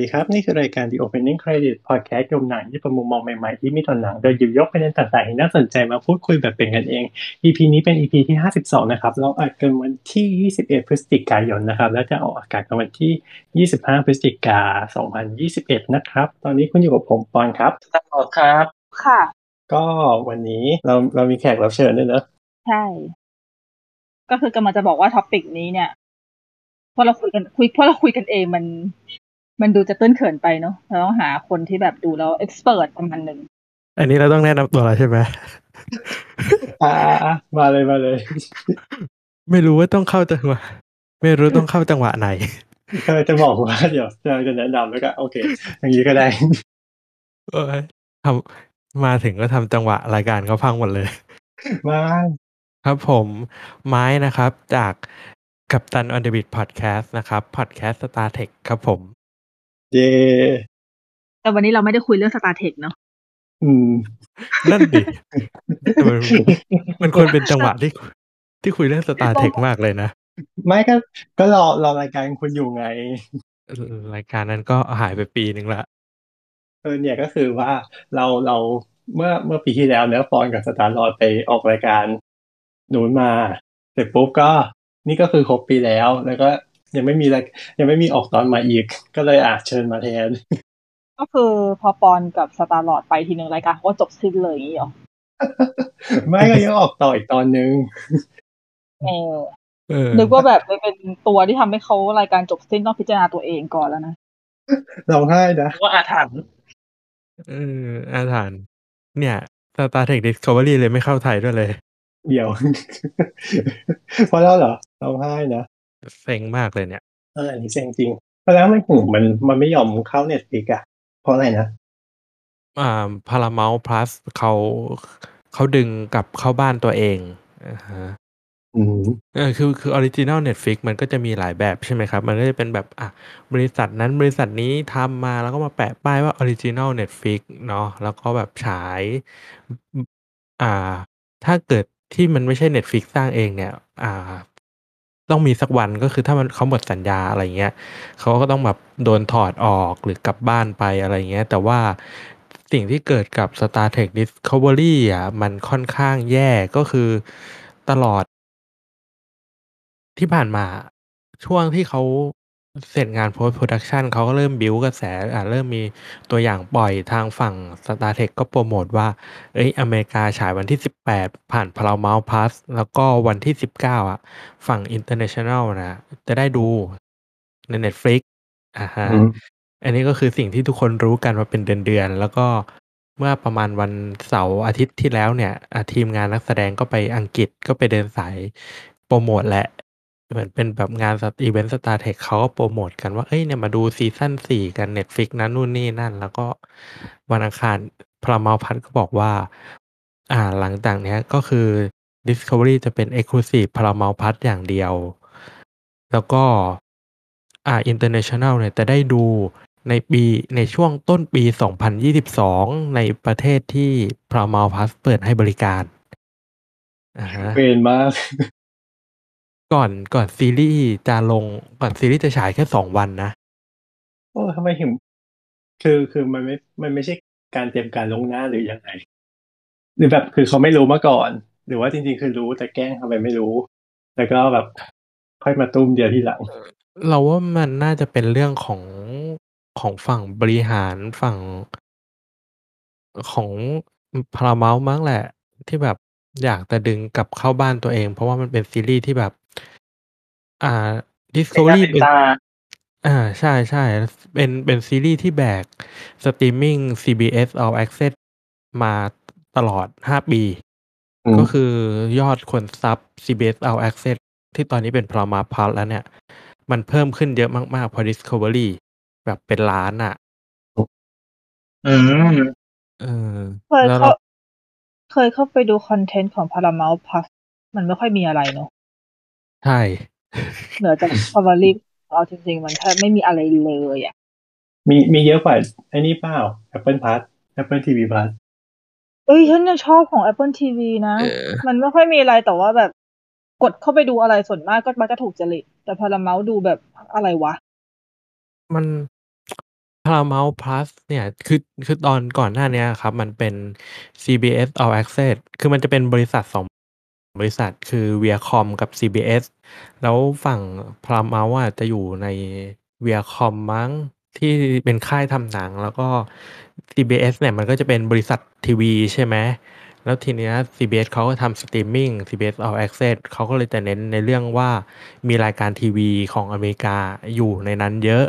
ดีครับ นี่คือรายการ The Opening Credit Podcast ยมหนังที่ประมุมมองใหม่ๆ ที่มีต่อหนัง โดยหยิบยกประเด็นต่างๆที่น่าสนใจมาพูดคุยแบบเป็นกันเอง EP นี้เป็น EP ที่ 52 นะครับ เราอัดกันวันที่ 21 พฤศจิกายนนะครับ แล้วจะออกอากาศกันวันที่ 25 พฤศจิกายน 2021 นะครับ ตอนนี้คุณอยู่กับผมปอนครับตลอดครับ ค่ะ ก็วันนี้เราเรามีแขกรับเชิญด้วยเนอะใช่ ก็คือกำลังจะบอกว่าท็อปิกนี้เนี่ยพอเราคุยกันคุยพอเราคุยกันเองมัน มันดูจะตื้นเขินไปเนาะเราต้องหาคนที่แบบดูแล้วเอ็กซ์เพรสประมาณหนึ่งอันนี้เราต้องแนะนำตัวแล้วใช่ไหมอ่ามาเลยมาเลย ไม่รู้ว่าต้องเข้าจังหวะ ไม่รู้ต้องเข้าจังหวะไหนก็จะบอกว่าเดี๋ยวเราจะแนะนำแล้วก็โอเค อย่างนี้ก็ได้เอ้ยทำมาถึงก็ทำจังหวะรายการเขาพังหมดเลยมาครับผมไม้นะครับจากกัปตันออนเดบิ t พอดแคสต์นะครับพอดแคสต์ Star Trek ครับผม เย่แต่วันนี้เราไม่ได้คุยเรื่อง Star Trek เนาะอืม นั่นดิแต่มันมันควรเป็นจังหวะที่ที่คุยเรื่อง Star Trek มากเลยนะ ไม่ก็ก็รอรอรายการคุณอยู่ไง รายการนั้นก็หายไปปีหนึ่งละเออเนี่ยก็คือว่าเราเราเมื่อเมื่อปีที่แล้วเนื้อฟอนกับสตาร์ลอดไปออกรายการนู้นมา เสร็จปุ๊บก็นี่ก็คือครบปีแล้ว แล้วก็ ยังไม่มีรายยังไม่มีออกตอนมาอีก ก็เลยอาจเชิญมาแทน ก็คือพอปอนกับสตาร์ลอดไปทีหนึ่งรายการเขาก็จบสิ้นเลยอย่างนี้หรอ ไม่ก็ยังออกต่ออีกตอนนึงเออเออนึกว่าแบบเป็นตัวที่ทำให้เขารายการจบสิ้นต้องพิจารณาตัวเองก่อนแล้วนะเราให้นะว่าอาถรรพ์เอออาถรรพ์เนี่ย Star Trek Discovery เลยไม่เข้าไทยด้วยเลย เดี๋ยวเพราะแล้วเหรอเราให้นะ เซ็งมากเลยเนี่ย เอออันนี้เซ็งจริงเพราะแล้วไม่ถึงมันมันไม่ยอมเข้า Netflix อะเพราะอะไรนะ อ่า Paramount Plus เขาเขาดึงกลับเข้าบ้านตัวเองอ่าฮะอืมเออคือคือออริจิน l ลเน็ตฟิกมันก็จะมีหลายแบบใช่ไหมครับ มันก็จะเป็นแบบอะบริษัทนั้นบริษัทนี้ทำมาแล้วก็มาแปะป้ายว่าออริจิน l ลเน็ตฟิกเนาะแล้วก็แบบฉาย อ่า ถ้าเกิดที่มันไม่ใช่ Netflix สร้างเองเนี่ย อ่า ต้องมีสักวันก็คือถ้ามันเขาหมดสัญญาอะไรเงี้ยเขาก็ต้องแบบโดนถอดออกหรือกลับบ้านไปอะไรเงี้ย แต่ว่าสิ่งที่เกิดกับ Star Trek Discovery อะมันค่อนข้างแย่ก็คือตลอดที่ผ่านมาช่วงที่เขา เสร็จงาน post production เขาก็เริ่มบิวกระแสอ่าเริ่มมีตัวอย่างปล่อยทางฝั่ง Star Trek ก็โปรโมทว่า เอ้ยอเมริกาฉายวันที่ 18 ผ่าน Paramount Plus แล้วก็วันที่ 19 อะ ฝั่ง International นะจะได้ดูใน Netflix อ่าฮะอืมอันนี้ก็คือสิ่งที่ทุกคนรู้กันมาเป็นเดือนๆ แล้วก็เมื่อประมาณวันเสาร์อาทิตย์ที่แล้วเนี่ยอะทีมงานนักแสดงก็ไปอังกฤษก็ไปเดินสายโปรโมทแหละ เหมือนเป็นแบบงานอีเวนต์ Star Trek เขาก็โปรโมทกันว่า เอ้ยเนี่ยมาดูซีซั่นสี่กัน Netflix นั้นนู่นนี่นั่น แล้วก็วันอังคาร Paramount ก็บอกว่า อ่าหลังจากเนี้ยก็คือ Discovery จะเป็น Exclusive Paramount Plus อย่างเดียว แล้วก็อ่า International เนี่ยจะได้ดูในปีในช่วงต้นปี 2022 ในประเทศที่ Paramount Plus เปิดให้บริการอ่าฮะเวนมาก ก่อนก่อนซีรีส์จะลงก่อนซีรีส์จะฉายแค่สองวันนะโอ้ทำไมถึงคือคือมันไม่มันไม่ใช่การเตรียมการลวงหน้าหรือยังไง หรือแบบคือเขาไม่รู้มาก่อน หรือว่าจริงๆ คือรู้แต่แกล้งทำไมไม่รู้ แล้วก็แบบค่อยมาตุ้มเดียวที่หลัง เราว่ามันน่าจะเป็นเรื่องของของฝั่งบริหารฝั่งของ Paramount มั้งแหละ ที่แบบอยากจะดึงกลับเข้าบ้านตัวเอง เพราะว่ามันเป็นซีรีส์ที่แบบ อ่า Discovery เป็นหน้าเป็นตาอ่าใช่ใช่เป็นเป็นซีรีส์ที่แบกสตรีมมิ่ง CBS All Access มาตลอด5ปีอืมก็คือยอดคนซับ CBS All Access ที่ตอนนี้เป็น Paramount Plus แล้วเนี่ย มันเพิ่มขึ้นเยอะมาก ๆ พอ Discovery แบบเป็นล้านอะอืมเออเคยแล้วเข้าเราเคยเข้าไปดูคอนเทนต์ของ Paramount Plus มันไม่ค่อยมีอะไรเนอะใช่ เหนือจาก Discovery เอาจริง ๆ มันแทบไม่มีอะไรเลยอะ มีมีเยอะกว่าไอ้นี่เปล่า Apple Plus Apple TV Plus เอ้ยฉันยังชอบของ Apple TV นะเออมันไม่ค่อยมีอะไรแต่ว่าแบบ กดเข้าไปดูอะไรส่วนมากก็มักจะถูกจริต แต่ Paramount ดูแบบอะไรวะ มัน Paramount Plus เนี่ยคือคือตอนก่อนหน้าเนี้ยครับ มันเป็น CBS All Access คือมันจะเป็นบริษัท2 บริษัทคือ Viacom กับ CBS แล้วฝั่ง Paramount อะจะอยู่ใน Viacom มั้งที่เป็นค่ายทำหนัง แล้วก็ CBS เนี่ยมันก็จะเป็นบริษัททีวีใช่ไหมแล้วทีเนี้ย CBS เขาก็ทำสตรีมมิ่ง CBS All Access เขาก็เลยจะเน้นในเรื่องว่ามีรายการทีวีของอเมริกาอยู่ในนั้นเยอะ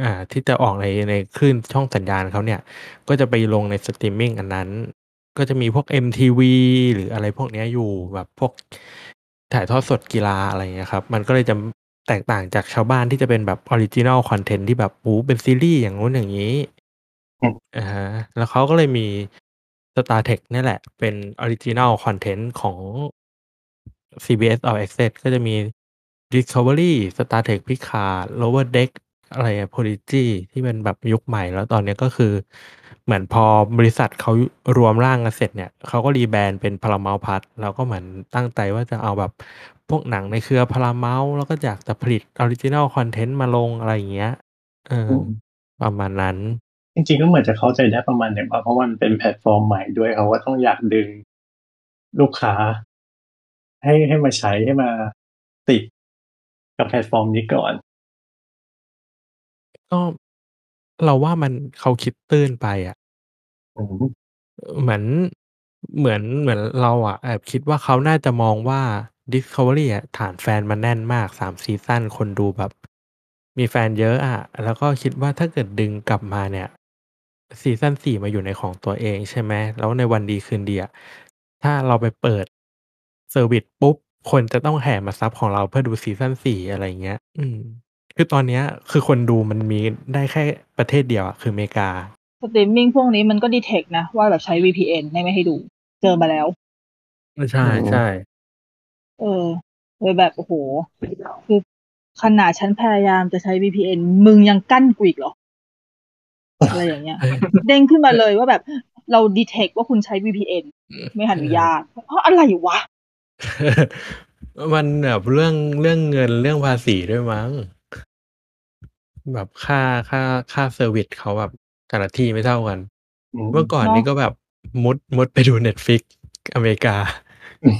อ่าที่จะออกในในคลื่นช่องสัญญาณเขาเนี่ย ก็จะไปลงในสตรีมมิ่งอันนั้น ก็จะมีพวก MTV หรืออะไรพวกเนี้ยอยู่แบบพวกถ่ายทอดสดกีฬาอะไรอย่างเงี้ยครับ มันก็เลยจะแตกต่างจากชาวบ้านที่จะเป็นแบบ Original Content ที่แบบโอ้โฮเป็นซีรีส์อย่างนู้นอย่างงี้อืมอะฮะแล้วเขาก็เลยมี Star Trek เนี่ยแหละ เป็น Original Content ของ CBS All Access ก็จะมี Discovery Star Trek Picard Lower Deck อะไรอะ Prodigy ที่เป็นแบบยุคใหม่แล้วตอนเนี้ยก็คือ เหมือนพอบริษัทเขารวมร่างกันเสร็จเนี่ยเขาก็ rebrand เป็น Paramount Plus แล้วก็เหมือนตั้งใจว่าจะเอาแบบพวกหนังในเครือ Paramount แล้วก็อยากจะผลิต Original Content มาลงอะไรอย่างเงี้ยเอออืมประมาณนั้น จริง ๆ ก็เหมือนจะเข้าใจได้ประมาณหนึ่งว่าเพราะว่ามันเป็นแพลตฟอร์มใหม่ด้วยเขาก็ต้องอยากดึงลูกค้า ให้ให้มาใช้ให้มาติดกับแพลตฟอร์มนี้ก่อน ก็ เราว่ามัน เขาคิดตื้นไปอะ อืม เหมือน เหมือน เหมือนเราอะแอบคิดว่า เขาน่าจะมองว่า Discovery อะ ฐานแฟนมันแน่นมาก 3 ซีซัน คนดูแบบ มีแฟนเยอะอะ แล้วก็คิดว่า ถ้าเกิดดึงกลับมาเนี่ย ซีซัน 4 มาอยู่ในของตัวเอง ใช่ไหม แล้วในวันดีคืนดีอะ ถ้าเราไปเปิด service ปุ๊บ คนจะต้องแห่มา sub ของเราเพื่อดูซีซัน 4 อะไรอย่างเงี้ย อืม คือตอนเนี้ยคือคนดูมันมีได้แค่ประเทศเดียวอะคืออเมริกา สตรีมมิงพวกนี้มันก็ detect นะ ว่าแบบใช้ VPN ให้ไม่ให้ดู เจอมาแล้วเออใช่อืมใช่เออเลยแบบ โอ้โฮคือขนาดฉันพยายามจะใช้ VPN มึงยังกั้นกูอีกเหรอ?อะไรอย่างเงี้ยเออเด้งขึ้นมาเลยว่าแบบเรา detect ว่าคุณใช้ VPN อืมไม่อนุเออญาตเพราะอะไรวะ?มันแบบเรื่องเรื่องเงินเรื่องภาษีด้วยมั้ง แบบค่าค่าค่า service เขาแบบแต่ละที่ไม่เท่ากันอืมเมื่อก่อนเนาะนี่ก็แบบมุดมุดไปดู Netflix อเมริกาอืม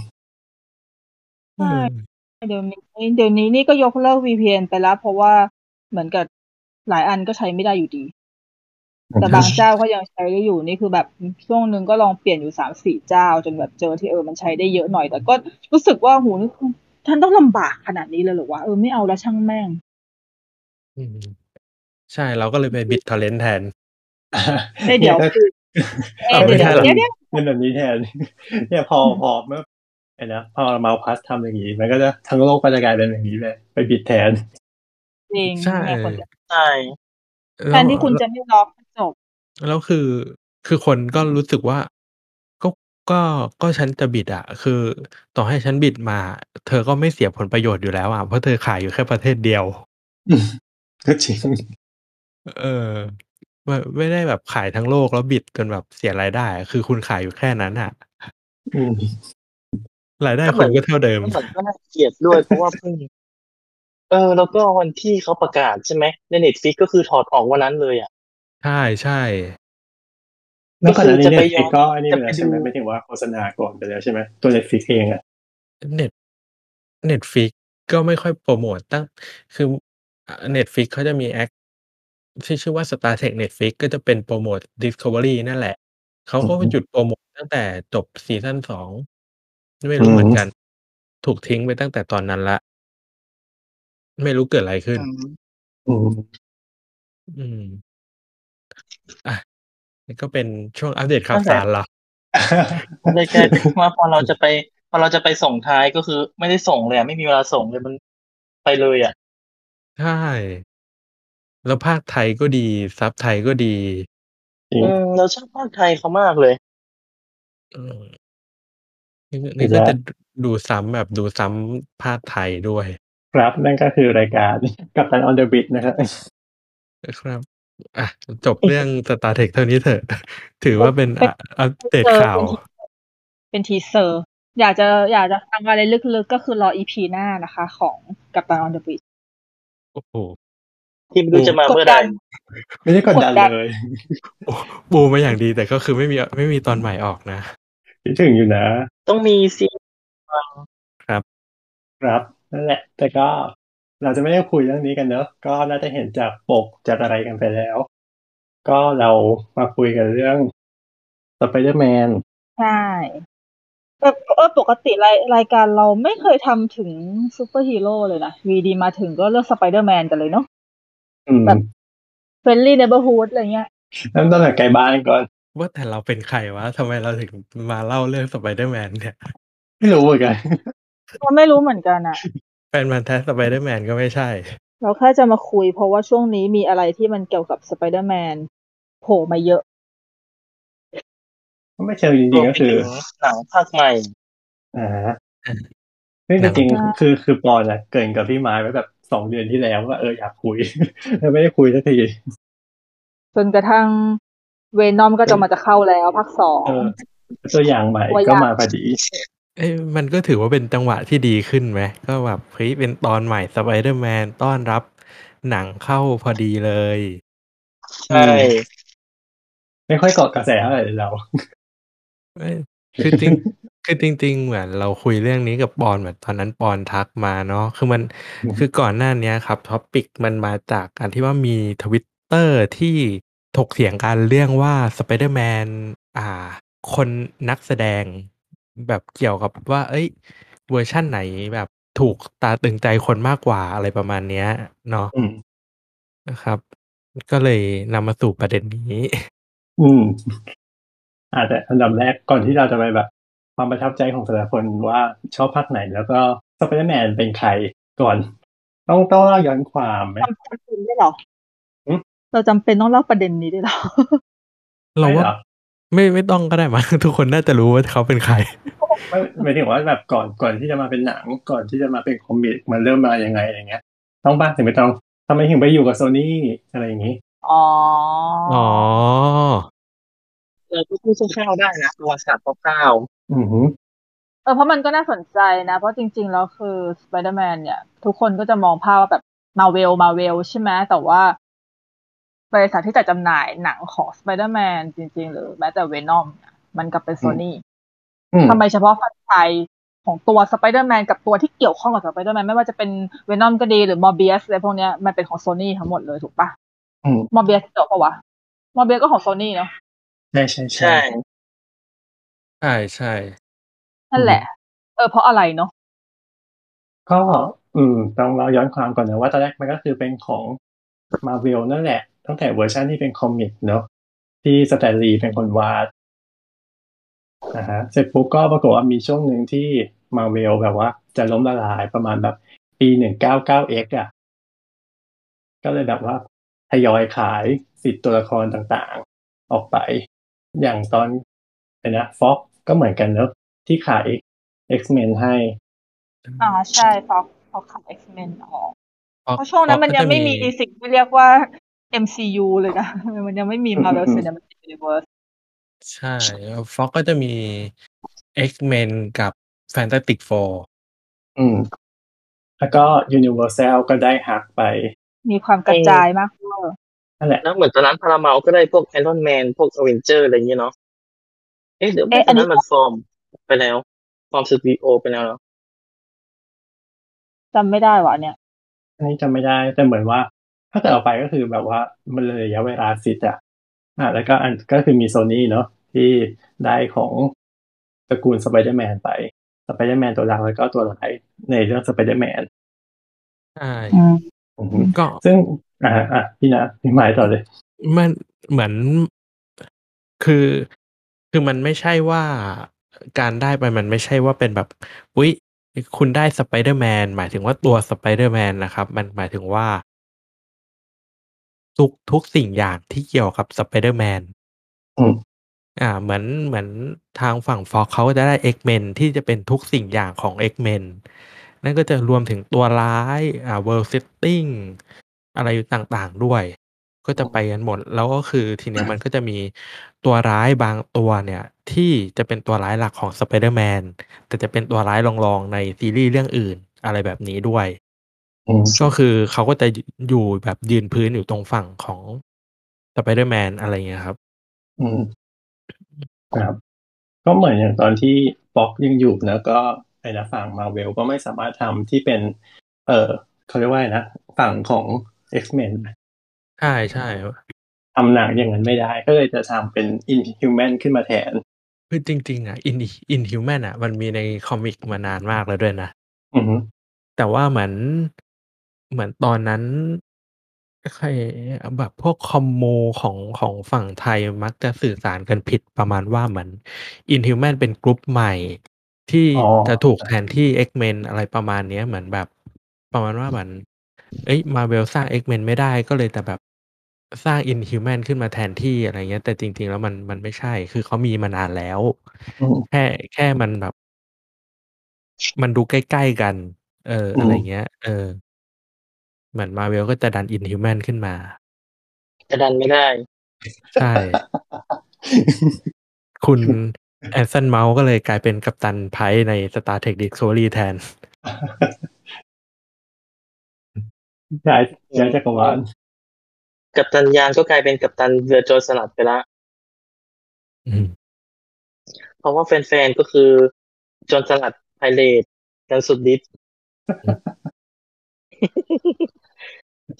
เอใช่อเดี๋ยวนี้เดี๋ยวนี้นี่ก็ยกเลิก VPN ไปแล้ว เพราะว่าเหมือนกับหลายอันก็ใช้ไม่ได้อยู่ดีอืแต่มบางเจ้าก็ยังใช้ได้อยู่นี่คือแบบอืมช่วงหนึ่งก็ลองเปลี่ยนอยู่3-4เจ้า จนแบบเจอที่เออมันใช้ได้เยอะหน่อย แต่ก็รู้สึกว่าโอ้โฮนี่คือฉันต้องลำบากขนาดนี้เลยเหรอวะ?เออไม่เอาแล้วช่างแม่ง อืม ใช่ เราก็เลยไป BitTorrent แทนเฮ้ยเเดี๋ยวนี่ยก็คือเอ๊อ้าวไม่เดี๋ใช่ยวเหรอ?เดี๋ยวเป็นแบบนี้แทน เนี่ยพอพอเมื่อไอ้นะ Paramount Plus ทำอย่างงี้ มันก็จะทั้งโลกก็จะกลายเป็นอย่างงี้ไปไปบิดแทน จริงใช่ เนี่ยควรจะใช่แทแล้วนที่คุณแล้วจะไม่ล็อกก็จบ แล้วคือคือคนก็รู้สึกว่า ก็ก็ก็ฉันจะบิดอะคือต่อให้ฉันบิดมา เธอก็ไม่เสียผลประโยชน์อยู่แล้วอะเพราะเธอขายอยู่แค่ประเทศเดียวอืม ก็จริงเออไม่ไม่ได้แบบขายทั้งโลกแล้วบิดจนแบบเสียรายได้อะคือคุณขายอยู่แค่นั้นน่ะอืมรายได้ก็เหคุมือณนก็เท่าเดิมก็เหมือนก็น่าเกลียดด้วยเพราะว่าเพิ่งเออ แล้วก็วันที่เขาประกาศใช่ไหมใน Netflix ก็คือถอดออกวันนั้นเลยอะใช่ๆแล้ก็วก่อคืนหอน้านี้จะไป Netflix ย้อนก็ไอ้นี่จะไปไปแล้วใช่ดูไหมหมายถึงว่าโฆษณาก่อนไปแล้วใช่ไหมตัว Netflix เองอะ? Net Netflix ก็ไม่ค่อยโพรโมตตั้ง คือ อ่า Netflix เขาจะมีแอ็ก ที่ชื่อว่า Star Trek Netflix ก็จะเป็นโพรโมต Discovery นั่นแหละ เขาอืก็อฮึ หยุดโพรโมตตั้งแต่จบซีซัน 2 ไม่อืรู้เหมือนมกันถูกทิ้งไปตั้งแต่ตอนนั้นแล้ว ไม่รู้เกิดอะไรขึ้นอืม อืมอืมอะงนี่ก็เป็นช่วงอัปเดตข่าวสารเหรอเลยกลายเป็นว่า พอเราจะไป พอเราจะไปส่งท้าย ก็คือไม่ได้ส่งเลยอะ ไม่มีเวลาส่งเลย มัน ไปเลยอะ ใช่ แล้วพากย์ไทยก็ดี ซับไทยก็ดี จริงอืมเราชอบพากย์ไทยเขามากเลยอืมนี่นี่ก็จะดูซ้ำ แบบดูซ้ำพากย์ไทยด้วย ครับ นั่นก็คือรายการ Captain on the Bridgeนะครับครับอะจบเรื่อง Star Trek เท่านี้เถอะ ถือว่าเป็นอะอัปเดตข่าว เป็น teaser อยากจะ อยากจะฟังอะไรลึก ๆ ก็คือรอ EP หน้านะคะของ Captain on the Bridge โอ้โหที่ไม่รู้จะมาเมื่อใดไม่ได้กดดันเลยปูมาอย่างดีแต่ก็คือไม่มีไม่มีตอนใหม่ออกนะ คิดถึงอยู่นะ ต้องมีสิครับครับ นั่นแหละ แต่ก็เราจะไม่ได้คุยเรื่องนี้กันเนอะ ก็น่าจะเห็นจากปกจากอะไรกันไปแล้ว ก็เรามาคุยกันเรื่องสไปเดอร์แมนใช่ แต่เออปกติรายรายการเราไม่เคยทำถึงซูเปอร์ฮีโร่เลยนะอยู่ดีๆมาถึงก็เลือกสไปเดอร์แมนกันเลยเนาะอืมแบบ friendly neighborhood อะไรเงี้ยเริ่มต้นจากใกล้บ้านก่อน ว่าแต่เราเป็นใครวะทำไมเราถึงมาเล่าเรื่องสไปเดอร์แมนเนี่ย ไม่รู้เหมือนกันก็ไม่รู้เหมือนกันอะแฟนพันธุ์แท้สไปเดอร์แมนก็ไม่ใช่ เราแค่จะมาคุยเพราะว่าช่วงนี้มีอะไรที่มันเกี่ยวกับสไปเดอร์แมนโผล่มาเยอะ ไม่เชิงจริงๆก็คือหนังภาคใหม่อ่าซึ่งจริงๆคือคือปอนอะเกริ่นกับพี่ไม้ไว้แบบสองเดือนที่แล้วว่าเอออยากคุยแล้วไม่ได้คุยสักทีจนกระทั่งเวนอมก็จะมาจะเข้าแล้วภาคสองเออตัวอย่างใหม่ตัวอย่างก็มาพอดีเอ้ยมันก็ถือว่าเป็นจังหวะที่ดีขึ้นไหมก็แบบเฮ้ยเป็นตอนใหม่สไปเดอร์แมนต้อนรับหนังเข้าพอดีเลย ใช่ ไม่ค่อยเกาะกระแสเท่าไหร่เลยเราเอ้ย คือจริงคือจริง ๆ เหมือนเราคุยเรื่องนี้กับปอนแบบตอนนั้นปอนทักมาเนาะคือมันอืมคือก่อนหน้าเนี้ยครับ topic มันมาจากการที่ว่ามีทวิตเตอร์ที่ถกเถียงกันเรื่องว่าสไปเดอร์แมนอ่า คนนักแสดงแบบเกี่ยวกับว่า เอ้ย เวอร์ชั่นไหนแบบถูกตาตรึงใจคนมากกว่าอะไรประมาณเนี้ย เนาะอืมนะครับ ก็เลยนำมาสู่ประเด็นนี้ อืม อาจจะอันดับแรกก่อนที่เราจะไปแบบ ความประทับใจของแต่ละคนว่าชอบภาคไหน แล้วก็สไปเดอร์แมนเป็นใครก่อน ต้องต้องเล่าย้อนความไหมจำเป็นได้เหรอหืมเราจำเป็นต้องเล่าประเด็นนี้ด้วยเหรอเราว่าไม่หรอไม่ไม่ต้องก็ได้มั้งทุกคนน่าจะรู้ว่าเขาเป็นใครไม่หมายถึงว่าแบบก่อนก่อนที่จะมาเป็นหนังก่อนที่จะมาเป็นคอมิกมันเริ่มมายังไงอะไรเงี้ย ต้องบ้างถึงไม่ต้องทำไมถึงไปอยู่กับโซนี่อะไรอย่างนี้อ๋ออ๋อ เราก็พูดคร่าวๆได้นะประวัติศาสตร์คร่าวอือหือเออเพราะมันก็น่าสนใจนะ เพราะจริงๆแล้วคือสไปเดอร์แมนเนี่ย ทุกคนก็จะมองภาพว่าแบบมาร์เวลมาร์เวลใช่ไหมแต่ว่าบริษัทที่จัดจำหน่ายหนังของสไปเดอร์แมนจริง ๆ หรือแม้แต่เวนอมมันกลับเป็นโซนี่อืมทำไมเฉพาะแฟรนไชส์ของตัวสไปเดอร์แมนกับตัวที่เกี่ยวข้องกับสไปเดอร์แมนไม่ว่าจะเป็นเวนอมก็ดีหรือมอร์เบียสอะไรพวกเนี้ยมันเป็นของโซนี่ทั้งหมดเลยถูกปะอืมมอร์เบียสเกี่ยวปะวะมอร์เบียสก็ของโซนี่เนาะ ใช่ใช่ๆใช่ใช่ใช่ใช่นั่นแหละ เออเพราะอะไรเนาะก็อืมต้องเราย้อนความก่อนนะว่าตอนแรกมันก็คือเป็นของมาร์เวลนั่นแหละ ตั้งแต่เวอร์ชันที่เป็น comic เนอะที่สแตนลีย์เป็นคนวาดนะฮะเสร็จปุ๊บก็ปรากฏว่ามีช่วงหนึ่งที่มาร์เวลแบบว่า จะล้มละลายประมาณแบบปีหนึ่งเก้าเก้า X อะ ก็เลยแบบว่าทยอยขายสิทธิ์ตัวละครต่างๆ ออกไป อย่างตอนเป็นนะฟ็อกก็เหมือนกันเนอะที่ขาย X-Men ให้ อ่าใช่ฟอกฟอกขับ X-Men ออกเพราะเพราะช่วงนั้นมันยังไม่มีก็จะสิ่งที่เรียกว่า MCU เลยนะ มันยังไม่มี Marvel อืม Cinematic Universe ใช่ฟ็อกก็จะมี X-Men กับ Fantastic Four อืม แล้วก็ Universal ก็ได้ฮัลค์ไป มีความกระจายมากเวอร์ นั่นแหละแล้วเหมือนตอนนั้นพาราเมาต์ก็ได้พวกไอรอนแมนพวกอเวนเจอร์อะไรอย่างเงี้ยเนาะเอ๊ะเดี๋ยวไม่ตอนนั้นมันฟอร์มไปแล้วฟอร์มสตูดิโอไปแล้วเนาะจำไม่ได้ว่ะเนี่ยอันนี้จำไม่ได้แต่เหมือนว่า ถ้าเกิดเอาไปก็คือแบบว่ามันเลยระยะเวลาสิทธิ์อะอ่าแล้วก็อันก็คือมีโซนี่เนาะที่ได้ของตระกูลสไปเดอร์แมนไปสไปเดอร์แมนตัวหลักแล้วก็ตัวร้ายในเรื่องสไปเดอร์แมนใช่อือฮึ ก็ซึ่งอ่าอะพี่นะพี่ไม้ต่อเลยมันเหมือนคือคือมันไม่ใช่ว่าการได้ไปมันไม่ใช่ว่าเป็นแบบอุ๊ยคุณได้ Spider-Man หมายถึงว่าตัว Spider-Man นะครับ มันหมายถึงว่า ทุกทุกสิ่งอย่างที่เกี่ยวกับ Spider-Man อืมอ่า เหมือนเหมือนทางฝั่ง Fox เขาก็จะได้ X-Men ที่จะเป็นทุกสิ่งอย่างของ X-Men นั่ นก็จะรวมถึงตัวร้ายอ่า World Setting อะไรต่างๆด้วย ก็จะไปกันหมด แล้วก็คือทีเนี้ยมันก็จะมีตัวร้ายบางตัวเนี่ย ที่จะเป็นตัวร้ายหลักของ Spider-Man แต่จะเป็นตัวร้ายรองๆในซีรีส์เรื่องอื่นอะไรแบบนี้ด้วยอืมก็คือเขาก็จะยอยู่แบบยืนพื้นอยู่ตรงฝั่งของ Spider-Man อะไรเงี้ยครับ อืมครับ ก็เหมือนอย่างตอนที่ Fox ยังอยู่แล้วก็ ไอ้นะฝั่ง Marvel ก็ไม่สามารถทำที่เป็น เอ่อเขาเรียกว่าไรนะ ฝั่งของ X-Men ใช่ๆทำหนังอย่างนั้นไม่ได้ ก็เลยจะทำเป็น Inhuman ขึ้นมาแทน คือจริง ๆอะ In Inhuman อะมันมีในคอมิกมานานมากแล้วด้วยนะอือฮึแต่ว่าเหมือนเหมือนตอนนั้นใครแบบพวกคอมโมของของฝั่งไทยมักจะสื่อสารกันผิดประมาณว่าเหมือน Inhuman เป็นกรุ๊ปใหม่ ที่อ๋อจะถูกแทนที่ X-Men อะไรประมาณเนี้ยเหมือนแบบ ประมาณว่าเหมือนเฮ้ย Marvel สร้าง X-Men ไม่ได้ก็เลยแต่แบบสร้าง Inhuman ขึ้นมาแทนที่อะไรเงี้ย แต่จริง ๆ แล้วมันมันไม่ใช่ คือเขามีมานานแล้วอืมแค่แค่มันแบบ มันดูใกล้ ๆ กัน เอออือะไรมเงี้ย เออ เหมือน Marvel ก็จะดัน Inhuman ขึ้นมา จะดันไม่ได้ ใช่ คุณ Anson Mount ก็เลยกลายเป็นกัปตันไพร์ทใน Star Trek Discovery แทนย้ายอืย้ายมจักรวาลกัปตันยานก็กลายเป็นกัปตันเรือโจรสลัดไปแล้วอืมเพราะว่าแฟนๆ ก็คือโจรสลัด Pirate กันสุดฤทธิ์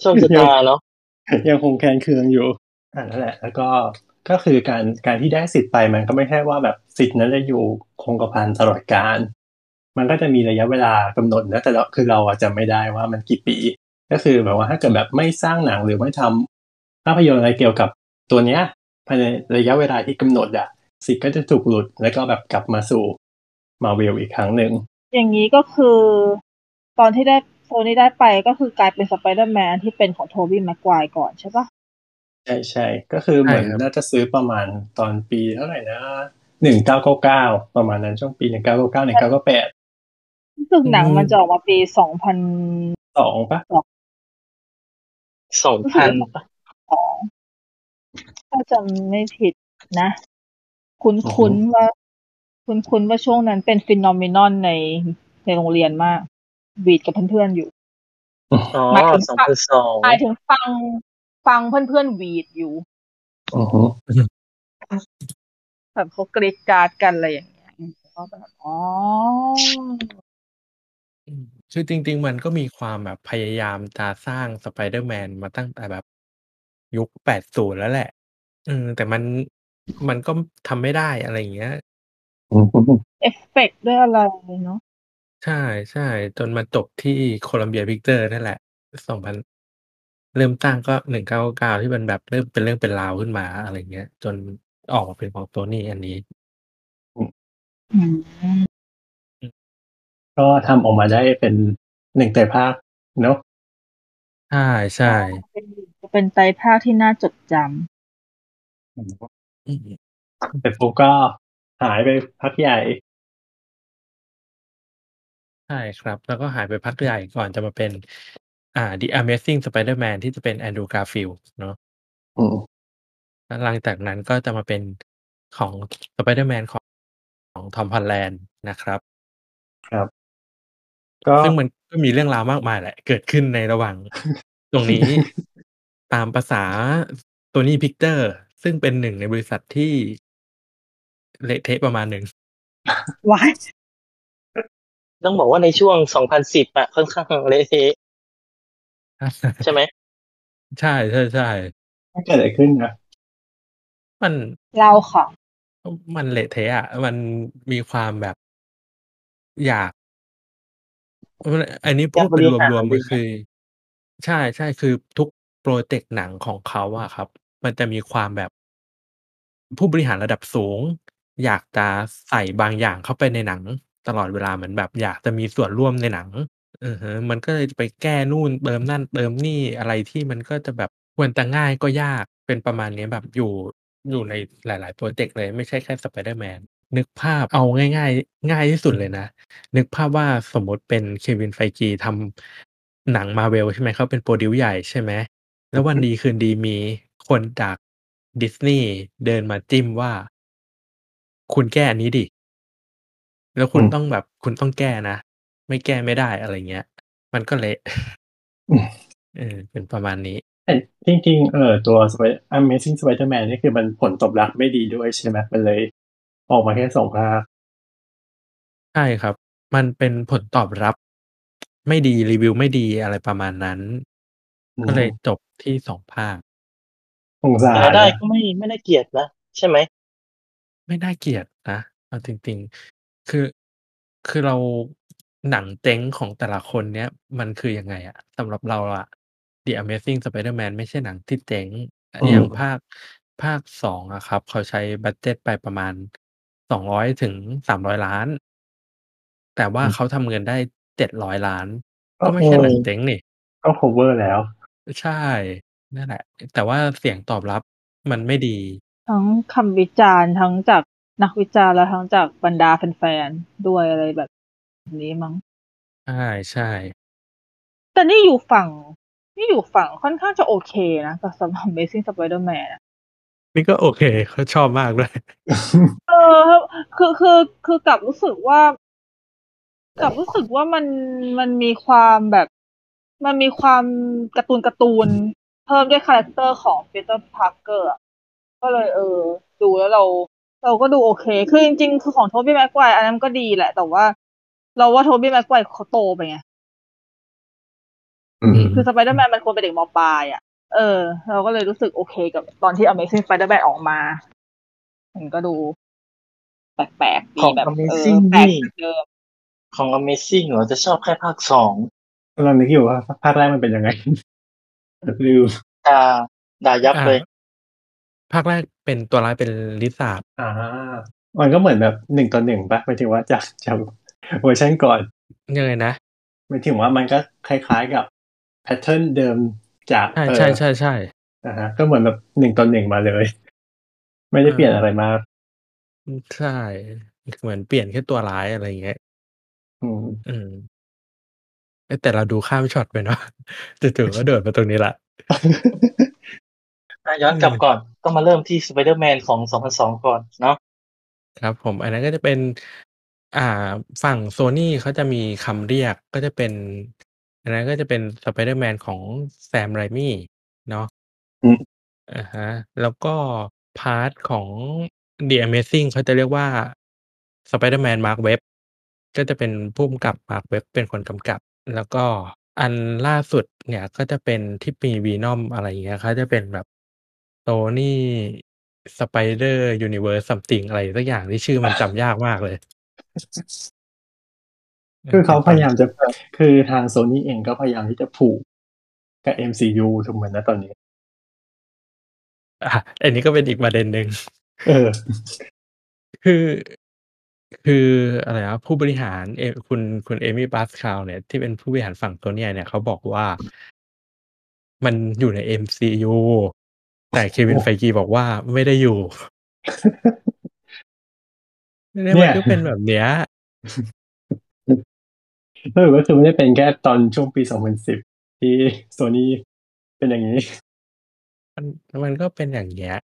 โชคชะยังตาเนาะยังคงแค้นเคืองอยู่อานั่นแหละ แล้วก็ ก็คือการการที่ได้สิทธิ์ไปมันก็ไม่ใช่ว่าแบบสิทธิ์นั้นจะอยู่คงกระพันตลอดกาลมันก็จะมีระยะเวลากำหนดนะแต่เราคือเราอะจำไม่ได้ว่ามันกี่ปี ก็คือแบบว่าถ้าเกิดแบบไม่สร้างหนังหรือไม่ทำภาพยนตร์อะไรเกี่ยวกับตัวเนี้ยภายในระยะเวลาที่กำหนดอะสิทธิ์ก็จะถูกหลุดแล้วก็แบบกลับมาสู่ Marvel อีกครั้งหนึ่งอย่างงี้ก็คือ ตอนที่ได้ Sony ได้ไปก็คือกลายเป็น Spider-Man ที่เป็นของ Tobey Maguire ก่อนใช่เป ล่า?ใช่ๆก็คือใชเหม่ือนครับน่าจะซื้อประมาณตอนปีเท่าไรนะ1999ประมาณนั้นช่วงปี1999-1998รู้สึกอืหนังมันมจะออกมาปี2000 2เปล่า?สองรู้พัสึนกว่า2ถ้าจำไม่ผิดนะ คุอือฮึ้นๆว่า คุ้นๆว่าช่วงนั้นเป็น phenomenon ในในโรงเรียนมากหวีดกับเพื่อนๆอยู่อ๋อหมายถึงสองฟังพันสองหมายถึงฟัง ฟังเพื่อนๆหวีดอยู่อือฮึแบบเขากรี๊ดกราดกันอะไรอย่างเงี้ยอืมก็แบบอ๋ออืมคือจริง ๆ มันก็มีความแบบพยายามจะสร้าง Spider-Man มาตั้งแต่แบบยุค80แล้วแหละเออแต่มันมันก็ทำไม่ได้อะไรอย่างเงี้ยอือฮึเอฟเฟกต์ด้วยอะไรเนาะใช่ๆจนมาจบที่ Columbia Pictures นั่นแหละ2000 เริ่มตั้งก็ 1999 ที่มันแบบเริ่มเป็นเรื่องเป็นราวขึ้นมาอะไรอย่างเงี้ย จนออกมาเป็นของ Sony อันนี้อืมอืมอืมก็ทำออกมาได้เป็น1ไตรภาคเนาะใช่ใช่ๆเป็นเป็นไตรภาคที่น่าจดจำอือฮึอืมเสร็จปุ๊บก็หายไปพักใหญ่ใช่ครับ แล้วก็หายไปพักใหญ่ก่อนจะมาเป็น อ่า The Amazing Spider-Man ที่จะเป็น Andrew Garfield เนาะอืมแล้วหลังจากนั้นก็จะมาเป็นของ Spider-Man ของของ Tom Holland นะครับ ครับ ก็ซึ่งมันก็มีเรื่องราวมากมายแหละ เกิดขึ้นในระหว่าง ตรงนี้ ตามประสา Sony Pictures ซึ่งเป็นหนึ่งในบริษัทที่ เละเทะประมาณหนึ่งว้ายต้องบอกว่าในช่วง 2010อะค่อนข้างเละเทะ ใช่ไหม?ใช่ๆๆมันเกิดอะไรขึ้นนะ?มันเล่าค่ะก็มันเละเทะอะมันมีความแบบอยากเอออันนี้อยาพูดกบเป็นริหารรวมอะๆไรก็เงคี้ยือ ใช่ๆคือทุกพรอเจกต์หนังของเขาอะครับ มันจะมีความแบบผู้บริหารระดับสูง อยากจะใส่บางอย่างเข้าไปในหนัง ตลอดเวลาเหมือนแบบ อยากจะมีส่วนร่วมในหนัง อือฮึ มันก็เลยไปแก้นู่น เติมนั่น เติมนี่ อะไรที่มันก็จะแบบควรจะง่ายก็ยาก เป็นประมาณนี้แบบอยู่ อยู่ในหลายๆโปรเจกต์เลย ไม่ใช่แค่ Spider-Man นึกภาพ เอาง่าย ๆ ง่ายที่สุดเลยนะ นึกภาพว่า สมมุติเป็น Kevin Feige ทำหนัง Marvel ใช่ไหม เขาเป็น Produce ใหญ่ ใช่ไหม แล้ววันดีคืนดีมีคนจากดิสนีย์เดินมาจิ้มว่า คุณแก้อันนี้ดิ แล้วคุณอืมต้องแบบ คุณต้องแก้นะ ไม่แก้ไม่ได้อะไรเงี้ย มันก็เละอืมเออเป็นประมาณนี้แต่จริงๆเออตัว Spider- Amazing Spider-Man นี่คือมันผลตอบรับไม่ดีด้วยใช่ไหมมันเลย ออกมาแค่สองภาคใช่ครับ มันเป็นผลตอบรับ ไม่ดีรีวิวไม่ดีอะไรประมาณนั้นอืมก็เลยจบที่สองภาคสงสารรายได้นะก็ไม่ไม่ได้เกลียดนะใช่ไหม ไม่น่าเกลียดนะเอาจริง ๆ คือคือเรา หนังเจ๊งของแต่ละคนเนี้ย มันคือยังไงอะสำหรับเราอะ The Amazing Spider-Man ไม่ใช่หนังที่เจ๊ง อือย่ามงภาค ภาคสองอะครับ เขาใช้บัดเจ็ตไปประมาณสองร้อยถึงสามร้อยล้านแต่ว่าอืม เขาทำเงินได้เจ็ดร้อยล้านก็ก็ไม่ใช่หนังเออเจ๊งนี่ ก็ cover แล้ว ใช่ นั่นแหละ แต่ว่าเสียงตอบรับมันไม่ดี ทั้งคำวิจารณ์ ทั้งจากนักวิจารณ์ และทั้งจากบรรดาแฟน ๆ ด้วย อะไรแบบ นี้มั้ง ใช่ใช่แต่นี่อยู่ฝั่ง นี่อยู่ฝั่งค่อนข้างจะโอเคนะกับสำหรับ Amazing Spider-Man อะ นี่ก็โอเคเขาชอบมากด้วย เออ คือ คือ คือกลับรู้สึกว่า กลับรู้สึกว่ามัน มันมีความแบบ มันมีความการ์ตูนการ์ตูน เพิ่มด้วยคาแรคเตอร์ของปีเตอร์พาร์เกอร์ก็เลย เออ ดูแล้วเรา เราก็ดูโอเค คือจริง ๆ คือของโทบี้แม็กไกวร์อันนั้นก็ดีแหละ แต่ว่า เราว่าโทบี้แม็กไกวร์เขาโตไปไงอืมคือสไปเดอร์แมนมันควรเป็นเด็กมปลายอะ เออ เราก็เลยรู้สึกโอเคกับตอนที่ Amazing Spider-Man ออกมามันก็ดู แปลกๆดีของแบบเออ Amazing แปลกนี่จากเดิมของ Amazing เหรอจะชอบแค่ภาคสองกำลังนึกอยู่ว่าภาคแรกมันเป็นยังไงลืมด่าด่ายับอ่าเลย ภาคแรกเป็นตัวร้ายเป็นลิซ่าอ่ามันก็เหมือนแบบหนึ่งต่อหนึ่งปะหมายถึงว่าจากจาก เวอร์ชันก่อนยังไงนะหมายถึงว่ามันก็คล้ายๆกับแพทเทิร์นเดิมจากใช่เออใช่ใช่ใช่นะฮะก็เหมือนแบบหนึ่งต่อหนึ่งมาเลย ไม่ได้เปลี่ยนอะไรมาก ใช่ เหมือนเปลี่ยนแค่ตัวร้ายอะไรอย่างเงี้ยอืมอืมเอ้ยแต่เราดูข้ามช็อตไปเนาะจู่ๆก็โดดมาตรงนี้ละอะย้อนกลับก่อนก็มาเริ่มที่ Spider-Man ของ2002ก่อนเนาะครับผม อันนั้นก็จะเป็น อ่า ฝั่งโซนี่เขาจะมีคำเรียก ก็จะเป็น อันนั้นก็จะเป็นสไปเดอร์แมนของแซมไรมี่เนาะ อืมอ่าฮะ แล้วก็ part ของ The Amazing เขาจะเรียกว่า Spider-Man Mark Webb ก็จะเป็นผู้กำกับ Mark Webb เป็นคนกำกับ แล้วก็อันล่าสุดเนี่ยก็จะเป็นที่มี Venom อะไรอย่างเงี้ย เขาจะเป็นแบบ Sony Spider Universe something อะไรสักอย่างที่ชื่อมันจำยากมากเลย คือเขาพยายามจะคือทางโซนี่เองก็พยายามที่จะผูกกับ MCU ถูกไหมนะตอนนี้อะอันนี้ก็เป็นอีกประเด็นหนึ่งเออ คือคืออะไรนะผู้บริหารเอคุณคุณเอมี่บาสคาวเนี่ยที่เป็นผู้บริหารฝั่งตัวเนี่ยเนี่ยเขาบอกว่ามันอยู่ใน MCU แต่เควินโอ้ไฟกีบอกว่าไม่ได้อยู่ เนี่ยเนี่มันยก็เป็นแบบเนี้ยเออก็คือไม่ได้เป็นแค่ตอนช่วงปี2010ที่โซนี่เป็นอย่างนี้ มันมันก็เป็นอย่างเงี้ย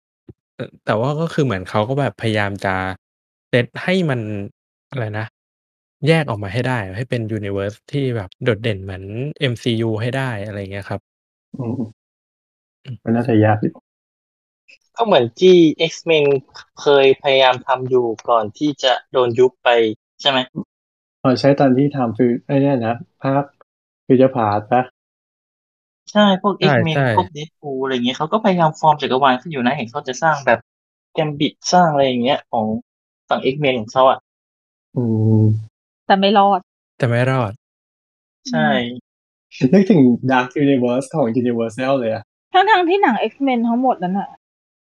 แต่แต่ว่าก็คือเหมือนเขาก็แบบพยายามจะเซตให้มันอะไรนะ แยกออกมาให้ได้ ให้เป็น universe ที่แบบโดดเด่นเหมือน MCU ให้ได้อะไรเงี้ยครับอืมมันน่าจะยากอยู่ ก็เหมือนที่ X-Men เคยพยายามทำอยู่ก่อนที่จะโดนยุบไปใช่ไหมพอใช้ตอนที่ทำฟิวไอ้เนี่ยนะภาค Future Past ปะใช่พวกใช่ X-Men ใช่พวก Deadpool อะไรเงี้ยเขาก็พยายามฟอร์มจักรวาลขึ้นอยู่นะเห็นเขาจะสร้างแบบแกมบิดสร้างอะไรอย่างเงี้ย ของฝั่ง X-Men ของเขาอะอืม แต่ไม่รอด แต่ไม่รอด ใช่นึกถึง Dark Universe ของ Universal เลยอะทั้งทางๆที่หนัง X-Men ทั้งหมดนั้นอะ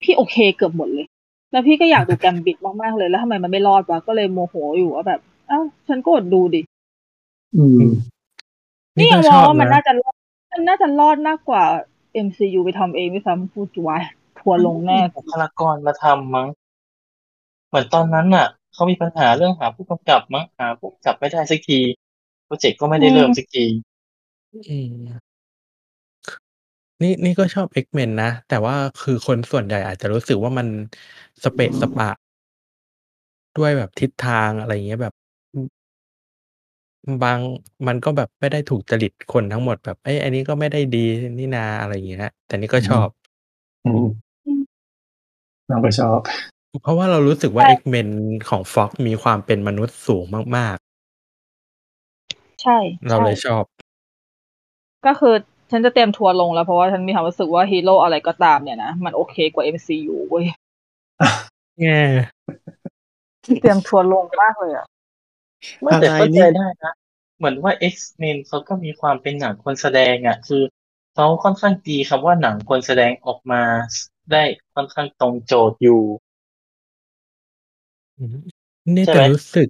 พี่โอเคเกือบหมดเลย แล้วพี่ก็อยากดูแกมบิดมากๆเลยแล้วทำไมมันไม่รอดวะก็เลยโมโหอยู่ว่าแบบอ้าวฉันก็อดดูดิอืมนี่ยังก็มชองอบว่ามันนะน่าจะรอดมันน่าจะรอดมากกว่า MCU ไปทำเองไม่ซ้ำพูดไว้ทัวร์ลงแน่บุคลากรมาทำมั้ง เหมือนตอนนั้นน่ะเขามีปัญหาเรื่องหาผู้กำกับมั้งหาผู้กำกับไม่ได้สักทีโปรเจกต์ก็ไม่ได้เริ่มสักทีอืม นี่ นี่ก็ชอบ X-Men นะ แต่ว่าคือคนส่วนใหญ่อาจจะรู้สึกว่ามันสเปะสปะ ด้วยแบบทิศทาง อะไรอย่างเงี้ย แบบ อืม บาง มันก็แบบไม่ได้ถูกจริตคนทั้งหมด แบบเอ้ย อันนี้ก็ไม่ได้ดีนี่นา อะไรอย่างเงี้ย แต่นี่ก็ชอบอืม เราก็ชอบ เพราะว่าเรารู้สึกว่า X-Men ของ Fox มีความเป็นมนุษย์สูงมากใช่ๆเราใช่ เลยชอบ ก็คือ ฉันจะเตรียมทัวร์ลงแล้วเพราะว่าฉันมีความรู้สึกว่าฮีโร่อะไรก็ตามเนี่ยนะ มันโอเคกว่า MCU เว้ยแง่เตรียมทัวร์ลงมากเลยอะไม่แต่อะไรเข้านี่ใจได้นะ เหมือนว่า X-Men เขาก็มีความเป็นหนังคนแสดงอะ คือเขาค่อนข้างตีคำว่าหนังคนแสดงออกมา ได้ค่อนข้างตรงโจทย์อยู่อืมนี่ใช่แต่ไหมรู้สึก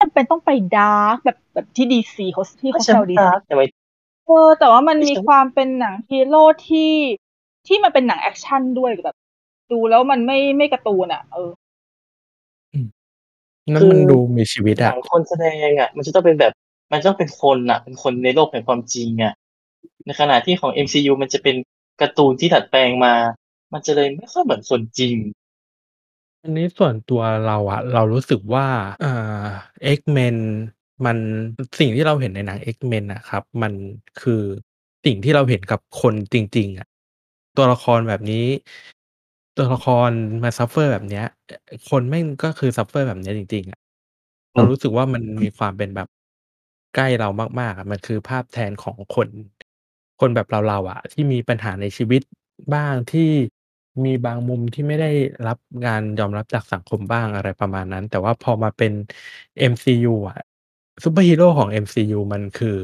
มันเป็นต้องไปดาร์กแบบแบบที่ดีซีเขาที่ไม่เขาใช่แซวดีดาร์กแต่ว่า เออแต่ว่ามันไม่มีใช่ความเป็นหนังฮีโร่ที่ที่มันเป็นหนังแอคชั่นด้วยแบบ ดูแล้วมันไม่ไม่การ์ตูนอะ เออนั่นมันดูมีชีวิตหนัอะงคนแสดงอะ มันจะต้องเป็นแบบ มันต้องเป็นคนอะ เป็นคนในโลกแห่งความจริงอะในขณะที่ของ MCU มันจะเป็นการ์ตูนที่ดัดแปลงมา มันจะเลยไม่ค่อยเหมือนคนจริง อันนี้ส่วนตัวเราอะเรารู้สึกว่าอ่า X-Men มันสิ่งที่เราเห็นในหนัง X-Men อะครับ มันคือสิ่งที่เราเห็นกับคนจริง ๆอะตัวละครแบบนี้ ตัวละครมา suffer แบบเนี้ย คนแม่งก็คือ suffer แบบเนี้ยจริง ๆอะเรารู้สึกว่ามันมีความเป็นแบบใกล้เรามากๆอะมันคือภาพแทนของคน คนแบบเราๆอะที่มีปัญหาในชีวิตบ้างที่มีบางมุมที่ไม่ได้รับการยอมรับจากสังคมบ้างอะไรประมาณนั้น แต่ว่าพอมาเป็น MCU อะ ซูเปอร์ฮีโร่ของ MCU มันคือ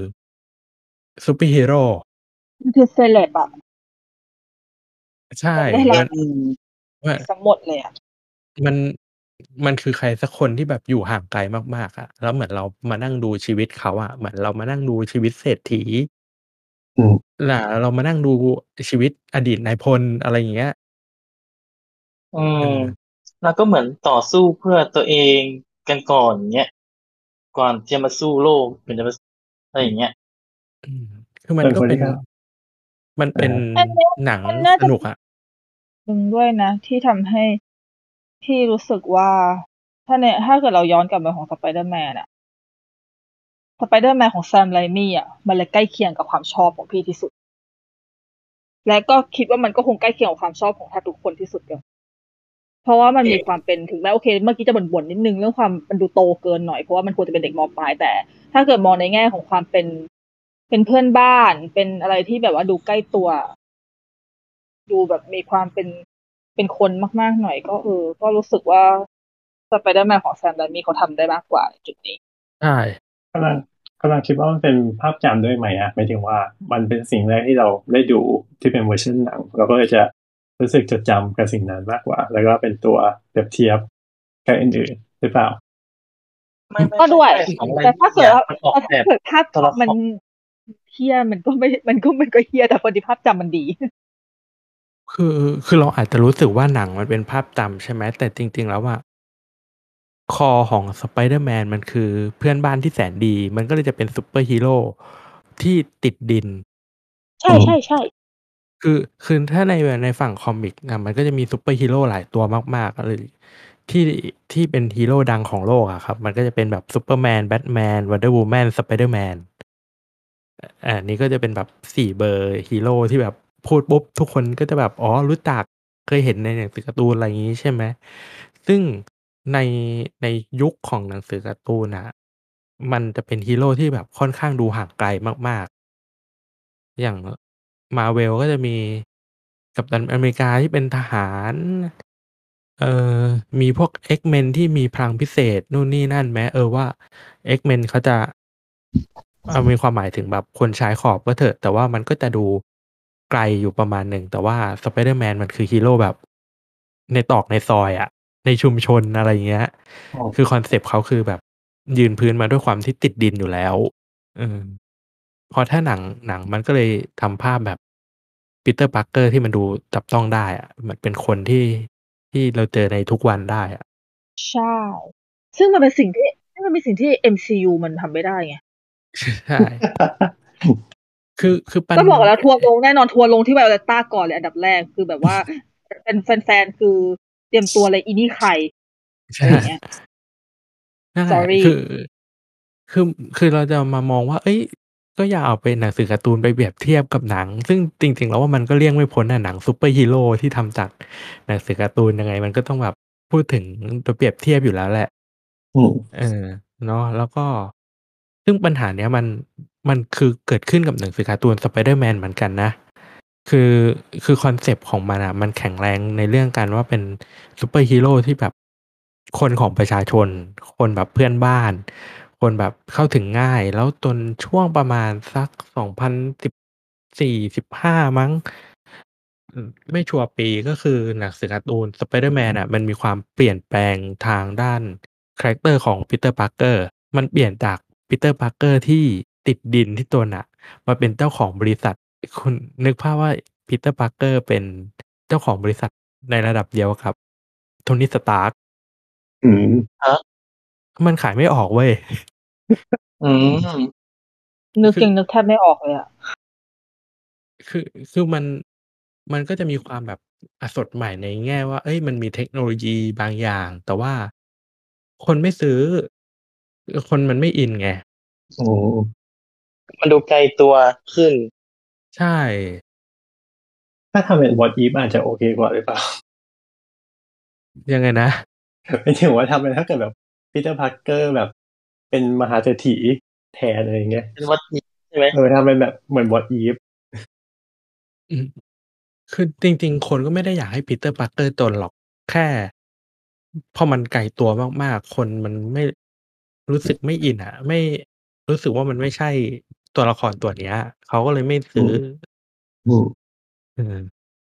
ซูเปอร์ฮีโร่มันคือเซเลบอะใช่ได้รับมันมันสมหมดเลยอะมันมันคือใครสักคนที่แบบอยู่ห่างไกลมากๆอะแล้วเหมือนเรามานั่งดูชีวิตเขาอะเหมือนเรามานั่งดูชีวิตเศรษฐีอืมล่ะเรามานั่งดูชีวิตอดีตนายพลอะไรอย่างเงี้ย อืเอมอแล้วก็เหมือนต่อสู้เพื่อตัวเองกันก่อนเงี้ย ก่อนจะมาสู้โลกเป็นจะมาอะไรอย่างเงี้ยอืมคือมันเป็นก็คนเป็ที่นครับมันเป็นอันเนี้ยหนังมันน่าสจะนุกอะหนึ่งด้วยนะ ที่ทำให้พี่รู้สึกว่า ถ้าเนี่ยถ้าเกิดเราย้อนกลับไปของสไปเดอร์แมนอะสไปเดอร์แมนของแซมไรมี่อะมันเลยใกล้เคียงกับความชอบของพี่ที่สุด และก็คิดว่ามันก็คงใกล้เคียงกับความชอบของแทบทุกคนที่สุดเลย เพราะว่ามันมีความเป็นถึงแม้โอเค เมื่อกี้จะบ่นๆนิดนึงเรื่องความมันดูโตเกินหน่อยเพราะว่ามันควรจะเป็นเด็กมปลายแต่ ถ้าเกิดมองในแง่ของความเป็นเป็นเพื่อนบ้าน เป็นอะไรที่แบบว่าดูใกล้ตัว ดูแบบมีความเป็นเป็นคนมากๆหน่อย ก็เออ ก็รู้สึกว่าสไปเดอร์แมนของแซมไรมี่เขาทำได้มากกว่าในจุดนี้ใช่กำลังกำลังคิดว่ามันเป็นภาพจำด้วยไหมอะหมายถึงว่ามันเป็นสิ่งแรกที่เราได้ดูที่เป็นเวอร์ชันหนัง เราก็เลยจะ รู้สึกจดจำกับสิ่งนั้นมากกว่า แล้วก็เป็นตัวเปรียบเทียบกับอื่นๆหรือเปล่าไม่ไม่ก็ด้วยใช่ของอะไรแต่ถ้าเกิดว่ามันออกแต่แบถ้าบเกิดภาพตัวละครมันเฮียมันก็ไม่มันก็มันก็เฮียแต่พอดีภาพจำมันดี คือคือเราอาจจะรู้สึกว่าหนังมันเป็นภาพจำใช่ไหมแต่จริง ๆ แล้วอะcore ของสไปเดอร์แมนมันคือเพื่อนบ้านที่แสนดี มันก็เลยจะเป็นซูเปอร์ฮีโร่ที่ติดดิน ใช่ใช่ใช่ คือคือถ้าในในฝั่ง comic อะมันก็จะมีซูเปอร์ฮีโร่หลายตัวมากๆเลยที่ที่เป็นฮีโร่ดังของโลกอะครับ มันก็จะเป็นแบบซูเปอร์แมนแบทแมนวันเดอร์วูแมนสไปเดอร์แมนอ่านี่ก็จะเป็นแบบสี่เบอร์ฮีโร่ที่แบบพูดปุ๊บทุกคนก็จะแบบอ๋อรู้จักเคยเห็นในหนังสือการ์ตูนอะไรอย่างนี้ใช่ไหมซึ่งในในยุคของหนังสือการ์ตูนอะมันจะเป็นฮีโร่ที่แบบค่อนข้างดูห่างไกลมากๆ อย่าง มาเวลก็จะมีกัปตันอเมริกาที่เป็นทหาร เอ่อ มีพวก X-Men ที่มีพลังพิเศษ นู่นนี่นั่นแม้ เออว่า X-Men เขาจะเอามีความหมายถึงแบบคนชายขอบก็เถอะ แต่ว่ามันก็จะดูไกลอยู่ประมาณหนึ่ง แต่ว่า Spider-Man มันคือฮีโร่แบบ ในตรอกในซอยอะในชุมชนอะไรเงี้ยอ๋อคือคอนเซปต์เขาคือแบบยืนพื้นมาด้วยความที่ติดดินอยู่แล้วเออ พอถ้าหนังหนังมันก็เลยทำภาพแบบปีเตอร์ปาร์เกอร์ที่มันดูจับต้องได้อะมันเป็นคนที่ที่เราเจอในทุกวันได้อะใช่ ซึ่งมันเป็นสิ่งที่ซึ่งมันเป็นสิ่งที่ MCU มันทำไม่ได้ไง ใช่ คือคือปัญก็บอกแล้วทัวร์ลงแน่นอนทัวร์ลงที่ไวโอเลต้าก่อนเลยอันดับแรกคือแบบว่าเป็นแฟนๆคือเตรียมตัวเลยอีนี่ใครอะไรอย่างเงี้ยนั่นแหละ Sorry คือคือคือเราจะมามองว่า เอ้ย ก็อย่าเอาเป็นหนังสือการ์ตูนไปเปรียบเทียบกับหนัง ซึ่งจริง ๆ แล้วว่ามันก็เลี่ยงไม่พ้นน่ะหนังซูเปอร์ฮีโร่ที่ทำจากหนังสือการ์ตูนยังไง มันก็ต้องแบบพูดถึงตัวเปรียบเทียบอยู่แล้วแหละอืมเออ เนาะแล้วก็ ซึ่งปัญหาเนี้ยมันมันคือเกิดขึ้นกับหนังสือการ์ตูนสไปเดอร์แมนเหมือนกันนะ คือคือคอนเซปต์ของมันอะมันแข็งแรงในเรื่องการว่าเป็นซูเปอร์ฮีโร่ที่แบบคนของประชาชน คนแบบเพื่อนบ้าน คนแบบเข้าถึงง่าย แล้วจนช่วงประมาณสักสองพันสิบสี่สิบห้ามั้งอืมไม่ชัวร์ปีก็คือหนังสือการ์ตูน Spider-Man อะมันมีความเปลี่ยนแปลงทางด้านคาแรคเตอร์ของ Peter Parker มันเปลี่ยนจาก Peter Parker ที่ติดดินที่ตัวหนักมาเป็นเจ้าของบริษัท คุณนึกภาพว่า Peter Parker เป็นเจ้าของบริษัทในระดับเดียวกับโทนี่สตาร์กอืมมันขายไม่ออกเว้ย อืม นึกยังนึกแทบไม่ออกเลยอะ คือ คือมัน มันก็จะมีความแบบอะสดใหม่ในแง่ว่าเอ้ย มันมีเทคโนโลยีบางอย่าง แต่ว่าคนไม่ซื้อคนมันไม่อินไง โอ้มันดูไกลตัวขึ้น ใช่ ถ้าทำเป็น what if อาจจะโอเคกว่าหรือเปล่า ยังไงนะไม่ถึงว่า ทำเป็น ถ้าเกิดแบบปีเตอร์พาร์เกอร์แบบ เป็นมหาเศรษฐีแทนอะไรอย่างเงี้ยเป็น what if นี้ใช่ไหมเออทำเป็นแบบเหมือน what if อืมคือจริง ๆ คนก็ไม่ได้อยากให้ปีเตอร์ปาร์เกอร์จนหรอกแค่พอมันไกลตัวมากๆ คนมันไม่รู้สึกไม่อินอะไม่รู้สึกว่ามันไม่ใช่ตัวละครตัวเนี้ยเขาก็เลยไม่ซื้ออืมเออ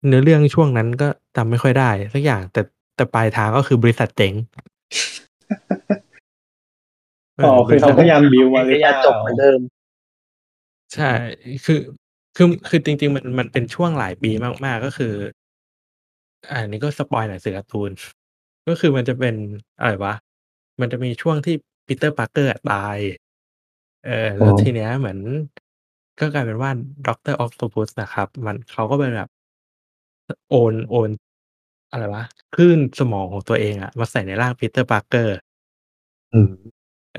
เนื้อเรื่องช่วงนั้นก็จำไม่ค่อยได้สักอย่างแต่แต่ปลายทางก็คือบริษัทเจ๋ง อ๋อคือเขาพยายาม build มาหรือเปล่าจบเหมือนเดิม ใช่ คือคือคือจริง ๆ มันมันเป็นช่วงหลายปีมากๆก็คืออ่าอันนี้ก็สปอยล์หนังสือการ์ตูน ก็คือมันจะเป็นอะไรวะ มันจะมีช่วงที่ปีเตอร์ปาร์เกอร์อะตาย เออแล้วอ๋อทีเนี้ยเหมือนก็กลายเป็นว่าด็อกเตอร์ออ t โ p พุสนะครับ มันเขาก็เป็นแบบโอนโอนอะไรวะคลื่นสมองของตัวเองอะมาใส่ในร่างปีเตอร์ปาร์เกอร์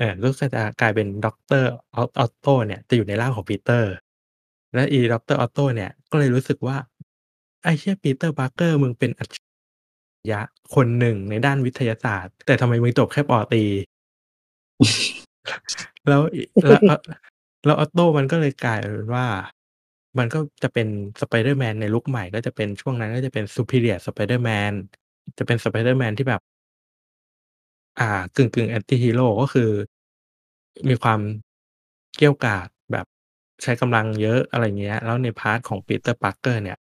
อืมเออก็จะกลายเป็นด็อกเตอร์ออตโต้เนี่ยจะอยู่ในร่างของปีเตอร์ และอีด็อกเตอร์ออตโต้เนี่ยก็เลยรู้สึกว่า ไอ้เชี่ยปีเตอร์ปาร์เกอร์มึงเป็นอัจฉริยะคนหนึ่งในด้านวิทยาศาสตร์ แต่ทำไมมึงจบแค่ป.ตรี แล้วแล้วแล้วออตโต้มันก็เลยกลายเป็นว่า มันก็จะเป็นสไปเดอร์แมนใน look ใหม่ก็จะเป็นช่วงนั้นก็จะเป็นซู p ิเ i ียสไปเดอร์แมนจะเป็นสไปเดอร์แมนที่แบบ อ่ากึ่งกึ่ง anti-hero ก็คือ มีความเกรี้ยวกราดแบบใช้กำลังเยอะอะไรเงี้ย แล้วใน part ของปีเตอร์ปาร์เกอร์เนี่ย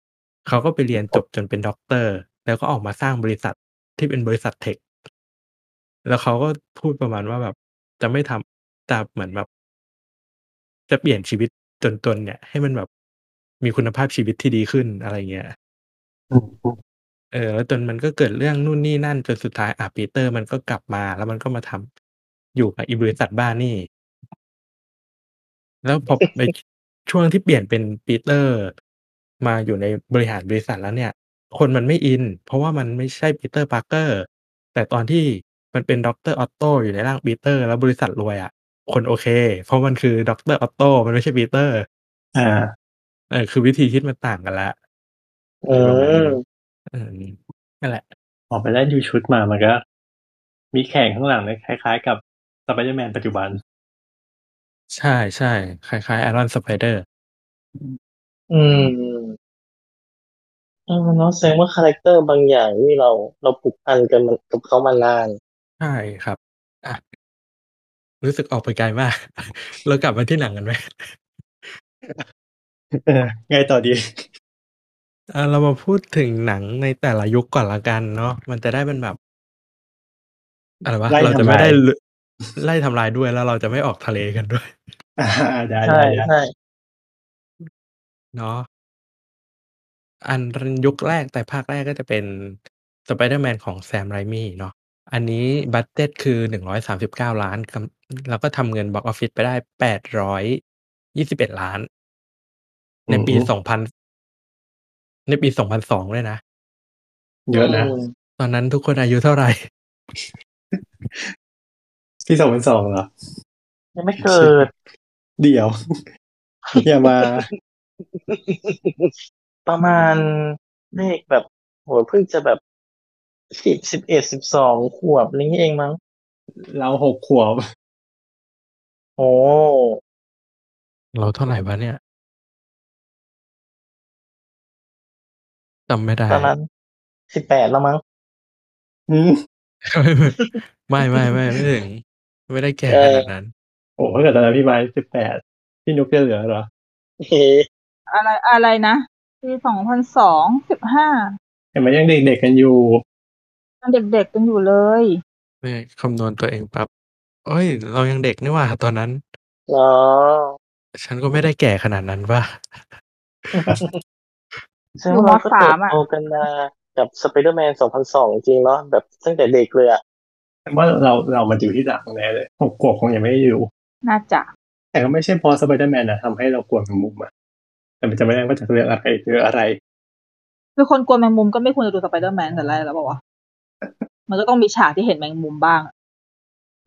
เขาก็ไปเรียนจบจนเป็นด็อกเตอร์ แล้วก็ออกมาสร้างบริษัทที่เป็นบริษัท tech แล้วเขาก็พูดประมาณว่าแบบจะไม่ทำจะเหมือนแบบ จะเปลี่ยนชีวิตจนๆเนี่ย ให้มันแบบมีคุณภาพชีวิตที่ดีขึ้นอะไรเงี้ย เออ แล้วจนมันก็เกิดเรื่องนู่นนี่นั่น จนสุดท้าย อะปีเตอร์มันก็กลับมา แล้วมันก็มาทำ อยู่กับอีบริษัทบ้านนี่ แล้วพอในช่วงที่เปลี่ยนเป็นปีเตอร์ มาอยู่ในบริหารบริษัทแล้วเนี่ย คนมันไม่อิน เพราะว่ามันไม่ใช่ปีเตอร์ปาร์เกอร์ แต่ตอนที่มันเป็นด็อกเตอร์ออตโต้อยู่ในร่างปีเตอร์ แล้วบริษัทรวยอะคนโอเค เพราะมันคือด็อกเตอร์ออตโต้มันไม่ใช่ปีเตอร์อ่าเออ คือวิธีคิดมันต่างกันละอืม เออนั่นแหละ ออกไปได้ดูชุดมามันก็ มีแข้งข้างหลังเลยคล้าย ๆ กับสไปเดอร์แมนปัจจุบัน ใช่ใช่คล้ายๆไอรอนสไปเดอร์ อืมเออเนาะแสดงว่าคาแรคเตอร์บางอย่างที่เราเราผูกพันกันมันกับเขามานาน ใช่ครับอะรู้สึกออกไปไกลมาก เรากลับมาที่หนังกันไหมเออไงต่อดี อ่า เรามาพูดถึงหนังในแต่ละยุคก่อนละกันเนาะ มันจะได้เป็นแบบ อะไรวะ ไล่เราจะทำไม่ลายได้ลุไล่ทำลายด้วย แล้วเราจะไม่ออกทะเลกัน ด้วยอ่าได้ ใช่ได้ได้ใช่เนาะ อันยุคแรก แต่ภาคแรกก็จะเป็น Spider-Man ของ Sam Raimi เนาะ อันนี้บัดเจ็ตคือ 139ล้านกำ แล้วก็ทำเงินบ็อกออฟฟิศไปได้ 821ล้าน ในปีอืม2000ในปี2002ด้วยนะ เยอะนะมตอนนั้นทุกคนอายุเท่าไหร่ พี่สองพันสองเหรอ ยังไม่เกิด เดี๋ยว อย่ามา ประมาณเลขแบบโหเพิ่งจะแบบสิบสิบเอ็ดสิบสองขวบอะไรอย่างนี้เองมั้ง เราหกขวบ โอ้ เราเท่าไหร่วะเนี่ย จำไม่ได้ ตอนนั้นสิบแปดแล้วมั้งอืมไม่ไม่ไม่ไม่ถึง ไม่ได้แก่เอขอนาดนั้น โอ้ถ้าเกิดตอนนั้นพี่ไม้สิบแปดพี่นุกจะเหลือเหรอเฮ้อะไรอะไรนะปีสองพันสองสิบห้าเห็นไหมยังเด็กๆกันอยู่เด็กๆกันอยู่เลยไม่คำนวณตัวเองปั๊บเอ้ย เรายังเด็กนี่หว่า ตอนนั้นเหรอฉันก็ไม่ได้แก่ขนาดนั้นป่ะ แสดงว่าเราก็เติบโตกันมากับสไปเดอร์แมนสองพันสองจริงเนาะแบบตั้งแต่เด็กเลยอะแต่ว่าเราเรามันอยู่ที่หลังแน่เลยหกขวบคงยังไม่ได้อยู่ น่าจะแต่ก็ไม่ใช่เพราะสไปเดอร์แมนนะทำให้เรากลัวแมงมุมอะแต่มันจะไม่ได้ว่าจากเรื่องอะไรเรื่องอะไรคือคนกลัวแมงมุมก็ไม่ควรจะดูสไปเดอร์แมนแต่แรกแล้วบอกว่าวะมันก็ต้องมีฉากที่เห็นแมงมุมบ้าง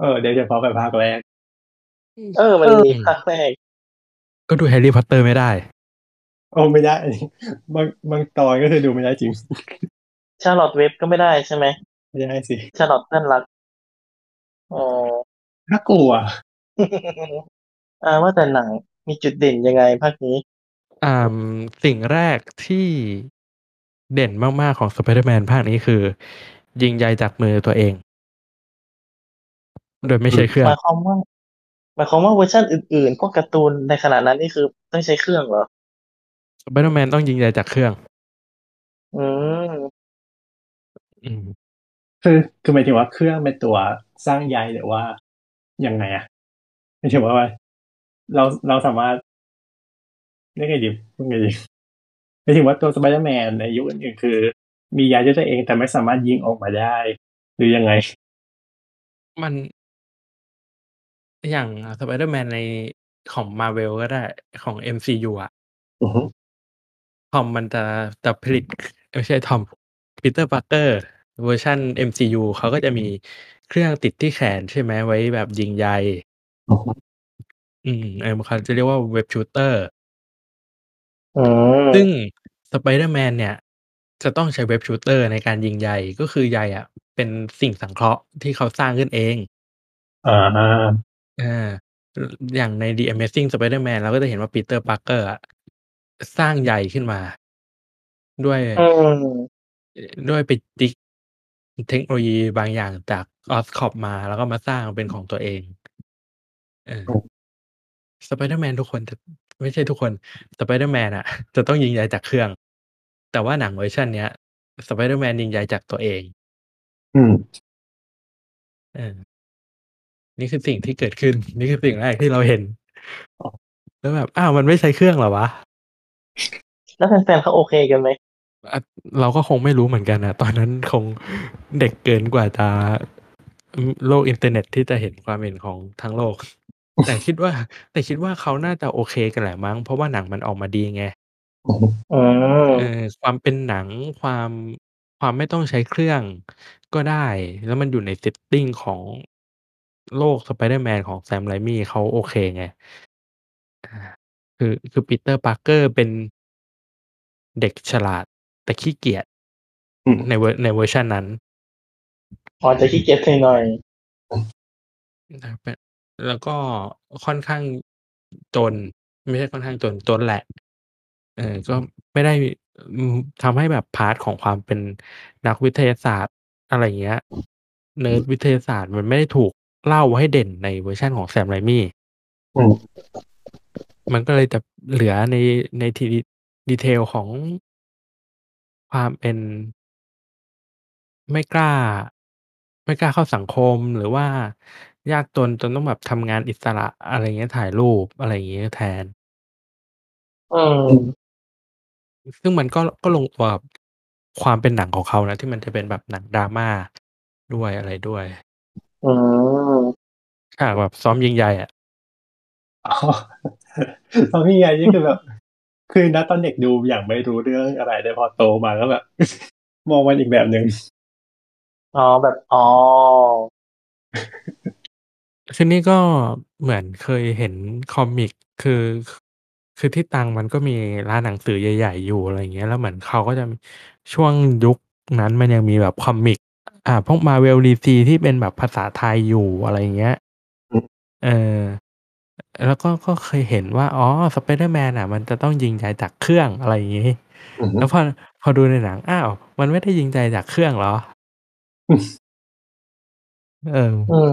เออเดี๋ยวเฉพาะแบบภาคแรก เออมันเออมีภาคแรกก็ดูแฮร์รี่พอตเตอร์ไม่ได้ โอ้ไม่ได้บางบางตอนก็คือดูไม่ได้จริง ชาร์ลอตเว็บก็ไม่ได้ใช่ไหมไม่ได้สิ ชาร์ลอตเพื่อนรักอ๋อน่ากลัวอ่าว่าแต่หนังมีจุดเด่นยังไงภาคนี้อ่าสิ่งแรกที่เด่นมากๆของสไปเดอร์แมนภาคนี้คือ ยิงใยจากมือตัวเอง โดยไม่ใช้เครื่อง หมายความว่าหมายความว่าเวอร์ชันอื่นๆ พวกการ์ตูนในขณะนั้นนี่คือต้องใช้เครื่องเหรอ สไปเดอร์แมนต้องยิงใยจากเครื่อง อืมอืมคือคือหมายถึงว่าเครื่องเป็นตัวสร้างใยหรือว่ายังไงอะหมายถึงว่าเราเราสามารถเรียกไงดีพูดไงดีหมายถึงว่าตัวสไปเดอร์แมนในยุคอื่นๆคือ มีใยด้วยตัวเองแต่ไม่สามารถยิงออกมาได้ หรือยังไง มันอย่างสไปเดอร์แมนในของมาร์เวลก็ได้ของ MCU อะอือฮึ ทอมมันจะจะผลิตไม่ใช่ทอมปีเตอร์ปาร์เกอร์เวอร์ชัน MCU เขาก็จะมีเครื่องติดที่แขนใช่ไหมไว้แบบยิงใยอือฮึอืมเออเขาจะเรียกว่า web shooter อืมซึ่งสไปเดอร์แมนเนี่ย จะต้องใช้ web shooter ในการยิงใยก็คือใยอะ เป็นสิ่งสังเคราะห์ที่เขาสร้างขึ้นเองอ่าอ่าอย่างใน The Amazing Spider-Man เราก็จะเห็นว่าปีเตอร์ปาร์เกอร์ สร้างใยขึ้นมา ด้วยอืมด้วยไปจิก เทคโนโลยีบางอย่างจากออสคอร์ปมา แล้วก็มาสร้างเป็นของตัวเอง เออสไปเดอร์แมนทุกคนจะ ไม่ใช่ทุกคนสไปเดอร์แมนอะจะต้องยิงใยจากเครื่อง แต่ว่าหนังเวอร์ชันเนี้ยสไปเดอร์แมนยิงใยจากตัวเอง อืม เออ นี่คือสิ่งที่เกิดขึ้น นี่คือสิ่งแรกที่เราเห็น อ๋อ แล้วแบบ อ้าว มันไม่ใช้เครื่องเหรอวะ แล้วแฟนๆเขาโอเคกันไหมอะเราก็คงไม่รู้เหมือนกันนะตอนนั้นคงเด็กเกินกว่าจะโลกอินเทอร์เน็ตที่จะเห็นความเห็นของทั้งโลก แต่คิดว่า แต่คิดว่าเขาน่าจะโอเคกันแหละมั้ง เพราะว่าหนังมันออกมาดีไงอือฮึอืมเออความเป็นหนังความความไม่ต้องใช้เครื่องก็ได้ แล้วมันอยู่ใน setting ของโลกสไปเดอร์แมนของแซมไรมี่เขาโอเคไงอ่า คือคือปีเตอร์ปาร์เกอร์เป็นเด็กฉลาด แต่ขี้เกียจอืมในเวอร์ในเวอร์ชันนั้นพอจะขี้เกียจหน่อยนะครับแล้วก็ค่อนข้างจน ไม่ใช่ค่อนข้างจนจนแหละ เออก็ไม่ได้อืมทำให้แบบ part ของความเป็นนักวิทยาศาสตร์อะไรเงี้ย เนิร์ดวิทยาศาสตร์มันไม่ได้ถูกเล่าให้เด่นในเวอร์ชันของแซมไรมี่อื มมันก็เลยจะเหลือใน ในที detail ของ ความเป็น ไม่กล้า ไม่กล้าเข้าสังคม หรือว่ายากจนจนต้องแบบทำงานอิสระ อะไรอย่างเงี้ย ถ่ายรูป อะไรอย่างงี้ แทน อืม ซึ่งมันก็ ก็ลงตัวกับ ความเป็นหนังของเขานะ ที่มันจะเป็นแบบหนัง drama ด้วย อะไรด้วย อืม ฉากแบบซ้อมยิงใยอะ อ๋อ ซ้อมยิงใยนี่คือแบบ คือณตอนเด็กดูอย่างไม่รู้เรื่องอะไรแต่พอโตมาก็แบบมองมันอีกแบบหนึ่งอ๋อแบบอ๋อคือนี่ก็เหมือนเคยเห็นคอมิกคือคือที่ตรังมันก็มีร้านหนังสือใหญ่ๆอยู่อะไรอย่างเงี้ยแล้วเหมือนเขาก็จะช่วงยุคนั้นมันยังมีแบบคอมิกอ่าพวก Marvel DC ที่เป็นแบบภาษาไทยอยู่อะไรอย่างเงี้ยอืมเออ แล้วก็ก็เคยเห็นว่า อ๋อ Spider-Man อะมันจะต้องยิงใยจากเครื่องอะไรอย่างงี้อือฮึแล้วพอพอดูในหนัง อ้าว มันไม่ได้ยิงใยจากเครื่องเหรอ?เอออืม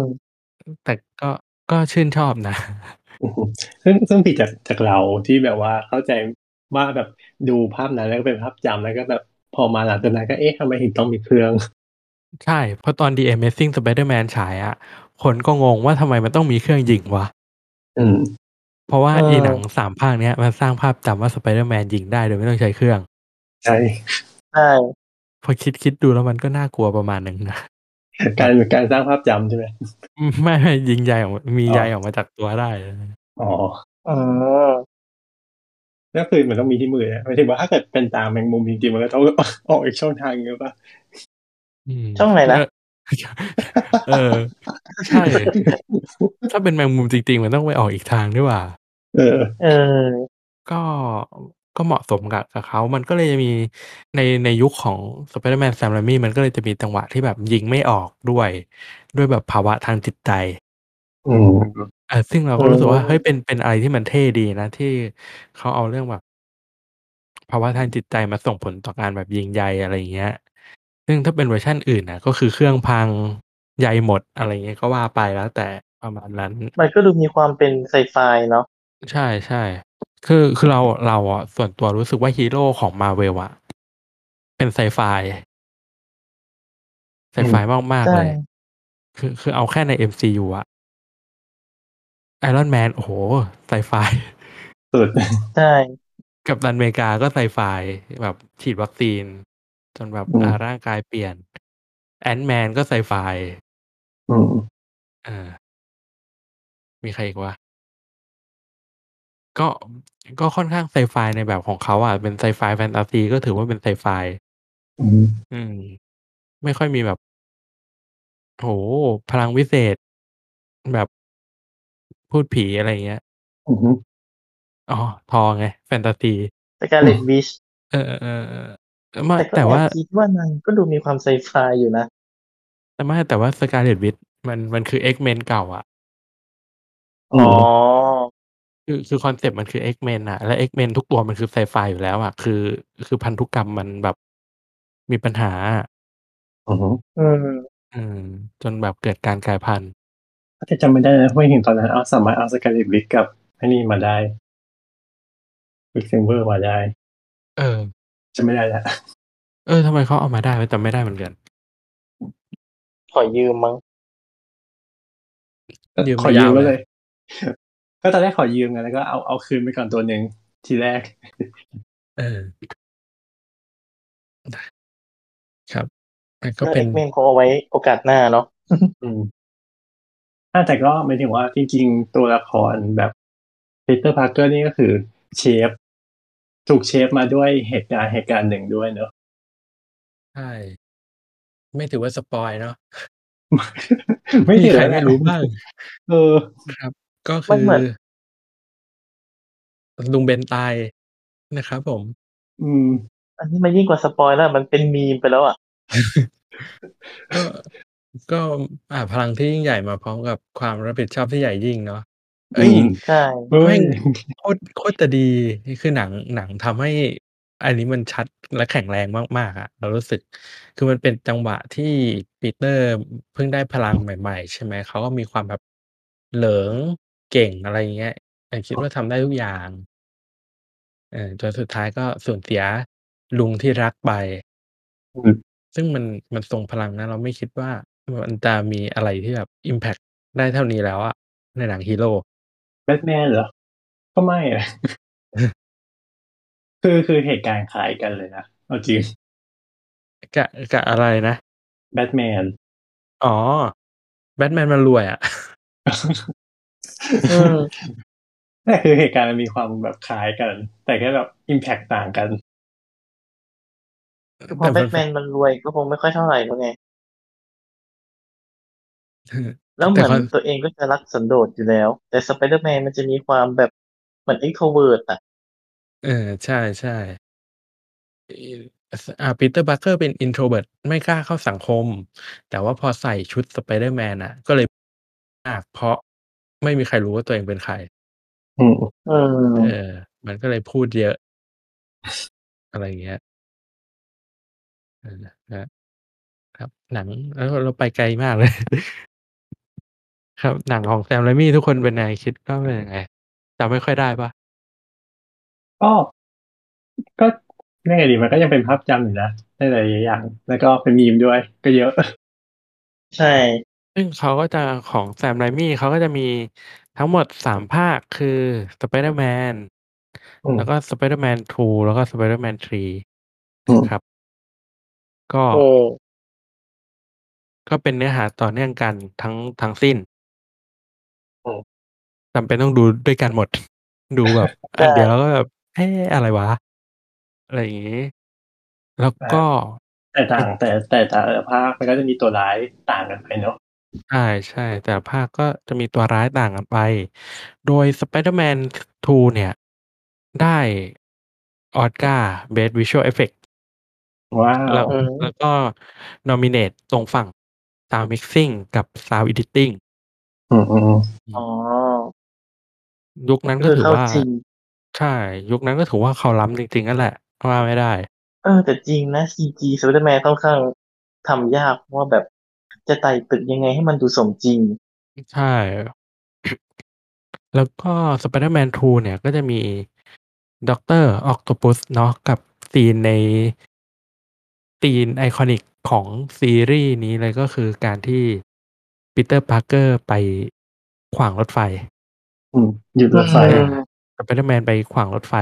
แต่ก็ก็ชื่นชอบนะอือฮึซึ่งซึ่งผิดจากจากเราที่แบบว่าเข้าใจว่าแบบดูภาพนั้นแล้วก็เป็นภาพจำแล้วก็แบบพอมาหลังจากนั้นก็เอ๊ะทำไมถึงต้องมีเครื่อง?ใช่ เพราะตอน The Amazing Spider-Man ฉายอะคนก็งงว่าทำไมมันต้องมีเครื่องยิงวะ? อืมเพราะว่าเอออีหนัง3ภาคเนี้ยมันสร้างภาพจำว่า Spider-Man ยิงได้โดยไม่ต้องใช้เครื่อง ใช่ใช่พอคิดคิดดูแล้วมันก็น่ากลัวประมาณหนึ่งนะการการสร้างภาพจำใช่ไหม?อืมไม่ๆยิงใยออกมามีอ๋อใยออกมาจากตัวได้อ๋ออ๋อก็คือมันต้องมีที่มืออะหมายถึงว่าถ้าเกิดเป็นตาแมงมุมจริงๆมันก็ต้องออกอีกช่องทางหนึ่งหรือเปล่า?อืมช่องไหนนะ? เออ ใช่ ถ้าเป็นแมงมุมจริง ๆ มันต้องไปออกอีกทางนี่หว่า เออ เออ ก็ก็เหมาะสมกับกับเขา มันก็เลยจะมีในในยุคของ Spider-Man Sam Raimi มันก็เลยจะมีจังหวะที่แบบยิงไม่ออกด้วย ด้วยแบบภาวะทางจิตใจอืมเออซึ่งเราอืก็รู้สึกว่าเฮ้ยมเป็นเป็นอะไรที่มันเท่ดีนะ ที่เขาเอาเรื่องแบบภาวะทางจิตใจมาส่งผลต่อการแบบยิงใยอะไรอย่างเงี้ย ซึ่งถ้าเป็นเวอร์ชันอื่นน่ะก็คือเครื่องพังใยหมดอะไรอย่างงี้ก็ว่าไปแล้วแต่ประมาณนั้น มันก็ดูมีความเป็นไซไฟเนาะใช่ๆคือคือเราเราอะส่วนตัวรู้สึกว่าฮีโรของ Marvel อะเป็นไซไฟไซอืมไฟมากใชๆ่เลย คือคือเอาแค่ใน MCU อะ Iron Man โอ้โฮไซไฟสุดใช่ กัปตันอเมริกาก็ไซไฟแบบฉีดวัคซีน จนแบบอือ่ามร่างกายเปลี่ยน Ant-Man ก็ไซไฟ อืม เออ มีใครอีกวะ?ก็ ก็ค่อนข้างไซไฟในแบบของเขาอะ เป็นไซไฟแฟนตาซี ก็ถือว่าเป็นไซไฟ อือฮึ อืม ไม่ค่อยมีแบบ โอ้โฮ พลังวิเศษ แบบ พูดผี อะไรอย่างเงี้ย อือฮึ อ๋อ Thor ไง แฟนตาซี Scarlet Witch เออ ๆ ๆๆไม่ แต่ก็แต่แอว่าบคิดว่านางก็ดูมีความไซไฟอยู่นะ แต่ไม่แต่ว่า Scarlet Witch มันมันคือ X-Men เก่าอะอือ๋อมคือคือคอนเซปต์มันคือ X-Men น่ะแล้ว X-Men ทุกตัวมันคือไซไฟอยู่แล้วอะคือ คือพันธุกรรมมันแบบมีปัญหาอะอือฮึอืมอืมจนแบบเกิดการกลายพันธุ์แต่จำไม่ได้นะไม่เห็นตอนนั้นเอาสามารถเอา Scarlet Witch กับไอ้นี่มาได้ Quicksilver มาได้ เออ จำไม่ได้แล้วเออทำไมเขาเอามาได้วะจำไม่ได้เหมือนกันขอยืมมั้งก็ยืมขมอายืยามวไว้เลเลยยก็ตอนแรกขอยืมไงแล้วก็เอาเอาคืนไปก่อนตัวหนึ่งทีแรก เออครับมันก็ก็เป็น X-Men คงเอาไว้โอกาสหน้าเนาะอืมอาแต่ก็หมายถึงว่าจริง ๆ ตัวละครแบบ Peter Parker นี่ก็คือ shape ถูก shape มาด้วยเหตุการณ์เหตุการณ์หนึ่งด้วยเนาะใช่ ไม่ถือว่าสปอยล์เนาะไม่มีถือใครแล้วแหไม่ละรู้บ้างเออครับ ก็คมัืนอเหมือนลุงเบนตายนะครับผม อืม อันนี้มันยิ่งกว่า spoil แล้ว มันเป็น meme ไปแล้วอะก็ก็อ่าพลังที่ยิ่งใหญ่มาพร้อมกับความรับผิดชอบที่ใหญ่ยิ่งเนาะ เฮ้ย อืม ใช่ เฮ้ย แม่ง โคตร โคตรจะดีนี่คือหนัง หนังทำให้อันนี้มันชัดและแข็งแรงมาก ๆ อะ เรารู้สึก คือมันเป็นจังหวะที่ปีเตอร์เพิ่งได้พลังใหม่ ๆ ใช่ไหม เขาก็มีความแบบเหลิง เก่ง อะไรอย่างเงี้ย แต่คิดว่าทำได้ทุกอย่าง เออ จนสุดท้ายก็สูญเสียลุงที่รักไป อืม ซึ่งมัน มันทรงพลังนะ เราไม่คิดว่ามันจะมีอะไรที่แบบอิมแพกได้เท่านี้แล้วอะ ในหนังฮีโร่แบทแมนเหรอ ก็ไม่อะคือคือเหตุการณ์คล้ายกันเลยนะเอาจริงกะกะอะไรนะแบทแมนอ๋อแบทแมนมันรวยอะอืมแต่คือเหตุการณ์มันมีความแบบคล้ายกัน แต่แค่แบบอิมแพกต่างกันคือพอแบทแมนมันรวยก็คงไม่ค่อยเท่าไหร่แล้วไง แล้วเหมือนแต่เขาตัวเองก็จะรักสันโดษอยู่แล้ว แต่สไปเดอร์แมนมันจะมีความแบบเหมือน extrovert อะ เออ ใช่ใช่อ่าปีเตอร์ปาร์เกอร์เป็นอินโทรเ r ิร์ไม่กล้าเข้าสังคม แต่ว่าพอใส่ชุดสไปเดอร์แมนอะ ก็เลยมากเพราะไม่มีใครรู้ว่าตัวเองเป็นใครอืมอืมเออ มันก็เลยพูดเยอะ อะไรอย่างเงี้ยเออนะครับ หนังแล้วเราไปไกลมากเลย ครับ หนังของแซมไรมี่ทุกคนเป็นไงคิดว่าเป็นยังไงจำไม่ค่อยได้ปะก็ก็นี่ไงดีมันก็ยังเป็นภาพจำอยู่นะในหลายๆอย่าง แล้วก็เป็นมีมด้วย ก็เยอะ ใช่ ซึ่งเขาก็จะของแซมไรมี่เขาก็จะมีทั้งหมดสามภาคคือ Spider-Man อืมแล้วก็ Spider-Man 2แล้วก็ Spider-Man อืม3ครับ ก็โอ้ก็เป็นเนื้อหาต่อเนื่องกันทั้งทั้งสิ้นอืม จำเป็นต้องดูด้วยกันหมด ดูแบบอันเดียวแล้วก็แบบเอ๊ะอะไรวะ อะไรอย่างงี้ แล้วก็แต่ต่างแต่แต่แต่ละภาคมันก็จะมีตัวร้ายต่างกันไปเนาะใช่ใช่ แต่ภาคก็จะมีตัวร้ายต่างกันไป โดย Spider-Man 2 เนี่ย ได้ออสการ์ Best Visual Effect ว้าแล้ววอืมแล้วก็ nominate ตรงฝั่ง Sound Mixing กับ Sound Editing อืมอืมอ๋อ ยุคนั้นก็ก็คือถือว่าเขา จริง ใช่ ยุคนั้นก็ถือว่าเขาล้ำจริง ๆ นั่นแหละ ว่าไม่ได้ เออ แต่จริงนะ CG สไปเดอร์แมนค่อนข้างทำยากเพราะว่าแบบจะไต่ตึกยังไงให้มันดูสมจริง ใช่ แล้วก็ Spider-Man 2 เนี่ย ก็จะมีด็อกเตอร์ออกโตปุสเนาะกับซีนในซีน iconic ของซีรีส์นี้เลยก็คือการที่ปีเตอร์พาร์เกอร์ไปขวางรถไฟอืม หยุดรถไฟอืมสไปเดอร์แมนไปขวางรถไฟ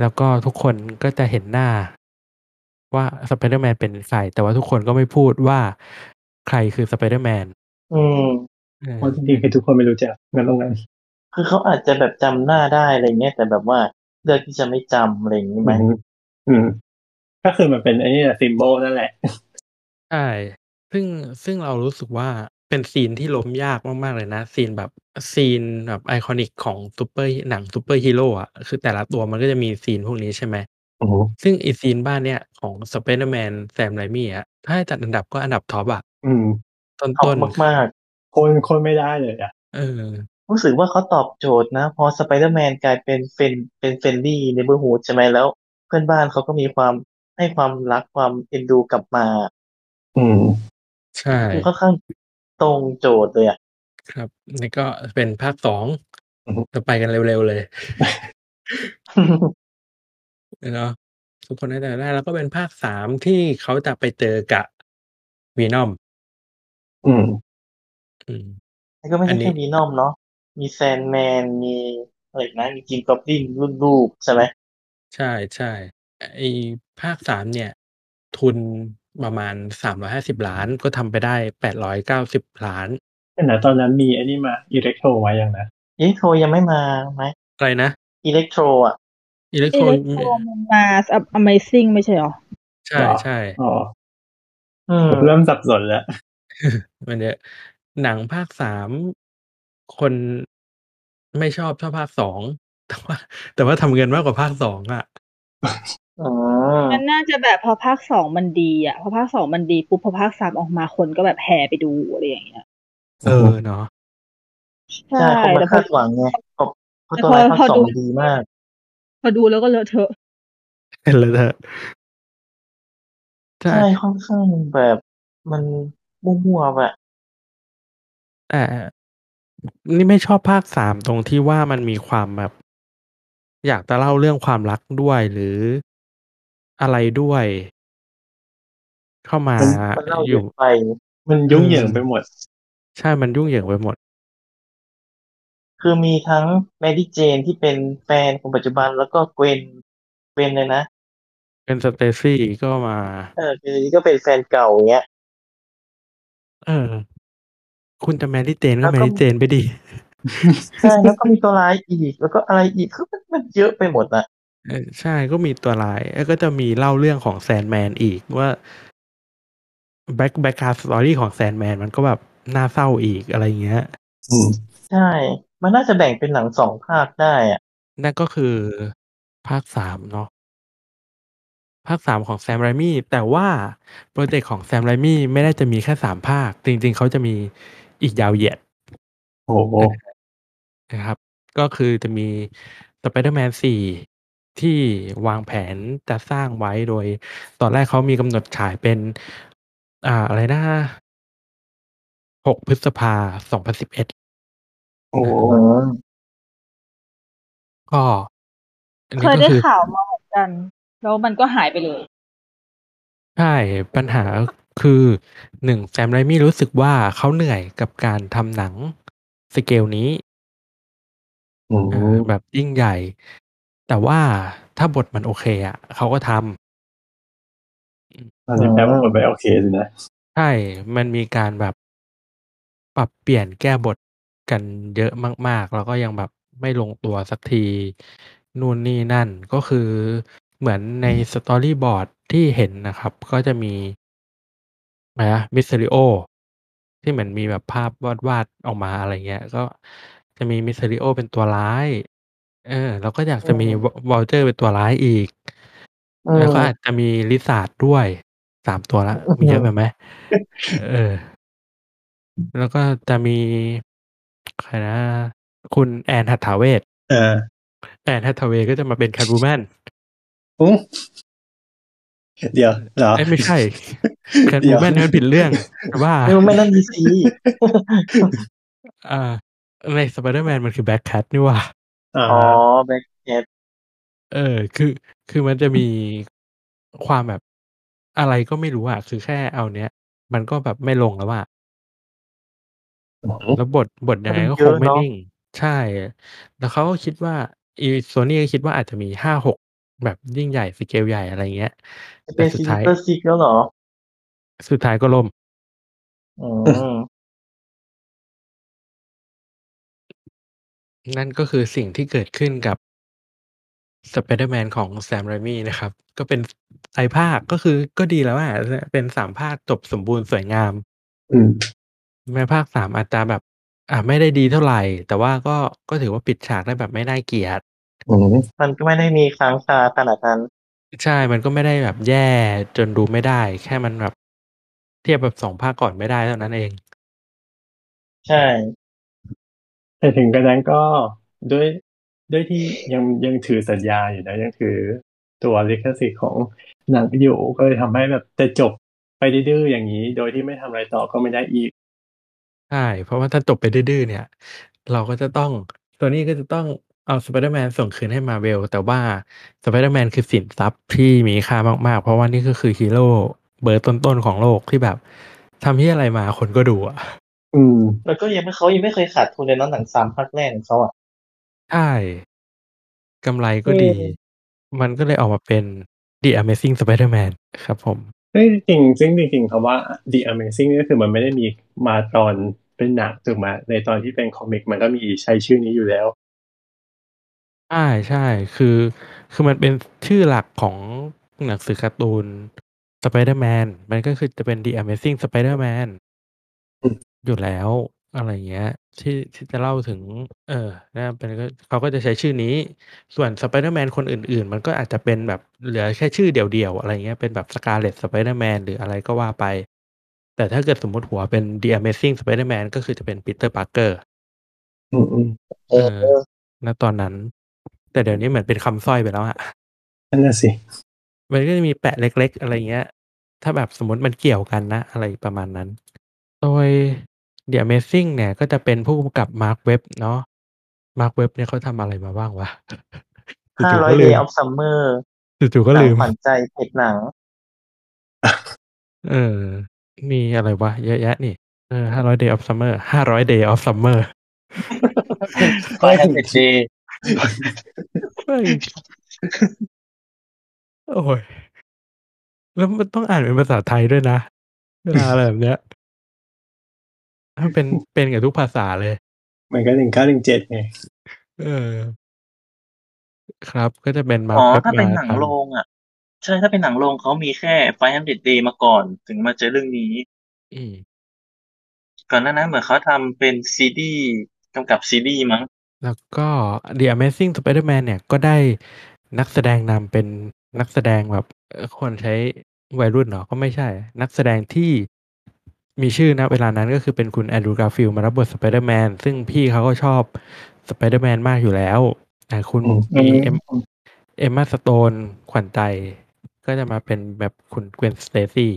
แล้วก็ทุกคนก็จะเห็นหน้า ว่าสไปเดอร์แมนเป็นใครแต่ว่าทุกคนก็ไม่พูดว่าใครคือสไปเดอร์แมนอืมเออเพราะจริงๆคือทุกคนไม่รู้จักงั้นตรงนั้นคือเขาอาจจะแบบจำหน้าได้อะไรเงี้ยแต่แบบว่าเลือกที่จะไม่จำอะไรอย่างนี้ไหมอืมอืมก็คือมันเป็นไอ้นี่แหละ symbol นั่นแหละใช่ซึ่งซึ่งเรารู้สึกว่า เป็นซีนที่ล้มยากมากๆเลยนะ ซีนแบบซีนแบบ iconic ของซูเปอร์หนังซูเปอร์ฮีโร่อะคือแต่ละตัวมันก็จะมีซีนพวกนี้ใช่ไหมอืมซึ่งอีซีนบ้านเนี่ยของสไปเดอร์แมนแซมไรมี่อะถ้าให้จัดอันดับก็อันดับ top อะอืม top ต้นต้นมากคนคนไม่ได้เลยอะเออๆรู้สึกว่าเขาตอบโจทย์นะ พอสไปเดอร์แมนกลายเป็น friendเป็น friendly neighborhood ใช่ไหมแล้ว เพื่อนบ้านเขาก็มีความให้ความรักความเอ็นดูกลับมา อืม ใช่คือค่อนข้าง ตรงโจทย์เลยอะครับนี่ก็เป็นภาคสองอือฮึจะไปกันเร็วๆเลยเนาะทุกคนได้แต่ได้แล้วก็เป็นภาคสามที่เขาจะไปเจอกับวีนอม อืม อืมแล้วก็ไม่อัใช่นนี้แค่วีนอมเนาะมีแซนแมนมีอะไรอีกนะมีจิมกอบลินรุ่นลูกใช่ไหมใช่ใช่ไอภาคสามเนี่ย ทุน ประมาณสามร้อยห้าสิบล้านก็ทำไปได้แปดร้อยเก้าสิบล้านแต่นะตอนนั้นมีไอ้นี่มาอิเล็กโทรมายังนะอิเล็กโทรยังไม่มาไหมอะไรนะอิเล็กโทรอะอิเล็กอิโทรเล็กโทรมันมา Amazing ไม่ใช่เหรอ ใช่ใช่อ๋ออืมเริ่มสับสนแล้ว มันเยอะหนังภาคสามคนไม่ชอบชอบภาคสองแต่ว่า แต่ว่าทำเงินมากกว่าภาคสองอะ อ๋อ มันน่าจะแบบพอภาคสองมันดีอะ พอภาคสองมันดีปุ๊บพอภาคสามออกมาคนก็แบบแห่ไปดูอะไรอย่างเงี้ย เออเนาะ ใช่คนมาแต่พอ คาดหวังไงเพราะเพราะแต่ตัวพอร้ายภาคพอสองดูมันดีมาก พอดูแล้วก็เลอะเทอะเห็นเลยเถอะใช่ ใช่ค่อนข้างแบบมันมั่วๆแบบแต่นี่ไม่ชอบภาคสามตรงที่ว่ามันมีความแบบ อยากจะเล่าเรื่องความรักด้วยหรือ อะไรด้วย เข้ามามันเล่าอเยยู่อะไป มันยุ่งเหยิงไปหมด ใช่ มันยุ่งเหยิงไปหมด คือมีทั้งแมรี่เจนที่เป็นแฟนคนปัจจุบันแล้วก็เกวนเกวนเลยนะ เป็นสเตซี่ก็มา เออคือก็เป็นแฟนเก่าอย่างเงี้ย เออ คุณจะแมรี่เจนแล้ก็วแมก็รี่เจนไปดิ ใช่แล้วก็มีตัวร้ายอีก แล้วก็อะไรอีกคือมันมันเยอะไปหมดอะ เออ ใช่ ก็มีตัวร้าย แล้วก็จะมีเล่าเรื่องของแซนแมนอีกว่า back backstory ของแซนแมนมันก็แบบน่าเศร้าอีกอะไรเงี้ย อืมใช่ มันน่าจะแบ่งเป็นหนังสองภาคได้อะนั่นก็คือภาคสามเนาะภาคสามของแซมไรมี่แต่ว่าโปรเจกต์ของแซมไรมี่ไม่ได้จะมีแค่สามภาค จริง ๆ เขาจะมีอีกยาวเหยียดโอ้โหนะครับ ก็คือจะมี Spider-Man 4 ที่วางแผนจะสร้างไว้โดย ตอนแรกเขามีกำหนดฉายเป็น อ่าอะไรนะ6พฤษภา2011โอ้โหอืมก็อันเคนี้ยก็ได้คือข่าวมาเหมือนกัน แล้วมันก็หายไปเลย ใช่ ปัญหาคือหนึ่งแซมไรมี่รู้สึกว่าเขาเหนื่อยกับการทำหนังสเกลนี้อืเออมแบบยิ่งใหญ่ แต่ว่าถ้าบทมันโอเคอะเขาก็ทำตอนนี้แปลว่าหมดไปโอเคสินะ ใช่ มันมีการแบบปรับเปลี่ยนแก้บทกันเยอะมาก ๆ แล้วก็ยังแบบไม่ลงตัวสักที นู่นนี่นั่นก็คือเหมือนในสตอรี่บอร์ดที่เห็นนะครับ ก็จะมีอะไรนะมิสเ e ริโอที่เหมือนมีแบบภาพวาดวาดๆออกมาอะไรเงี้ย ก็จะมีมิสเ e ริโอเป็นตัวร้าย เออแล้วก็อยากจะมีวัลเจอร์เป็นตัวร้ายอีกอืมแล้วก็อาจจะมีลิซาร์ดด้วยสามตัวละมีเยอะไปไหม เออ แล้วก็จะมี ใครนะ คุณแอนแฮททาเวย์เออ แอนแฮททาเวย์ก็จะมาเป็นแคทวูแมนอู้เดี๋ยว เหรอ เอ้ยไม่ใช่แคทวูแมน เดี๋ยวนี่มันผิดเรื่องแต่ว่าไม่ไม่นั่นดีซีอ่าในสไปเดอร์แมนมันคือแบล็คแคทนี่หว่า อ่าอ๋อแบล็คแคทเออ คือ คือมันจะมีความแบบอะไรก็ไม่รู้อะคือแค่เอาเนี้ย มันก็แบบไม่ลงแล้วอะแล้วบท บทยังไงก็คงไม่นิ่ง ใช่ แล้วเขาก็คิดว่า อีโซนี่ก็คิดว่าอาจจะมีห้าหกแบบยิ่งใหญ่ สเกลใหญ่ อะไรเงี้ย จะเป็นแต่สุซีดท้ายเตอร์ซิกแล้วเหรอ สุดท้ายก็ล่ม อืม นั่นก็คือสิ่งที่เกิดขึ้นกับ Spider-Man ของ Sam Raimi นะครับ ก็เป็นไตรภาค ก็คือก็ดีแล้วอะเป็นสามภาคจบสมบูรณ์สวยงาม อืม แม้ภาคสามอาจจะแบบ อ่าไม่ได้ดีเท่าไหร่ แต่ว่าก็ก็ถือว่าปิดฉากได้แบบไม่น่าเกลียดอืมมันก็ไม่ได้มีค้างคาขนาดนั้น ใช่ มันก็ไม่ได้แบบแย่จนดูไม่ได้ แค่มันแบบ เทียบแบบสองภาคก่อนไม่ได้เท่านั้นเอง ใช่ แต่ถึงกระนั้นก็ด้วยด้วยที่ยังยังถือสัญญาอยู่นะยังถือตัวลิขสิทธิ์ของหนังอยู่ก็เลยทำให้แบบจะจบไปดื้อๆอย่างนี้ โดยที่ไม่ทำอะไรต่อก็ไม่ได้อีกใช่เพราะว่าถ้าจบไปดื้อๆเนี่ย เราก็จะต้องตัวนี้ก็จะต้องเอาสไปเดอร์แมนส่งคืนให้มาร์เวลแต่ว่าสไปเดอร์แมนคือสินทรัพย์ที่มีค่ามาก ๆ เพราะว่านี่ก็คือฮีโร่เบอร์ต้นๆของโลกที่แบบทำที่อะไรมาคนก็ดูอะ อืมแล้วก็ยังไม่เขายังไม่เคยขาดทุนเลยเนาะหนังสามภาคแรกของเขาอะใช่กำไรก็ดีอืมมันก็เลยออกมาเป็น The Amazing Spider-Man ครับผมเฮ้ยจริงซึ่งจริงๆคำว่า The Amazing นี่ก็คือมันไม่ได้มีมาตอนเป็นหนังถูกไหมในตอนที่เป็นคอมิกมันก็มีใช้ชื่อนี้อยู่แล้วใช่ใช่คือ คือมันเป็นชื่อหลักของหนังสือการ์ตูน Spider-Man มันก็คือจะเป็น The Amazing Spider-Man อืมอยู่แล้ว อะไรเงี้ย ที่ ที่จะเล่าถึง เออนะ เป็น ก็ เขาก็จะใช้ชื่อนี้ ส่วน Spider-Man คนอื่น ๆ มันก็อาจจะเป็นแบบเหลือแค่ชื่อเดี่ยว ๆ อะไรเงี้ย เป็นแบบ Scarlet Spider-Man หรืออะไรก็ว่าไป แต่ถ้าเกิดสมมติหัวเป็น The Amazing Spider-Man ก็คือจะเป็น Peter Parker อืมอืมเออเออ ณ ตอนนั้น แต่เดี๋ยวนี้เหมือนเป็นคำสร้อยไปแล้วอะนั่นน่ะสิ มันก็จะมีแปะเล็ก ๆ อะไรเงี้ย ถ้าแบบสมมติมันเกี่ยวกันนะ อะไรประมาณนั้น โดย The Amazing เนี่ย ก็จะเป็นผู้กำกับมาร์คเว็บเนาะมาร์คเว็บเนี่ยเขาทำอะไรมาบ้างวะห้าจู่ๆร้อยก็เดลืย์มออฟซัมเมอร์จู่ๆก็หนังลืมขวัญใจเพจหนัง เออ มีอะไรวะ เยอะแยะนี่เออ500 Day of Summer 500 Day of Summer 500 day เฮ้ยโอ้ย แล้วมันต้องอ่านเป็นภาษาไทยด้วยนะ เวลาอะไรแบบเนี้ย ถ้าเป็นเป็นกับทุกภาษาเลย มันก็หนึ่งเก้าหนึ่งเจ็ดไงเออ ครับก็จะเป็นมาอ๋อเว็บถ้าเป็นมาหนังทำโรงอะ ใช่ถ้าเป็นหนังโรงเขามีแค่500 day มาก่อน ถึงมาเจอเรื่องนี้ อืมก่อนหน้านั้นเหมือนเขาทำเป็นซีรีส์กำกับซีรีส์มั้ง แล้วก็ The Amazing Spider-Man เนี่ยก็ได้นักแสดงนำเป็นนักแสดงแบบเอ่อควรใช้วัยรุ่นเหรอ?ก็ไม่ใช่ นักแสดงที่ มีชื่อณเวลานั้นก็คือเป็นคุณ Andrew Garfield มารับบท Spider-Man ซึ่งพี่เขาก็ชอบ Spider-Man มากอยู่แล้วอ่าคุณอืมมีเอ็ม Emma Stone ขวัญใจ ก็จะมาเป็นแบบคุณ Gwen Stacy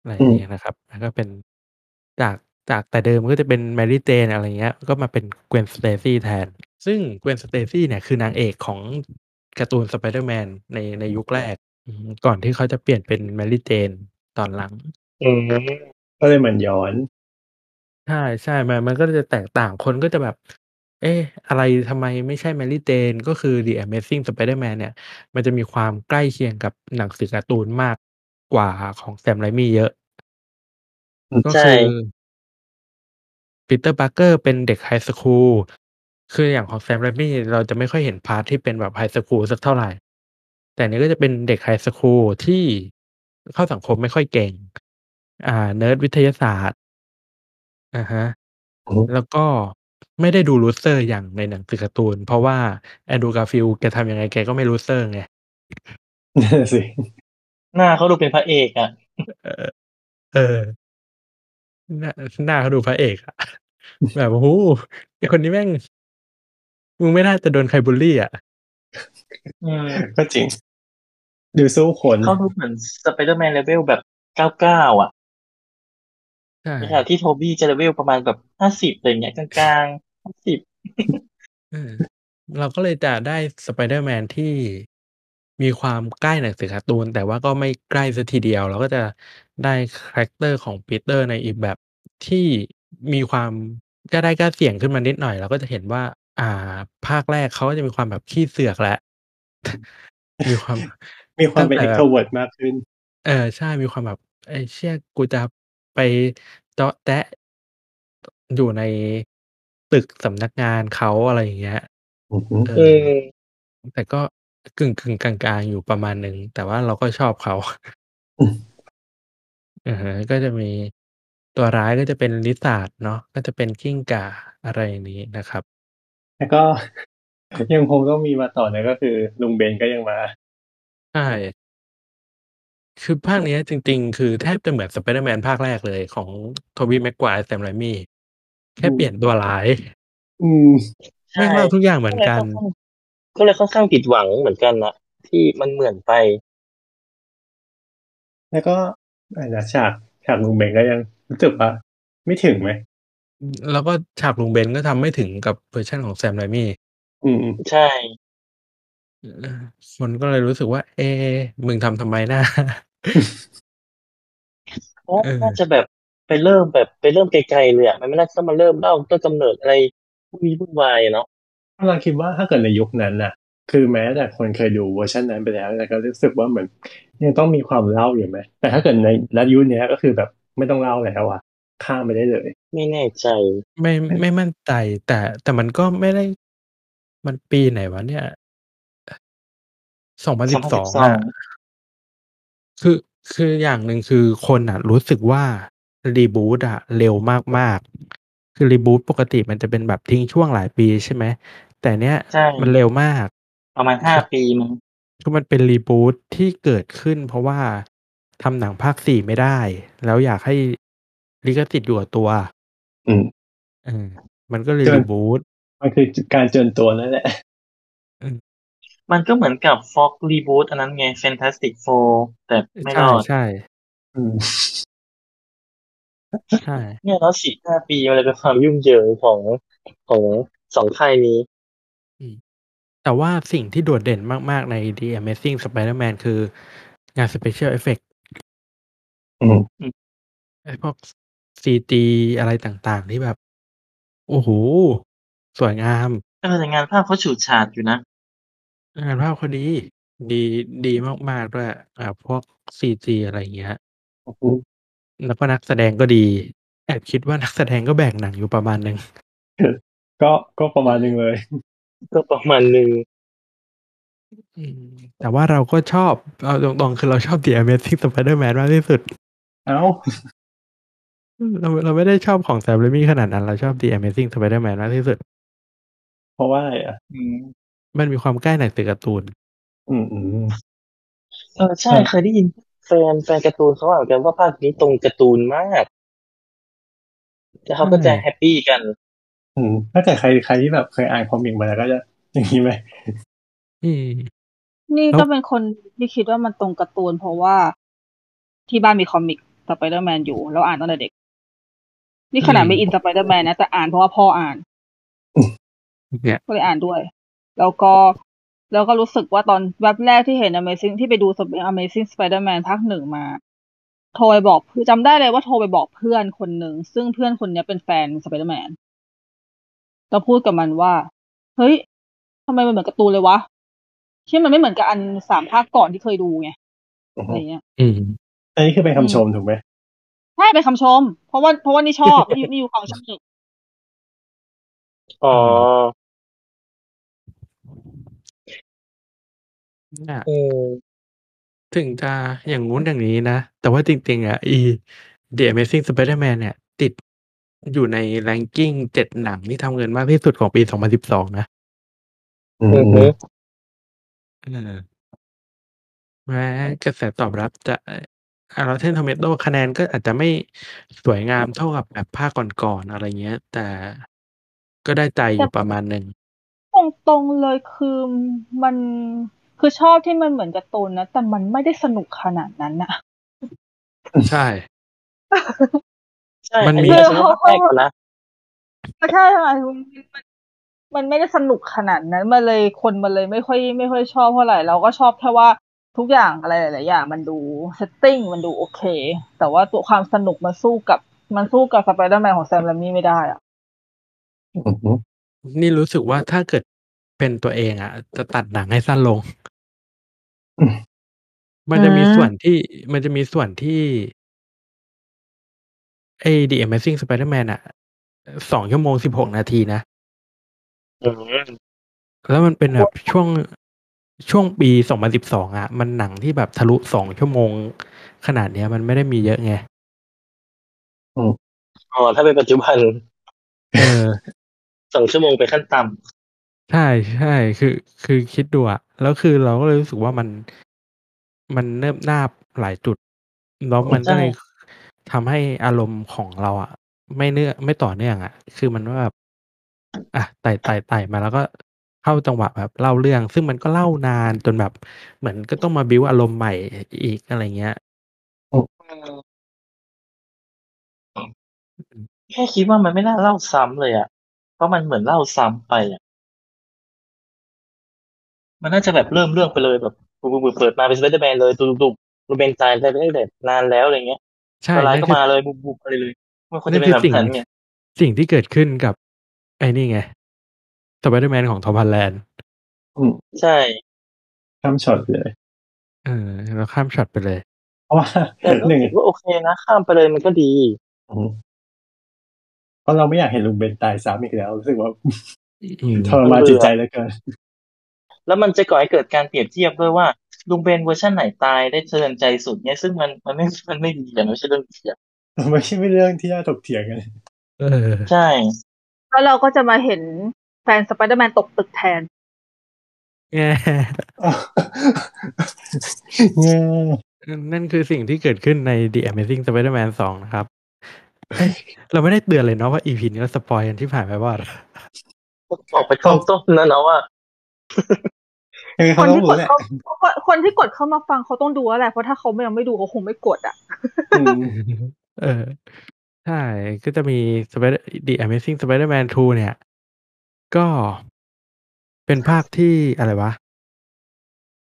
อะไรออืย่างมงี้นะครับแล้วก็เป็นจากจากแต่เดิมก็จะเป็น Mary Jane อะไรอย่างเงี้ย ก็มาเป็น Gwen Stacy แทน ซึ่ง Gwen Stacy เนี่ยคือนางเอกของการ์ตูน Spider-Man ในในยุคแรกอือฮึก่อนที่เขาจะเปลี่ยนเป็น Mary Jane ตอนหลังอืม ก็เลยเหมือนย้อน ใช่ๆมันมันก็จะแตกต่างคนก็จะแบบ เอ๊ะ อะไรทำไมไม่ใช่ Mary Jane ก็คือ The Amazing Spider-Man เนี่ย มันจะมีความใกล้เคียงกับหนังสือการ์ตูนมากกว่าของ Sam Raimi เยอะ อืมก็ใช่ คือ Peter Parker เป็นเด็กไฮสคูล คืออย่างของ Sam Raimi เราจะไม่ค่อยเห็น part ที่เป็นแบบ high school สักเท่าไรแต่อันนี้ก็จะเป็นเด็ก high school ที่เข้าสังคมไม่ค่อยเก่ง อ่า เนิร์ดวิทยาศาสตร์ อะฮะ อือฮึ แล้วก็ไม่ได้ดู loser อย่างในหนังสือการ์ตูน เพราะว่า Andrew Garfield แกทำยังไงแกก็ไม่ loser ไง นั่นน่ะสิ หน้าเขาดูเป็นพระเอกอะ เออ เออ หน้า หน้าเขาดูพระเอกอะ แบบ โอ้โฮ ไอ้คนนี้แม่ง มึงไม่น่าจะโดนใครบุลลีอะอืมก็จริง ดูสู้คน เขาดูเหมือน Spider-Man level แบบ 99 อะ ใช่ในขณะที่ Tobey จะ level ประมาณแบบ50อะไรอย่างเงี้ยกลางๆ50เออเราก็เลยจะได้ Spider-Man ที่มีความใกล้หนังสือการ์ตูน แต่ว่าก็ไม่ใกล้เสียทีเดียว เราก็จะได้คาแรกเตอร์ของ Peter ในอีกแบบที่มีความกล้าได้กล้าเสี่ยงขึ้นมานิดหน่อย เราก็จะเห็นว่า อ่า ภาคแรกเขาก็จะมีความแบบขี้เสือกแล้วมีความมีควาตั้มงเป็นแต่แบบ extrovert มากขึ้น เออใช่มีความแบบไอ้เชี่ยกูจะ ไปเตาะแต๊ะ อยู่ในตึกสำนักงานเขา อะไรอย่างเงี้ย อือฮึ เออือมแต่ก็กึ่ง ๆ กลาง ๆ อยู่ประมาณหนึ่ง แต่ว่าเราก็ชอบเขา อืมอือฮึก็จะมี ตัวร้ายก็จะเป็น Lizard เนาะ ก็จะเป็นกิ้งก่า อะไรอย่างนี้นะครับ แล้วก็ ยังคงต้องมีมาต่อนะก็คือลุงเบนก็ยังมา ใช่ คือภาคเนี้ยจริง ๆ คือแทบจะเหมือน Spider-Man ภาคแรกเลยของ Tobey Maguire Sam Raimi แค่เปลี่ยนตัวร้าย อืมใช่ แม่งเล่าทุกอย่างเหมือนก็เลยกัค่อนนข้างก็เลยค่อนข้างผิดหวังเหมือนกันนะที่มันเหมือนไป แล้วก็อะไรนะฉากฉากลุงเบนก็ยังรู้สึกว่าไม่ถึงไหม?อืมแล้วก็ฉากลุงเบนก็ทำไม่ถึงกับเวอร์ชันของ Sam Raimi อืมใช่เออคนก็เลยรู้สึกว่า เอ๊มึงทำทำไมนะ? เพราะเออน่าจะแบบไปเริ่มแบบไปเริ่มไกลๆเลยอะมันไม่น่าจะต้องมาเริ่มเล่าต้นกำเนิดอะไรวุ่นวี่วุ่นวายอะเนาะกำลังคิดว่าถ้าเกิดในยุคนั้นน่ะ คือแม้แต่คนเคยดูเวอร์ชันนั้นไปแล้วแต่ก็รู้สึกว่าเหมือนยังต้องมีความเล่าอยู่ไหม?แต่ถ้าเกิดในณยุคเนี้ยก็คือแบบไม่ต้องเล่าแล้วอะข้ามไปได้เลย ไม่แน่ใจไม่ไม่มั่นใจ แต่แต่มันก็ไม่ได้ มันปีไหนวะเนี่ย?2012อะ2012 คือคืออย่างหนึ่งคือคนน่ะ รู้สึกว่ารีบูตอะเร็วมากๆ คือรีบูตปกติมันจะเป็นแบบทิ้งช่วงหลายปีใช่ไหม?แต่เนี้ยใช่มันเร็วมาก ประมาณคือ5ปีมั้งคือมันเป็นรีบูตที่เกิดขึ้น เพราะว่าทำหนังภาค4ไม่ได้ แล้วอยากให้ลิขสิทธิ์อยู่กับตัว อืมเออมันก็เลยเกิรีนบูตมันคือจการเจิญตัวนั่นแหละอืม มันก็เหมือนกับ Fox รีบูตอันนั้นไง Fantastic Four แต่ไม่ใรอดช่ๆอืมใช่เนี่ยเนาะ4-5ปีมันเลยเป็นความยุ่งเหยิงของของ2ค่ายนี้อืมแต่ว่าสิ่งที่โดดเด่นมาก ๆ ใน The Amazing Spider-Man คืองาน Special Effects อืมไอ้พวกซีจีอะไรต่าง ๆ ที่แบบ โอ้โห สวยงาม เออแต่งานภาพเขาฉูดฉาดอยู่นะ งานภาพเขาดี ดี ดีมาก ๆ ด้วย อ่า พวกซีจีอะไรอย่างเงี้ยอือฮึแล้วก็นักแสดงก็ดี แอบคิดว่า นักแสดงก็แบกหนังอยู่ประมาณหนึ่ง ก็ ก็ประมาณหนึงเลย ก็ประมาณหนึ่ง อืม แต่ว่าเราก็ชอบ เอาตรง ๆ คือเราชอบ The Amazing Spider-Man มากที่สุดเอ้าเรา เราไม่ได้ชอบของ Sam Raimi ขนาดนั้น เราชอบ The Amazing Spider-Man มากที่สุด เพราะว่าอะไรอะอืม มันมีความใกล้หนังสือการ์ตูน อืมอืมเออใช่เคยได้ยินแฟนแฟนการ์ตูนเขาบอกกันว่าภาคนี้ตรงการ์ตูนมากแล้วเขาก็จะใช่ happy กัน อืมถ้าเกิดใครใครที่แบบเคยอ่าน comic มาแล้วก็จะอย่างนี้ไหมอืมนี่แล้วก็เป็นคนที่คิดว่ามันตรงการ์ตูนเพราะว่า ที่บ้านมี comic สไปเดอร์แมนอยู่แล้วอ่านตั้งแต่เด็ก นี่ขนาดไม่อินสไปเดอร์แมนนะแต่อ่านเพราะว่าพ่ออ่านเนี่ยก็เลยอ่านด้วย แล้วก็แล้วก็รู้สึกว่าตอนแวบแรกที่เห็น Amazing ที่ไปดู Amazing Spider-Man ภาคหนึ่งมา โทรไปบอกเพื่อนจำได้เลยว่าโทรไปบอกเพื่อนคนหนึ่ง ซึ่งเพื่อนคนเนี้ยเป็นแฟน Spider-Man แล้วพูดกับมันว่า เฮ้ยทำไมมันเหมือนการ์ตูนเลยวะที่มันไม่เหมือนกับอันสามภาคก่อนที่เคยดูไงอืออะไรฮึเงี้ยอืมอันนี้คือเป็นคำชมถูกไหมใช่เป็นคำชม เพราะว่าเพราะว่านี่ชอบนี่นี่อยู่ความชอบอ๋อ นี่ยเออ ถึงจะอย่างงู้นอย่างนี้นะ แต่ว่าจริง ๆอะอี The Amazing Spider-Man เนี่ย ติดอยู่ใน ranking เจ็ดหนังที่ทำเงินมากที่สุดของปี 2012 นะ อืมอืออืฮึ ม เออ แม้กระแสตอบรับจะอ่า Rotten Tomato คะแนนก็อาจจะไม่สวยงามเท่ากับแบบภาคก่อน ๆ อะไรเงี้ย แต่ก็ได้ใจอยู่ประมาณหนึ่ง ตรงตรงๆเลย คือมัน คือชอบที่มันเหมือนการ์ตูนนะ แต่มันไม่ได้สนุกขนาดนั้นอะใช่ใช่มันอันมีนี้เราจะว่าแปลกกว่านะไม่ใช่ทำไมมันมันไม่ได้สนุกขนาดนั้นมันเลยคนมันเลยไม่ค่อย ไม่ค่อยชอบเท่าไหร่เราก็ชอบแค่ว่าทุกอย่างอะไรหลายๆอย่างมันดู setting มันดูโอเค แต่ว่าตัวความสนุกมันสู้กับ มันสู้กับสไปเดอร์แมนของ Sam Raimi ไม่ได้อะอืมอืมนี่รู้สึกว่าถ้าเกิด เป็นตัวเองอะ จะตัดหนังให้สั้นลง มันจะมีส่วนที่มันจะมีส่วนที่ไอ้ The Amazing Spider-Man อะสองชั่วโมงสิบหกนาทีนะอืมแล้วมันเป็นแบบช่วงช่วงปีสองพันสิบสองอะ มันหนังที่แบบทะลุสองชั่วโมง ขนาดเนี้ย มันไม่ได้มีเยอะไงอ๋อถ้าเป็นปัจจุบันเออสองชั่วโมงเป็นขั้นต่ ใช่ ใช่ คือ คือคิดดูอะ แล้วคือเราก็เลยรู้สึกว่ามัน มันเนิบนาบหลายจุด แล้วมันก็เลย ทำให้อารมณ์ของเราอะ ไม่เนื่อ ไม่ต่อเนื่องอะ คือมันว่าแบบอะไต่ไต่ไต่มาแล้วก็เข้าจังหวะแบบเล่าเรื่อง ซึ่งมันก็เล่านานจนแบบเหมือนก็ต้องมาบิวอารมณ์ใหม่อีก อะไรเงี้ยำแค่คิดว่ามันไม่น่าเล่าซ้ำเลยอะเพราะมันเหมือนเล่าซ้ำไปอะ มันน่าจะแบบเริ่มเรื่องไปเลยแบบปุ๊บๆเปิดมาเป็นสไปเดอร์แมนเลยตุบๆรูเบนตายได้ได้แต่นานแล้วอะไรเงี้ยใช่ตัวร้ายนั่นก็คือมาเลยบุบๆอะไรเลยมันควรนั่จะนเป็นคือแบบสิ่งนั้นไงสิ่งที่เกิดขึ้นกับ ไอ้นี่ไงสไปเดอร์แมนของทอมฮันแลนด์อืมใช่ ข้ามช็อตเลย เออแล้วข้ามช็อตไปเลย เพราะว่าแต่ก็หนึ่งคิดว่าโอเคนะ ข้ามไปเลยมันก็ดีอืมเพราะเราไม่อยากเห็นลุงเบนตายซ้ำอีกแล้วรู้สึกว่าอืมทรมานจิตใจเหลือเกิน แล้วมันจะก่อให้เกิดการเปรียบเทียบด้วยว่าลุงเบนเวอร์ชันไหนตายได้เตือนใจสุดเนี่ยซึ่งมันมันไม่มันไม่ดีอย่างไม่ใช่เรื่องดีอะไม่ใช่ไม่เรื่องที่น่าถกเถียงกันเออใช่ แล้วเราก็จะมาเห็นแฟนสไปเดอร์แมนตกตึกแทนแง่แง่นั่นคือสิ่งที่เกิดขึ้นใน The Amazing Spider-Man 2 นะครับเอ้ยเราไม่ได้เตือนเลยเนาะว่า EP นี้เราสปอยกันที่ผ่านไปว่าออกไปต้นต้นนั่นนะว่าเออ คเขานต้องที่กรู้ดแหละเข้าคนคนที่กดเข้ามาฟังเขาต้องดูแล้วแหละเพราะถ้าเขายังไม่ดูเขาคงไม่กดอะอืมเออใช่ก็จะมี Spider The Amazing Spider-Man 2 เนี่ย ก็เป็นภาคที่อะไรวะ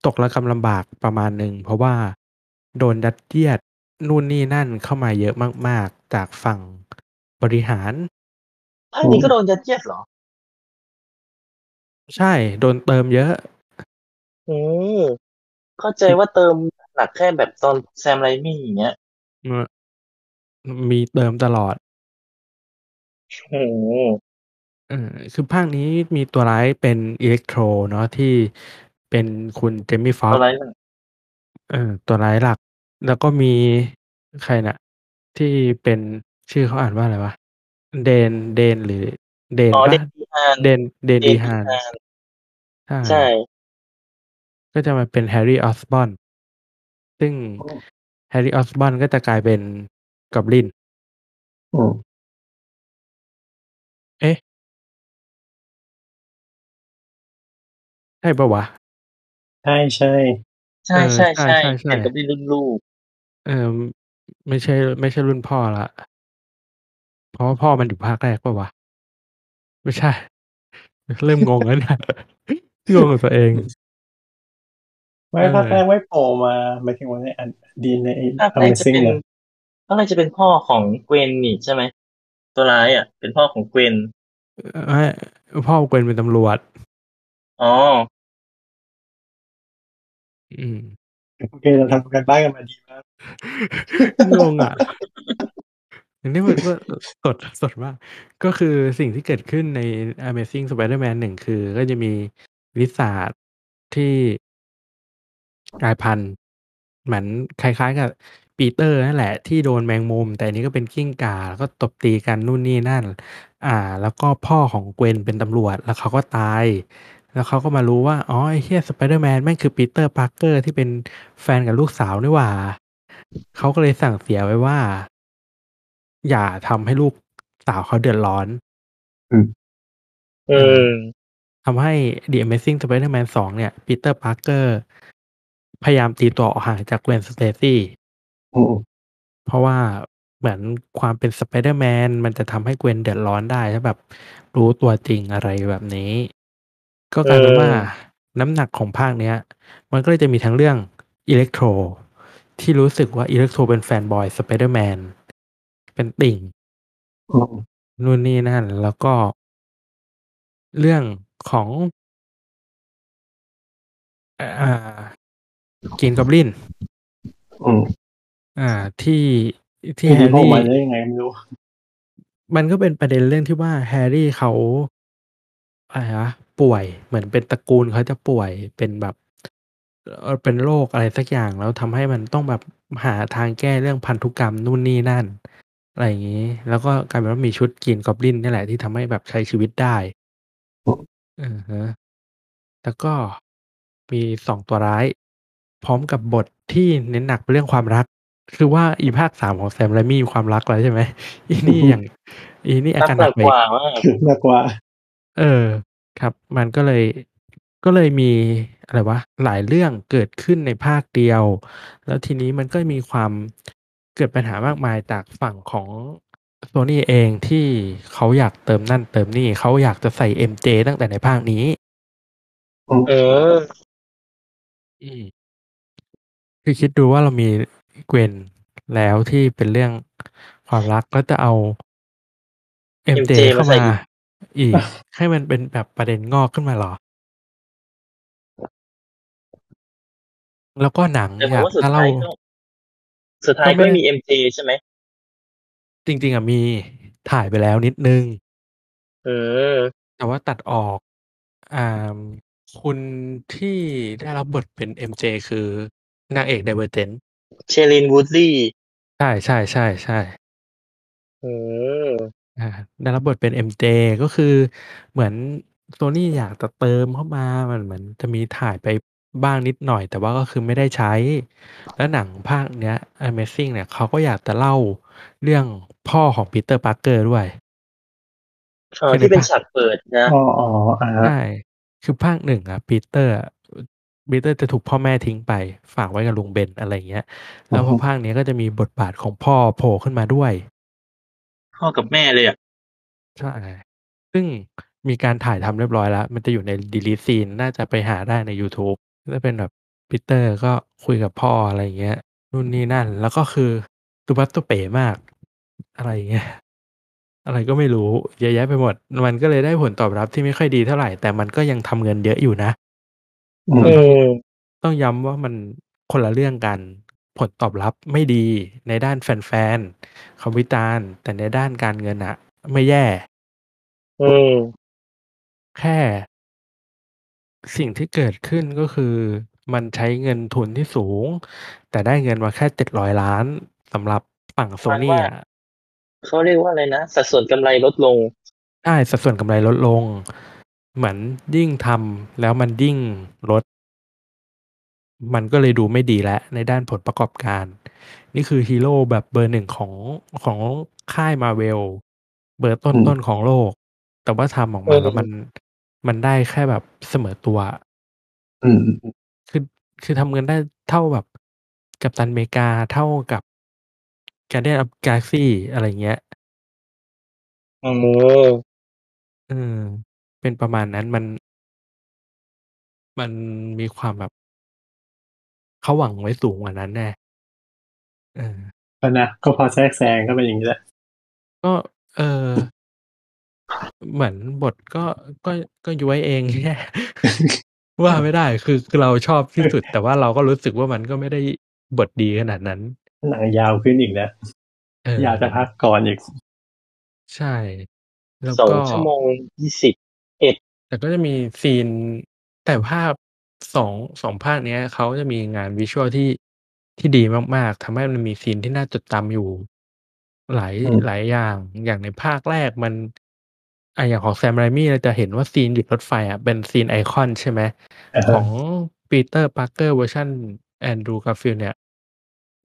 ตกระกำลำบากประมาณหนึ่ง เพราะว่าโดนยัดเยียดนู่นนี่นั่นเข้ามาเยอะมาก ๆ จากฝั่งบริหารภาคนี้ก็โดนยัดเยียดเหรอ ใช่ โดนเติมเยอะ อืมเข้าใจว่าเติมหนักแค่แบบตอนแซมไรมี่อย่างเงี้ยเออมีเติมตลอดโอ้โหเออคือภาคนี้มีตัวร้ายเป็นอิเล็กโทรเนาะที่เป็นคุณเจมี่ฟ็อกอะไรนั่นเออตัวร้ายหลัก แล้วก็มีใครน่ะ ที่เป็นชื่อเขาอ่านว่าอะไรวะเดนเดนหรือ เดนอ๋อเดปะนดีฮานเดนเดนเดดีนฮานฮานใช่ ใช่ ก็จะมาเป็นแฮร์รี่ออสบอนซึ่งแฮร์รี่ออสบอนก็จะกลายเป็นกอบลินอืมเอ๊ะ ใช่ปะวะ ใช่ใช่ใช่ใช่เออใช่ใช่ใช่ใช่เป็นกับดินรุ่นลูก เออไม่ใช่ ไม่ใช่รุ่นพ่อละ เพราะว่าพ่อมันอยู่ภาคแรกปะวะ ไม่ใช่ เริ่มงงแล้วเนี่ยงงกับตัวเอง ไม่เออภาคแรกไม่โผล่มาหมายถึงว่าในอันดีในภาคแรกจะ Amazing เป็นเนี่ยภาคแรกจะเป็นพ่อของเกวนนี่ใช่ไหมตัวร้ายอะ เป็นพ่อของเกวนเอ้ยพ่อเกวนเป็นตำรวจอ๋ออืมโอเคเราทำกันบ้านกันมาดีมากงงอะอันนี้มันก็สดสดมาก ก็คือสิ่งที่เกิดขึ้นใน Amazing Spider-Man หนึ่งคือ ก็จะมีLizard ที่ กลายพันธุ์เหมือนคล้ายๆ กับปีเตอร์นั่นแหละที่โดนแมงมุม แต่อันนี้ก็เป็นกิ้งก่าแล้วก็ตบตีกันนู่นนี่นั่น อ่า แล้วก็พ่อของเกวนเป็นตำรวจแล้วเขาก็ตาย แล้วเขาก็มารู้ว่า อ๋อไอ้เฮียสไปเดอร์แมนแม่งคือปีเตอร์ปาร์เกอร์ที่เป็นแฟนกับลูกสาวนี่หว่า เขาก็เลยสั่งเสียไว้ว่า อย่าทำให้ลูกสาวเขาเดือดร้อน อืมทำให้ The Amazing Spider-Man 2 เนี่ยปีเตอร์ปาร์เกอร์ พยายามตีตัวออกห่างจาก Gwen Stacy อืมเพราะว่าเหมือนความเป็นสไปเดอร์แมนมันจะทำให้เกวนเดือดร้อนได้ถ้าแบบรู้ตัวจริงอะไรแบบนี้ ก็กลายเป็นเออว่าน้ำหนักของภาคเนี้ย มันก็เลยจะมีทั้งเรื่องอิเล็กโทรที่รู้สึกว่าอิเล็กโทรเป็น fanboy สไปเดอร์แมนเป็นติ่งอืมนู่นนี่นั่น แล้วก็ เรื่องของอ่า กินกอบลินอืมอ่าที่ที่ที่แฮร์โผล่รี่มาได้ยังไงไม่รู้มันก็เป็นประเด็นเรื่องที่ว่าแฮร์รี่เขาอะไรนะป่วยเหมือนเป็นตระกูลเขาจะป่วยเป็นแบบเอ่อเป็นโรคอะไรสักอย่างแล้วทำให้มันต้องแบบหาทางแก้เรื่องพันธุกรรมนู่นนี่นั่น อะไรอย่างนี้ แล้วก็กลายเป็นว่ามีชุดกินกอบลินนี่แหละที่ทำให้แบบใช้ชีวิตได้อือฮะแล้วก็มีสองตัวร้าย พร้อมกับบทที่เน้นหนักไปเรื่องความรัก คือว่าอีภาคสามของแซมไรมี่มีความรักแล้วใช่ไหมอีนี่อย่าง อีนี่อารักการหหนันักกไปกว่ามากหนักกว่า เออ ครับ มันก็เลยก็เลยมีอะไรวะหลายเรื่องเกิดขึ้นในภาคเดียว แล้วทีนี้มันก็มีความเกิดปัญหามากมายจากฝั่งของโซนี่เองที่เขาอยากเติมนั่นเติมนี่เขาอยากจะใส่ MJ ตั้งแต่ในภาคนี้ เอออืม คือคิดดูว่าเรามีเกวนแล้วที่เป็นเรื่องความรักก็จะเอา MJ MJ เข้ามาใส่มาอีกอีก ให้มันเป็นแบบประเด็นงอกขึ้นมาเหรอ แล้วก็หนังแต่ผอมยากว่าสุดถ้าท้าเรายก็สุดท้ายก็ก็ไม่ไม่มีเอ็มเจใช่ไหม จริง ๆอะมีถ่ายไปแล้วนิดนึง เออ แต่ว่าตัดออกอ่าคุณที่ได้รับบทเป็น MJ คือ นางเอก Divergent เชลินวูดลี่ใช่ใช่ใช่ใช่เอออ่าได้รับบทเป็น MJ ก็คือเหมือนโซนี่อยากจะเติมเข้ามามันเหมือนจะมีถ่ายไปบ้างนิดหน่อย แต่ว่าก็คือไม่ได้ใช้ แล้วหนังภาคเนี้ย Amazing เนี่ยเขาก็อยากจะเล่าเรื่องพ่อของปีเตอร์ปาร์เกอร์ด้วยอ๋อที่เป็นฉากเปิดนะอ๋ออ๋ออ่าใช่คือภาคหนึ่งอะปีเตอร์ อะปีเตอร์จะถูกพ่อแม่ทิ้งไป ฝากไว้กับลุงเบนอะไรเงี้ย แล้วพอภาคนี้ก็จะมีบทบาทของพ่อโผล่ขึ้นมาด้วย พ่อกับแม่เลยอะ ใช่ ซึ่งมีการถ่ายทำเรียบร้อยแล้ว มันจะอยู่ใน deleted scene น่าจะไปหาได้ใน YouTube จะเป็นแบบปีเตอร์ก็คุยกับพ่ออะไรอย่างเงี้ยนู่นนี่นั่น แล้วก็คือตุปัดตุเป๋มาก อะไรอย่างเงี้ยอะไรก็ไม่รู้เยอะแยะไปหมด มันก็เลยได้ผลตอบรับที่ไม่ค่อยดีเท่าไรแต่มันก็ยังทำเงินเยอะอยู่นะอืม เออ ต้องย้ำว่ามันคนละเรื่องกัน ผลตอบรับไม่ดีในด้านแฟนๆเขาวิจารณ์แต่ในด้านการเงินน่ะไม่แย่อืมแค่ สิ่งที่เกิดขึ้นก็คือมันใช้เงินทุนที่สูง แต่ได้เงินมาแค่700ล้านสำหรับฝั่งมัน Sony ว่าอะเขาเรียกว่าอะไรนะ สัดส่วนกำไรลดลง ใช่ สัดส่วนกำไรลดลง เหมือนยิ่งทำแล้วมันยิ่งลด มันก็เลยดูไม่ดีแล้วในด้านผลประกอบการ นี่คือฮีโร่แบบเบอร์1ของของค่าย Marvel เบอร์ตอืม้นๆของโลก แต่ว่าทำออกเอมาอแล้วมันมันได้แค่แบบเสมอตัวอืมคือคือทำเงินได้เท่าแบบกัปตันอเมริกาเท่ากับ Guardians of Galaxy อะไรอย่างเงี้ยอืมเออ เป็นประมาณนั้นมัน มันมีความแบบเขาหวังไว้สูงกว่านั้นแน่เออก็นะก็พอแทรกแซงก็เป็นอย่างนี้แหละก็ เออเหมือนบทก็ก็ก็ย้วยเองแย่ว่าไม่ได้คือคือเราชอบที่สุด แต่ว่าเราก็รู้สึกว่ามันก็ไม่ได้บทดีขนาดนั้น หนังยาวขึ้นอีกแล้วเอออยากจะพักก่อนอีก ใช่ แล้วสองก็ชั่วโมงยี่สิบเอ็ด แต่ก็จะมีซีน แต่ภาพ2 2ภาคเนี้ย เขาจะมีงาน Visual ที่ ที่ดีมาก ๆ ทำให้มันมีซีนที่น่าจดจำอยู่ หลาย อืม หลายอย่าง อย่างในภาคแรกมัน อ่า อย่างของ Sam Raimi เราจะเห็นว่าซีนหยุดรถไฟอะเป็นซีนไอคอน ใช่ไหม อะขฮะ อง Peter Parker เวอร์ชัน Andrew Garfield เนี่ย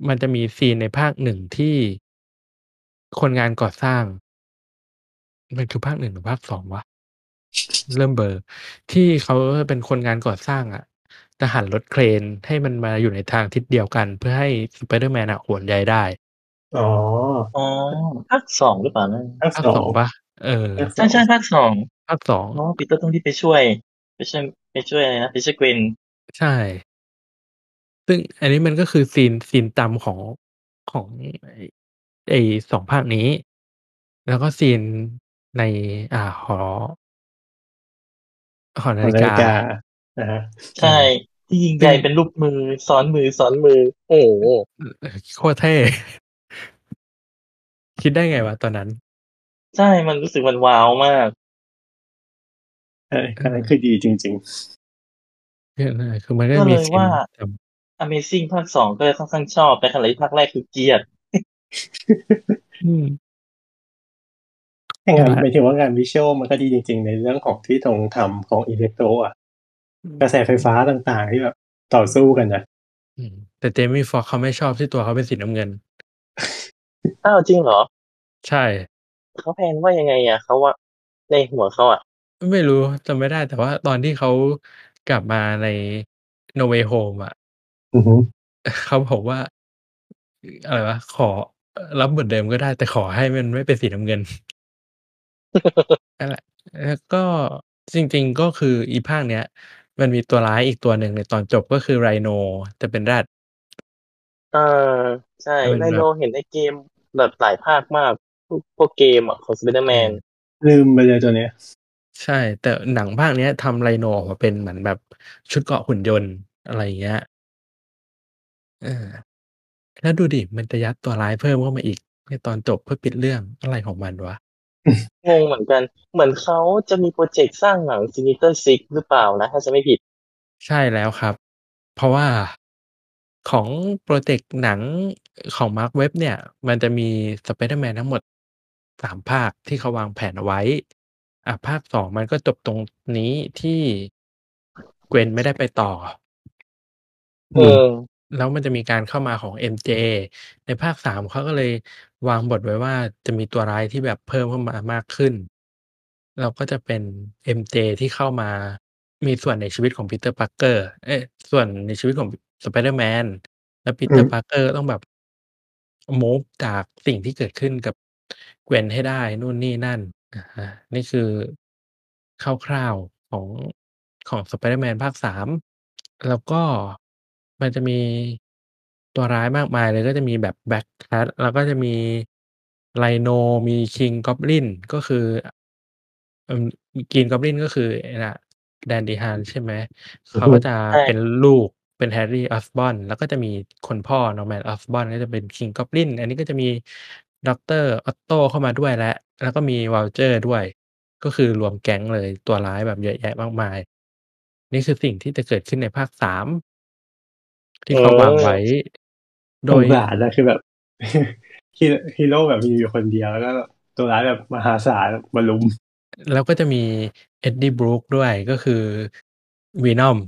มันจะมีซีนในภาค 1 ที่ คนงานก่อสร้าง มันคือภาค 1 หรือภาค 2 วะ เริ่มเบลอที่เขาเป็นคนงานก่อสร้างอะจะหันรถเครนให้มันมาอยู่ในทางทิศเดียวกัน เพื่อให้ Spider-Man อะโหนใยได้ อ๋ออ๋อภาคสองหรือเปล่านะภาคภาคสอ2งเปล่า?เออภาคสใช่องใช่ๆภาคสองภาคอ๋อ2ปีเตอร์ต้องรีบไปช่วย ไปช่วยไปช่วยอะไรนะไปช่วย Gwen ใช่ ซึ่งอันนี้มันก็คือซีนซีนจำของของไอ้ไอ้2ภาคนี้ แล้วก็ซีนในอ่าหอ หอหนาอฬินาฬิกากาอะฮะใช่ ที่ยิงซใหึ่ญ่งเป็นรูปมือซ้อนมือซ้อนมือ โอ้โฮเออโคตรเท่ คิดได้ไงวะตอนนั้น?ใช่มันรู้สึกมันว้าวมากใช่เออันนั้นอคือดีจริงๆคือนั่นแหละคือมันก็ก็จะเลมียซีว่านจำ Amazing ภาค2ก็เลยค่อนข้างชอบในขณะที่ภาคแรกคือเกลียดอืมแต่นั่ งานนแหละหมายถึงว่างาน Visual มันก็ดีจริง ๆ ในเรื่องของที่ตรงทำของ Electro อะอืมกระแสไฟฟ้าต่างๆ ที่แบบต่อสู้กันน่ะอืมแต่ Jamie Foxx เขาไม่ชอบที่ตัวเขาเป็นสีน้ำเงิน อ้าวจริงเหรอ?ใช่ เขาแพลนว่ายังไงอะ?เขาว่าในหัวเขาอะไม่รู้จำไม่ได้แต่ว่าตอนที่เขากลับมาใน No Way Home อะอือฮึเขาบอกว่า อะไรวะขอเอ่อรับบทเดิมก็ได้ แต่ขอให้มันไม่เป็นสีน้ำเงิน นั่นแหละ แล้วก็จริง ๆ ก็คืออีภาคเนี้ย มันมีตัวร้ายอีกตัวหนึ่งในตอนจบก็คือ Rhino จะเป็นแรด เออ ใช่จะเป็นแบ Rhino บเห็นในเกมแบบหลายภาคมาก พวกพวกเกมอะของเอ Spider-Man อลืมไปเลยตัวเนี้ย ใช่ แต่หนังภาคเนี้ยทำ Rhino ออกมาเป็นเหมือนแบบชุดเกราะหุ่นยนต์อะไรอย่างเงี้ยเออแล้วดูดิ มันจะยัดตัวร้ายเพิ่มเข้ามาอีกในตอนจบเพื่อปิดเรื่องอะไรของมันวะ? งงเหมือนกัน เหมือนเขาจะมีพรอเจกต์สร้างหนัง Sinister Six หรือเปล่านะถ้าจำไม่ผิด ใช่แล้วครับ เพราะว่าของพรอเจกต์หนังของ Marc Webb เนี่ย มันจะมี Spider-Man ทั้งหมด3ภาคที่เขาวางแผนเอาไว้ อ่าภาค2มันก็จบตรงนี้ที่ Gwen ไม่ได้ไปต่อเออแล้วมันจะมีการเข้ามาของ MJ ในภาค3เขาก็เลย วางบทไว้ว่าจะมีตัวร้ายที่แบบเพิ่มเข้ามามากขึ้นแล้วก็จะเป็น MJ ที่เข้ามามีส่วนในชีวิตของ Peter Parker เอ๊ยส่วนในชีวิตของ Spider-Man แล้วอื Peter ม Parker ก็ต้องแบบ move จากสิ่งที่เกิดขึ้นกับ Gwen ให้ได้นู่นนี่นั่นอะฮะนี่คือคร่าวๆของของ Spider-Man ภาค3แล้วก็มันจะมี ตัวร้ายมากมายเลย ก็จะมีแบบ Black Cat แล้วก็จะมี Rhino มี Green Goblin ก็คืออืม Green Goblin ก็คือไอ้น่ะ Dane DeHaan ใช่ไหมอือฮึเขาก็จะใช่ เป็นลูก เป็น Harry Osborn แล้วก็จะมีคนพ่อ Norman Osborn ก็จะเป็น Green Goblin อันนี้ก็จะมีด็อกเตอร์ออตโตเข้ามาด้วยแล้ว แล้วก็มีว u ลเจอร์ด้วย ก็คือรวมแก๊งเลย ตัวร้ายแบบเยอะแยะมากมาย นี่คือสิ่งที่จะเกิดขึ้นในภาคสามที่เขาวางไว้โด โดยยสารนะคือแบบฮีโร่ฮีโร่แบบมีอยู่คนเดียวแล้วก็ตัวร้ายแบบมหาศาลมารุม แล้วก็จะมี Eddie Brock ด้วยก็คือ Venom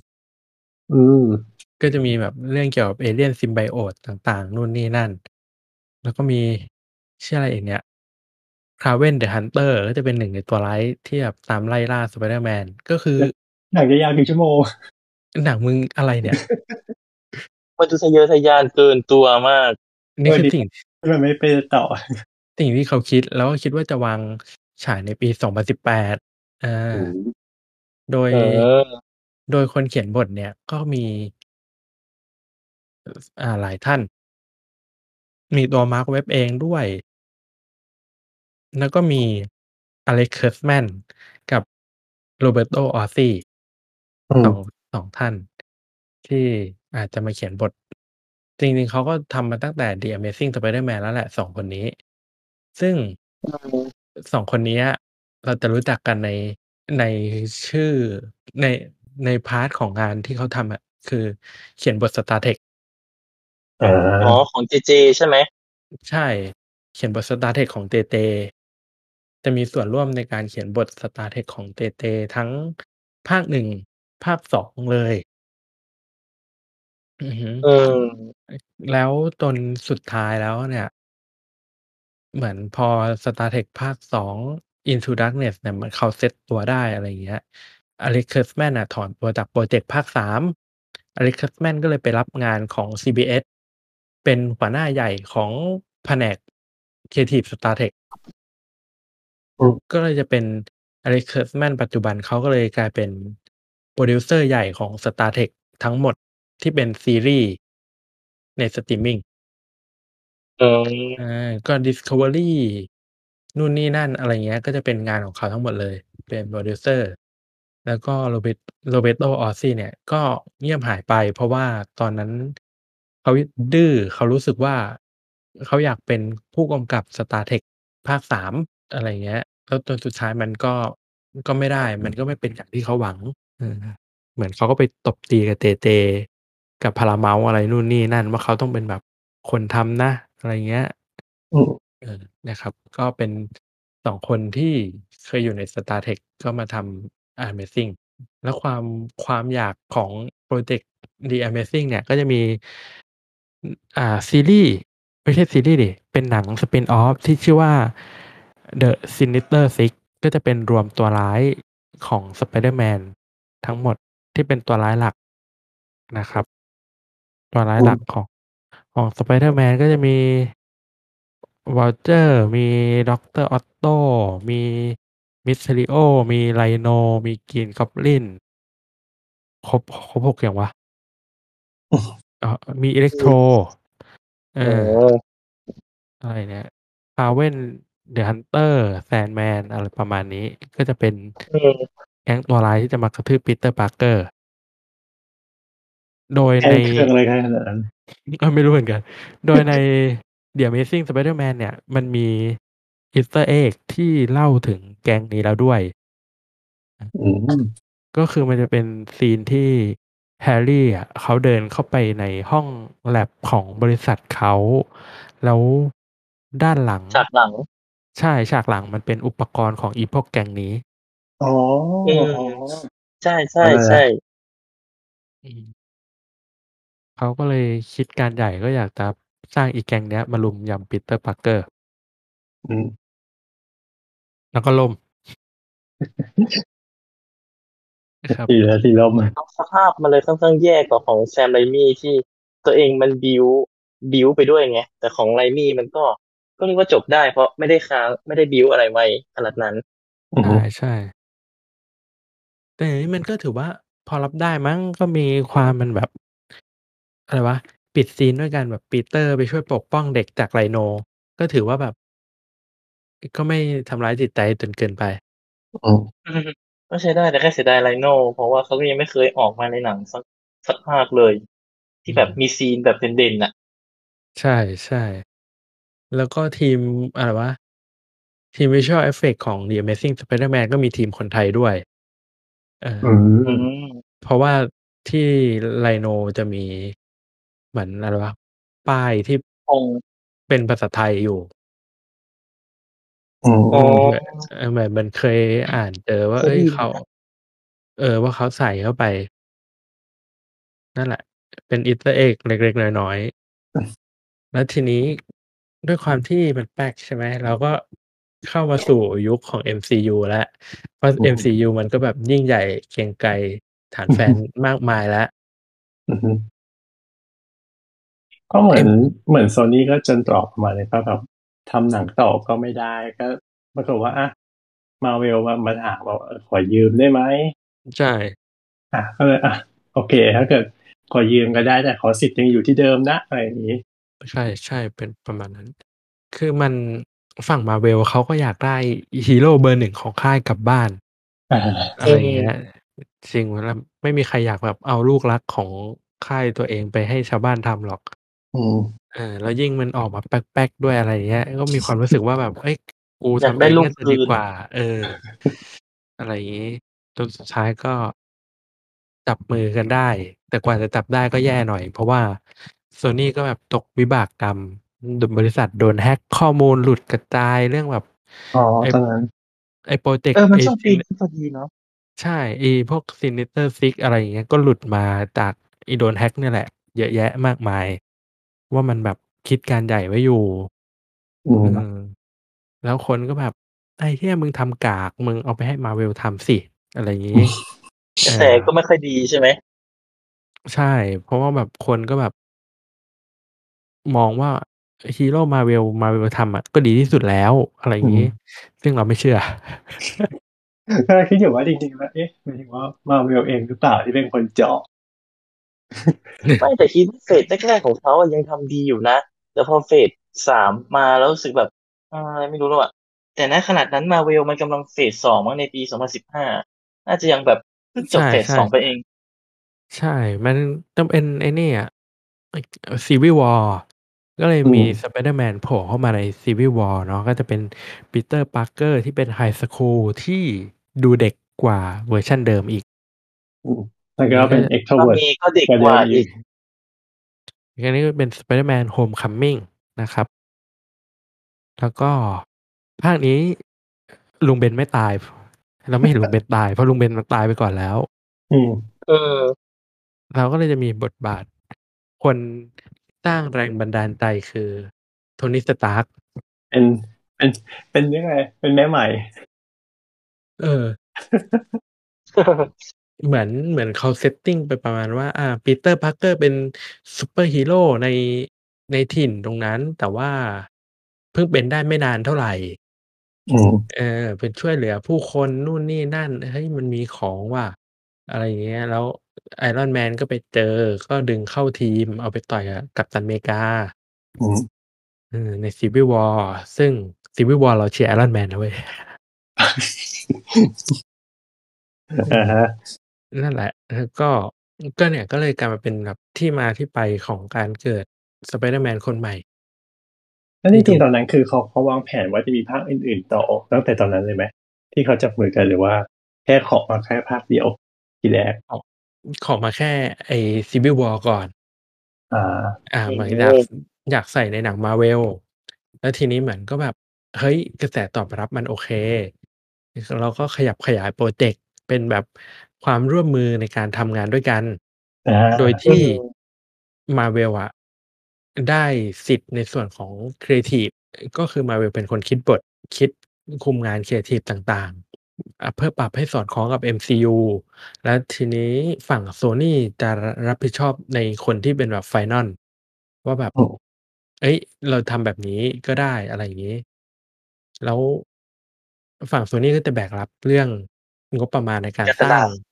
อืมก็จะมีแบบเรื่องเกี่ยวกับเอเลียน symbiote ต่างๆ นู่นนี่นั่น แล้วก็มีชื่ออะไรอีกเนี่ย Kraven the Hunter ก็จะเป็นหนึ่งในตัวร้ายที่แบบตามไล่ล่าสไปเดอร์แมนก็คือ หนังจะยาวกี่ชั่วโมง หนังมึงอะไรเนี่ย มันดูทะเยอทะยานเกินตัวมาก นี่คือเออดีสิ่งมันไม่ไปต่อ สิ่งที่เขาคิดแล้วก็คิดว่าจะวางฉายในปี 2018อ่าโดยเออโดยคนเขียนบทเนี่ยก็มี อ่าหลายท่าน มีตัวมาร์คเว็บเองด้วย แล้วก็มี Alex Kurtzmanกับ Roberto Orciอืมสองสองท่านที่ อาจจะมาเขียนบท จริงๆเขาก็ทำมาตั้งแต่ The Amazing Spider-Man แล้วแหละสองคนนี้ ซึ่งสองคนเนี้ยเราจะรู้จักกันในในชื่อในใน part ของงานที่เขาทำอะคือเขียนบท Star Trek อ่าอ๋อของ JJ ใช่ไหม ใช่เขียนบท Star Trek ของ JJ จะมีส่วนร่วมในการเขียนบท Star Trek ของ JJ ทั้งภาคหนึ่งภาคสองเลย อือฮึเออ แล้วจนสุดท้ายแล้วเนี่ย เหมือนพอ Star Trek ภาคสอง Into Darkness เนี่ยมันเขาเซตตัวได้ อะไรอย่างเงี้ย Alex Kurtzman น่ะ ถอนตัวจากโปรเจกต์ภาคสามAlex Kurtzman ก็เลยไปรับงานของ CBS เป็นหัวหน้าใหญ่ของแผนก Creative Star Trek อืม ก็เลยจะเป็น Alex Kurtzman ปัจจุบันเขาก็เลยกลายเป็นโปรดิวเซอร์ใหญ่ของ Star Trek ทั้งหมด ที่เป็นซีรีส์ในสตรีมมิ่งเอออาก็ Discovery นู่นนี่นั่น อะไรเงี้ย ก็จะเป็นงานของเขาทั้งหมดเลย เป็นโปรดิวเซอร์ แล้วก็ Robe- Roberto Orci เนี่ย ก็เงียบหายไป เพราะว่าตอนนั้นเขาดื้อ เขารู้สึกว่า เขาอยากเป็นผู้กำกับ Star Trek ภาค 3 อะไรเงี้ย แล้วจนสุดท้ายมันก็ ก็ไม่ได้ มันก็ไม่เป็นอย่างที่เขาหวัง เออ เหมือนเขาก็ไปตบตีกับ JJ กับ Paramount อะไรนู่นนี่นั่น ว่าเขาต้องเป็นแบบคนทำนะ อะไรเงี้ยอืมเออนะครับ ก็เป็น2คนที่เคยอยู่ใน Star Trek ก็มาทำ Amazing แล้วความความอยากของพรอเจกต์ The Amazing เนี่ย ก็จะมีออ่าซีรีส์ไม่ใช่ซีรีส์ดิ เป็นหนัง Spin-off ที่ชื่อว่า The Sinister Six ก็จะเป็นรวมตัวร้ายของ Spider-Man ทั้งหมดที่เป็นตัวร้ายหลักนะครับ ตัวร้ายอืหลัมกของ ของ Spider-Man ก็จะมี Vulture มี Dr. Octo มี Mysterio มี Rhino มี Green Goblin ครบครบ6ยังวะ?อืออ๋อมี Electro เออ๋ออ อะไรเนี่ย Kraven the Hunter Sandman อะไรประมาณนี้ ก็จะเป็นอืมแก๊งตัวร้ายที่จะมากระทืบ Peter Parker โดยแก ล้ในงเครื่องอะไรขนาดนั้นเออไม่รู้เหมือนกัน โดยใน The Amazing Spider-Man เนี่ย มันมี Easter egg ที่เล่าถึงแก๊งนี้แล้วด้วยออืมก็คือมันจะเป็นซีนที่แฮร์รี่อะเขาเดินเข้าไปในห้องแล็บของบริษัทเขา แล้วด้านหลัง ฉากหลัง ใช่ฉากหลังมันเป็นอุปกรณ์ของอีพวกแก๊งนี้ อ๋ออืมอ๋อใช่ เขาก็เลยคิดการใหญ่ก็อยากจะสร้างอีแก๊งเนี้ยมารุมยำ Peter Parker อืม แล้วก็ล่มนะครับดีแล้วที่ล่มแล้วสภาพมันเลยค่อนข้างแย่กว่าของ Sam Raimi ที่ตัวเองมันบิลด์บิลด์ไปด้วยไง แต่ของ Raimi มันก็ ก็เรียกว่าจบได้เพราะไม่ได้ค้างไม่ได้บิลด์อะไรไว้ขนาดนั้นอือฮึ ใช่ๆแต่อย่างนี้มันก็ถือว่าพอรับได้มั้งก็มีความมันแบบ อะไรวะ ปิดซีนด้วยการแบบปีเตอร์ไปช่วยปกป้องเด็กจาก Rhino ก็ถือว่าแบบ ก็ไม่ทำร้ายจิตใจจนเกินไป อืมก็ใช้ได้แต่แค่เสียดาย Rhino เพราะว่าเขาก็ยังไม่เคยออกมาในหนังสักสักภาคเลย ที่แบบมีซีนแบบเด่นๆน่ะ ใช่ใช่ แล้วก็ทีมอะไรวะ ทีม Visual Effect ของ The Amazing Spider-Man ก็มีทีมคนไทยด้วย เออ อือืมมเพราะว่าที่ไรโนจะมี เหมือน อะไรวะ ป้ายที่องเป็นภาษาไทยอยู่อืมอ๋อเออ เหมือนมันเคยอ่านเจอว่าเคยเอ้ยได้ยินเขานะเออ ว่าเขาใส่เข้าไป นั่นแหละ เป็น Easter egg เล็ก ๆ น้อยๆแล้วทีนี้ด้วยความที่มันแป้กใช่ไหม เราก็เข้ามาสู่ยุคของ MCU แล้ว เพราะอืม MCU มันก็แบบยิ่งใหญ่เกรียงไกร ฐานแฟนมากมายแล้ว อืม ก็เหมือนเอ็มเหมือนโซนี่ก็จนตรอกประมาณนี้ป่ะแบบทำหนังต่อก็ไม่ได้ก็ปรากฏว่าอะมาเวลมามาถามว่าเออขอยืมได้ไหมใช่อะก็เลยอะโอเค ถ้าเกิดขอยืมก็ได้แต่ขอสิทธิ์ยังอยู่ที่เดิมนะอะไรอย่างนี้ ใช่ใช่เป็นประมาณนั้น คือมันฝั่งมาเวลเขาก็อยากได้ฮีโร่เบอร์หนึ่งของค่ายกลับบ้านอ่าอะไรอย่างเงี้ยจริงแล้วไม่มีใครอยากแบบเอาลูกรักของค่ายตัวเองไปให้ชาวบ้านทำหรอก อืม เออ แล้วยิ่งมันออกมาแป๊ก ๆ ด้วย อะไรอย่างเงี้ย ก็มีความรู้สึกว่าแบบเอ้ย กูอยากทำได้เองลูกน่าจะคืดีน กว่า เออ อะไรอย่างงี้ จนสุดท้ายก็ จับมือกันได้ แต่กว่าจะจับได้ก็แย่หน่อย เพราะว่าโซนี่ก็แบบตกวิบากกรรมบริษัทโดนแฮ็กข้อมูลหลุดกระจายเรื่องแบบ อ๋อ ไอ้ ตอนนั้น ไอ้โปรเจกเอต์อ มันไอ้ ช่วงปีซินนี้พอดีเนาะ ใช่ ไอ้พวกซินิเตอร์ซิกอะไรอย่างเงี้ย ก็หลุดมาจากไอ้โดนแฮ็กเนี่ยแหละ เยอะแยะมากมาย ว่ามันแบบคิดการใหญ่ไว้อยู่ อืมเออแล้วคนก็แบบ ไอ้เหี้ย มึงทำกาก มึงเอาไปให้มาเวลทำสิ อะไรอย่างงี้กระเอแสอก็ไม่ค่อยดีใช่ไหม ใช่ เพราะว่าแบบคนก็แบบ มองว่า ฮีโร่มาเวลมาเวลทำอะก็ดีที่สุดแล้ว อะไรอย่างงี้ซึ่งเราไม่เชื่อก็คิดอยู่ว่าจริง ๆ แล้ว เอ๊ะ หมายถึงว่ามาเวลเองหรือเปล่าที่เป็นคนเจาะ ไม่แต่คิดว่า phase แรกๆของเขาอะยังทำดีอยู่นะแต่พอ phase สามมาแล้วรู้สึกแบบอ่าอะไรไม่รู้แล้วอะแต่ณขนาดนั้นมาเวลมันกำลัง phase สองมั้งในปีสองพันสิบห้าน่าจะยังแบบเพิ่งจบใช่ ใช่ phase สองไปเอง ใช่ มันต้องเป็นไอ้นี่อะ Civil War ก็เลยมีอืมสไปเดอร์แมนโผล่เข้ามาใน Civil War เนาะก็จะเป็นปีเตอร์ปาร์เกอร์ที่เป็น high school ที่ดูเด็กกว่าเวอร์ชันเดิมอีกอืม แล้วก็เป็นก็ extrovert มีก็เด็กกว่ากว่าเดิมอีอีกกอันนี้ก็เป็น Spider-Man Homecoming นะครับ แล้วก็ภาคนี้ลุงเบนไม่ตาย เราไม่เห็นลุงเบนตาย เพราะลุงเบนมันตายไปก่อนแล้ว อืมเออ เราก็เลยจะมีบทบาท คนสร้างแรงบันดาลใจคือโทนี่สตาร์กเป็นเป็นเป็นยังไงเป็นแม่ใหม่ เออ เหมือน เหมือนเขา setting ไปประมาณว่า อ่า ปีเตอร์ พาร์เกอร์ เป็นซูเปอร์ฮีโร่ใน ในถิ่นตรงนั้น แต่ว่าเพิ่งเป็นได้ไม่นานเท่าไหร่ อืม เออ เป็นช่วยเหลือผู้คนนู่นนี่นั่น เฮ้ย มันมีของว่ะ อะไรอย่างเงี้ย แล้วไอรอนแมนก็ไปเจอ ก็ดึงเข้าทีม เอาไปต่อยกับกัปตันอเมริกา อืม เออ ใน Civil War ซึ่ง Civil War เราเชียร์ไอรอนแมนนะเว้ยอ่าฮะ นั่นแหละแล้วก็ ก็เนี่ย ก็เลยกลายมาเป็นแบบที่มาที่ไปของการเกิดสไปเดอร์แมนคนใหม่ แล้วจริงๆ ตอนนั้น คือเขา เขาวางแผนว่าจะมีภาคอื่น ๆ ต่อตั้งแต่ตอนนั้นเลยไหม ที่เขาจับมือกัน หรือว่าแค่ขอมาแค่ภาคเดียว ทีแรก ขอมาแค่ไอ้ Civil War ก่อนอ่าอ่า อืมเหมือนอยากอยากใส่ในหนังมาเวลแล้วทีนี้เหมือนก็แบบ เฮ้ย กระแสตอบรับมันโอเค เราก็ขยับขยายโปรเจกต์เป็นแบบ ความร่วมมือในการทำงานด้วยกันอ่าโดยที่มาเวลอะได้สิทธิ์ในส่วนของครีเอทีฟก็คือมาเวลเป็นคนคิดบทคิดคุมงานครีเอทีฟต่างๆอะเพื่อปรับให้สอดคล้องกับ MCU และทีนี้ฝั่งโซ n y จะรับผิดชอบในคนที่เป็นแบบไฟนอลว่าแบบอืมเอ้ย เราทำแบบนี้ก็ได้อะไรอย่างนี้ แล้วฝั่งโซนี่ก็จะแบกรับเรื่องงบประมาณในการการสตร้าลางด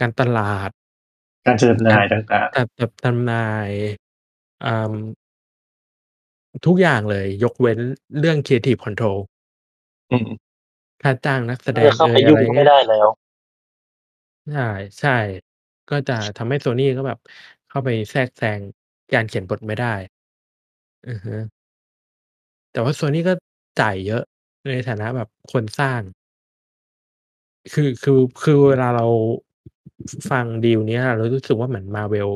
การตลาด การจำหน่ายต่างการจัดจำหน่าย อ่า ทุกอย่างเลย ยกเว้นเรื่อง Creative Control อืม ค่าจ้างนักแสดจะงเข้าเอไปยอะยุ่งไรก็เงี้ไม่ยได้แล้ว ใช่ๆก็จะทำให้ Sony ก็แบบเข้าไปแทรกแซงการเขียนบทไม่ได้ อือฮึ แต่ว่า Sony ก็จ่ายเยอะ ในฐานะแบบคนสร้าง คือ คือ คือเวลาเรา ฟฟังดีลเนี้ยเรารู้สึกว่าเหมือน Marvel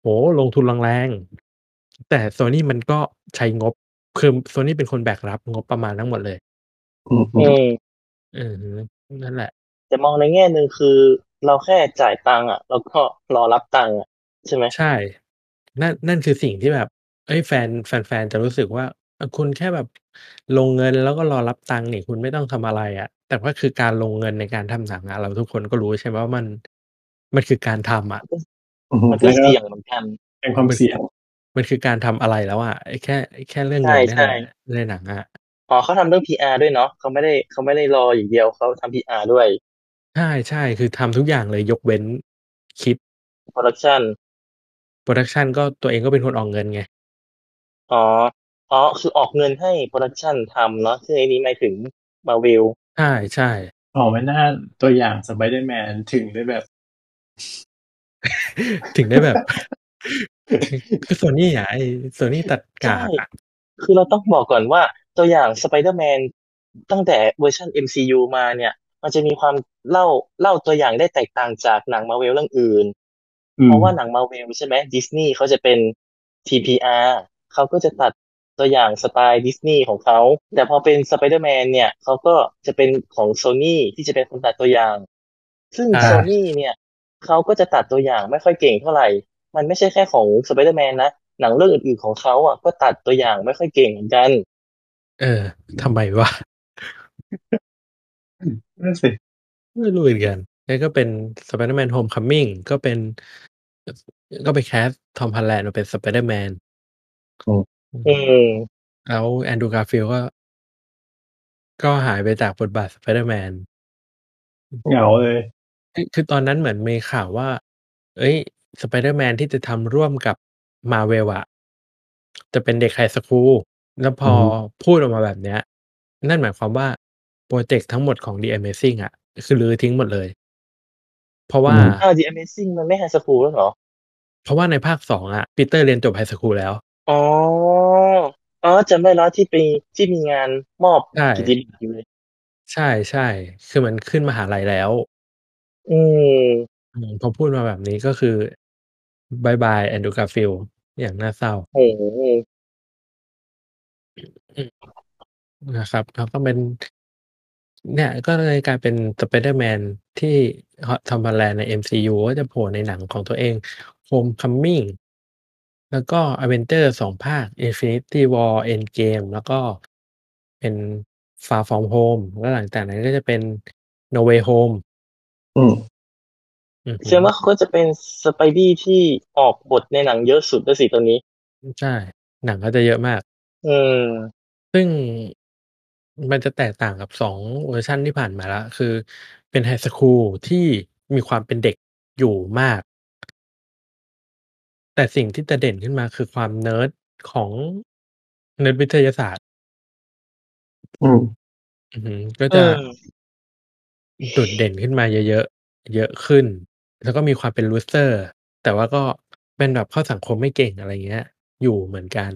โอ้โฮลงทุนแรงๆแต่ Sony มันก็ใช้งบคือ Sony เป็นคนแบกรับงบประมาณทั้งหมดเลยอืมอืมอือฮึนั่นแหละ แต่มองในแง่หนึ่งคือ เราแค่จ่ายตังค์อะแล้วก็รอรับตังค์อะใช่ไหม?ใช่ นั่นนั่นคือสิ่งที่แบบเฮ้ยแฟนแฟนๆจะรู้สึกว่า อะคุณแค่แบบลงเงิน แล้วก็รอรับตังค์นี่ คุณไม่ต้องทำอะไรอะ แต่ว่าคือการลงเงินในการทำหนังอะ เราทุกคนก็รู้ใช่ไหมว่ามัน มันคือการทำอะ อือฮึ มันก็แล้วก็เสี่ยงเหมือนกัน เป็นความเสี่ยง มันคือการทำอะไรแล้วอะ ไอ้แค่ ไอ้แค่เรื่องใเงินเนี่ยช่แหละ ๆ ในหนังอะ อ๋อ เขาทำเรื่อง PR ด้วยเนาะ เขาไม่ได้ เขาไม่ได้รออย่างเดียว เขาทำ PR ด้วย ใช่ ๆ คือทำทุกอย่างเลย ยกเว้นคิด Production Production ก็ ตัวเองก็เป็นคนออกเงินไง อ๋อ อ๋อคือออกเงินให้ Production ทำเนาะซึ่งไอ้นี้หมายถึง Marvel ใช่ๆอ๋อไม่น่าตัวอย่าง Spider-Man ถึงได้แบบ ถึงได้แบบคือ Sony อะไอ้ Sony ตัดใช่กากอะคือเราต้องบอกก่อนว่าตัวอย่าง Spider-Man ตั้งแต่เวอร์ชัน MCU มาเนี่ย มันจะมีความเล่าเล่าตัวอย่างได้แตกต่างจากหนัง Marvel เรื่องอื่นอืเพมราะว่าหนัง Marvel ใช่ไหม Disney เขาจะเป็น TPR เขาก็จะตัด ตัวอย่างสไตล์ Disney ของเขา แต่พอเป็น Spider-Man เนี่ยเขาก็จะเป็นของ Sony ที่จะเป็นคนตัดตัวอย่าง ซึ่งอา Sony เนี่ยเขาก็จะตัดตัวอย่างไม่ค่อยเก่งเท่าไรมันไม่ใช่แค่ของ Spider-Man นะ หนังเรื่องอื่นๆของเขาอะก็ตัดตัวอย่างไม่ค่อยเก่งเหมือนกัน เออทำไมวะ?นั่นสิไม่รู้เหมือนกันแล้วก็เป็น Spider-Man: Homecoming ก็เป็นอก็ไปแคสต์ Tom Holland มาเป็น Spider-Man อืมอื อืมมแล้ว Andrew Garfield ก็ ก็หายไปจากบทบาท Spider-Man อืมเหงาเลย คือ คือตอนนั้นเหมือนมีข่าวว่า เฮ้ย Spider-Man ที่จะทำร่วมกับ Marvel อะ จะเป็นเด็กไฮสคูล แล้วพอืออฮึ พูดออกมาแบบเนี้ย นั่นหมายความว่าพรอเจกต์ทั้งหมดของ The Amazing อะ คือรื้อทิ้งหมดเลย เพราะอืว่า ม อ้าว The Amazing มันไม่ไฮสคูลแล้วเหรอ?เพราะว่าในภาค 2 อะ ปีเตอร์เรียนจบไฮสคูลแล้ว อ๋อ อ๋อจำได้แล้วที่ไปที่มีงานมอบใช่เกียรติบัตรอยู่เลย ใช่ๆคือมันขึ้นมหาลัยแล้ว อืม อืมพอพูดมาแบบนี้ก็คือบ๊ายบาย Andrew Garfield อย่างน่าเศร้า โอ้โฮอืมนะครับแล้วก็เป็น เนี่ย ก็เลยกลายเป็น Spider-Man ที่ฮ Tom Holland ใน MCU ก็จะโผล่ในหนังของตัวเอง Homecoming แล้วก็ Avengers 2 ภาค Infinity War Endgame แล้วก็เป็น Far From Home แล้วหลังจากนั้นก็จะเป็น No Way Home อืมอือฮึแสดงว่าเขาก็จะเป็น Spidey ที่ออกบทในหนังเยอะสุดแล้วสิตอนนี้อือใช่ หนังก็จะเยอะมาก อืม ซึ่งมันจะแตกต่างกับ2เวอร์ชันที่ผ่านมาแล้วคือเป็น high school ที่มีความเป็นเด็กอยู่มาก แต่สิ่งที่จะเด่นขึ้นมาคือความเนิร์ดของเนิร์ดวิทยาศาสตร์ อืมอือฮึก็อืจะมโดดเด่นขึ้นมาเยอะๆ เยอะขึ้น แล้วก็มีความเป็น loser แต่ว่าก็เป็นแบบเข้าสังคมไม่เก่งอะไรเงี้ย อยู่เหมือนกัน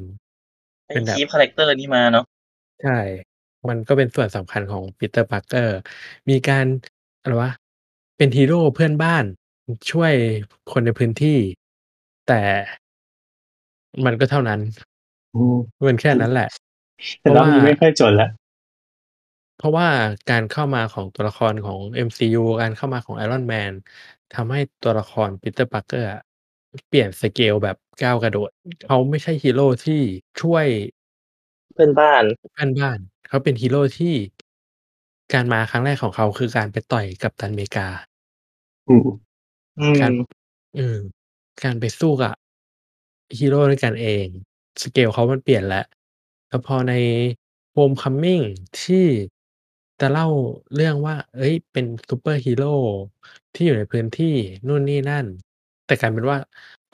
ไปเป็นแบบ keep คาแรกเตอร์นี้มาเนาะใช่ มันก็เป็นส่วนสำคัญของ Peter Parker มีการอะไรวะ เป็นฮีโรเพื่อนบ้านอือช่วยคนในพื้นที่ แต่มันก็เท่านั้นอืมมันแค่นั้นแหละ แต่รอบนี้ไม่ค่อยจนแล้วเพราะว่าการเข้ามาของตัวละครของ MCU การเข้ามาของ Iron Man ทำให้ตัวละคร Peter Parker อะเปลี่ยนสเกลแบบก้าวกระโดด เขาไม่ใช่ฮีโรที่ช่วยเพื่อนบ้านเพื่อนบ้าน เขาเป็นฮีโรที่การมาครั้งแรกของเขาคือการไปต่อยกัปตันอเมริกา อืมอืการมอืม การไปสู้กับฮีโร่ด้วยกันเอง สเกลเขามันเปลี่ยนแล้ว แล้วพอใน Homecoming ที่จะเล่าเรื่องว่าเฮ้ย เป็นซูเปอร์ฮีโร่ที่อยู่ในพื้นที่นู่นนี่นั่น แต่กลายเป็นว่า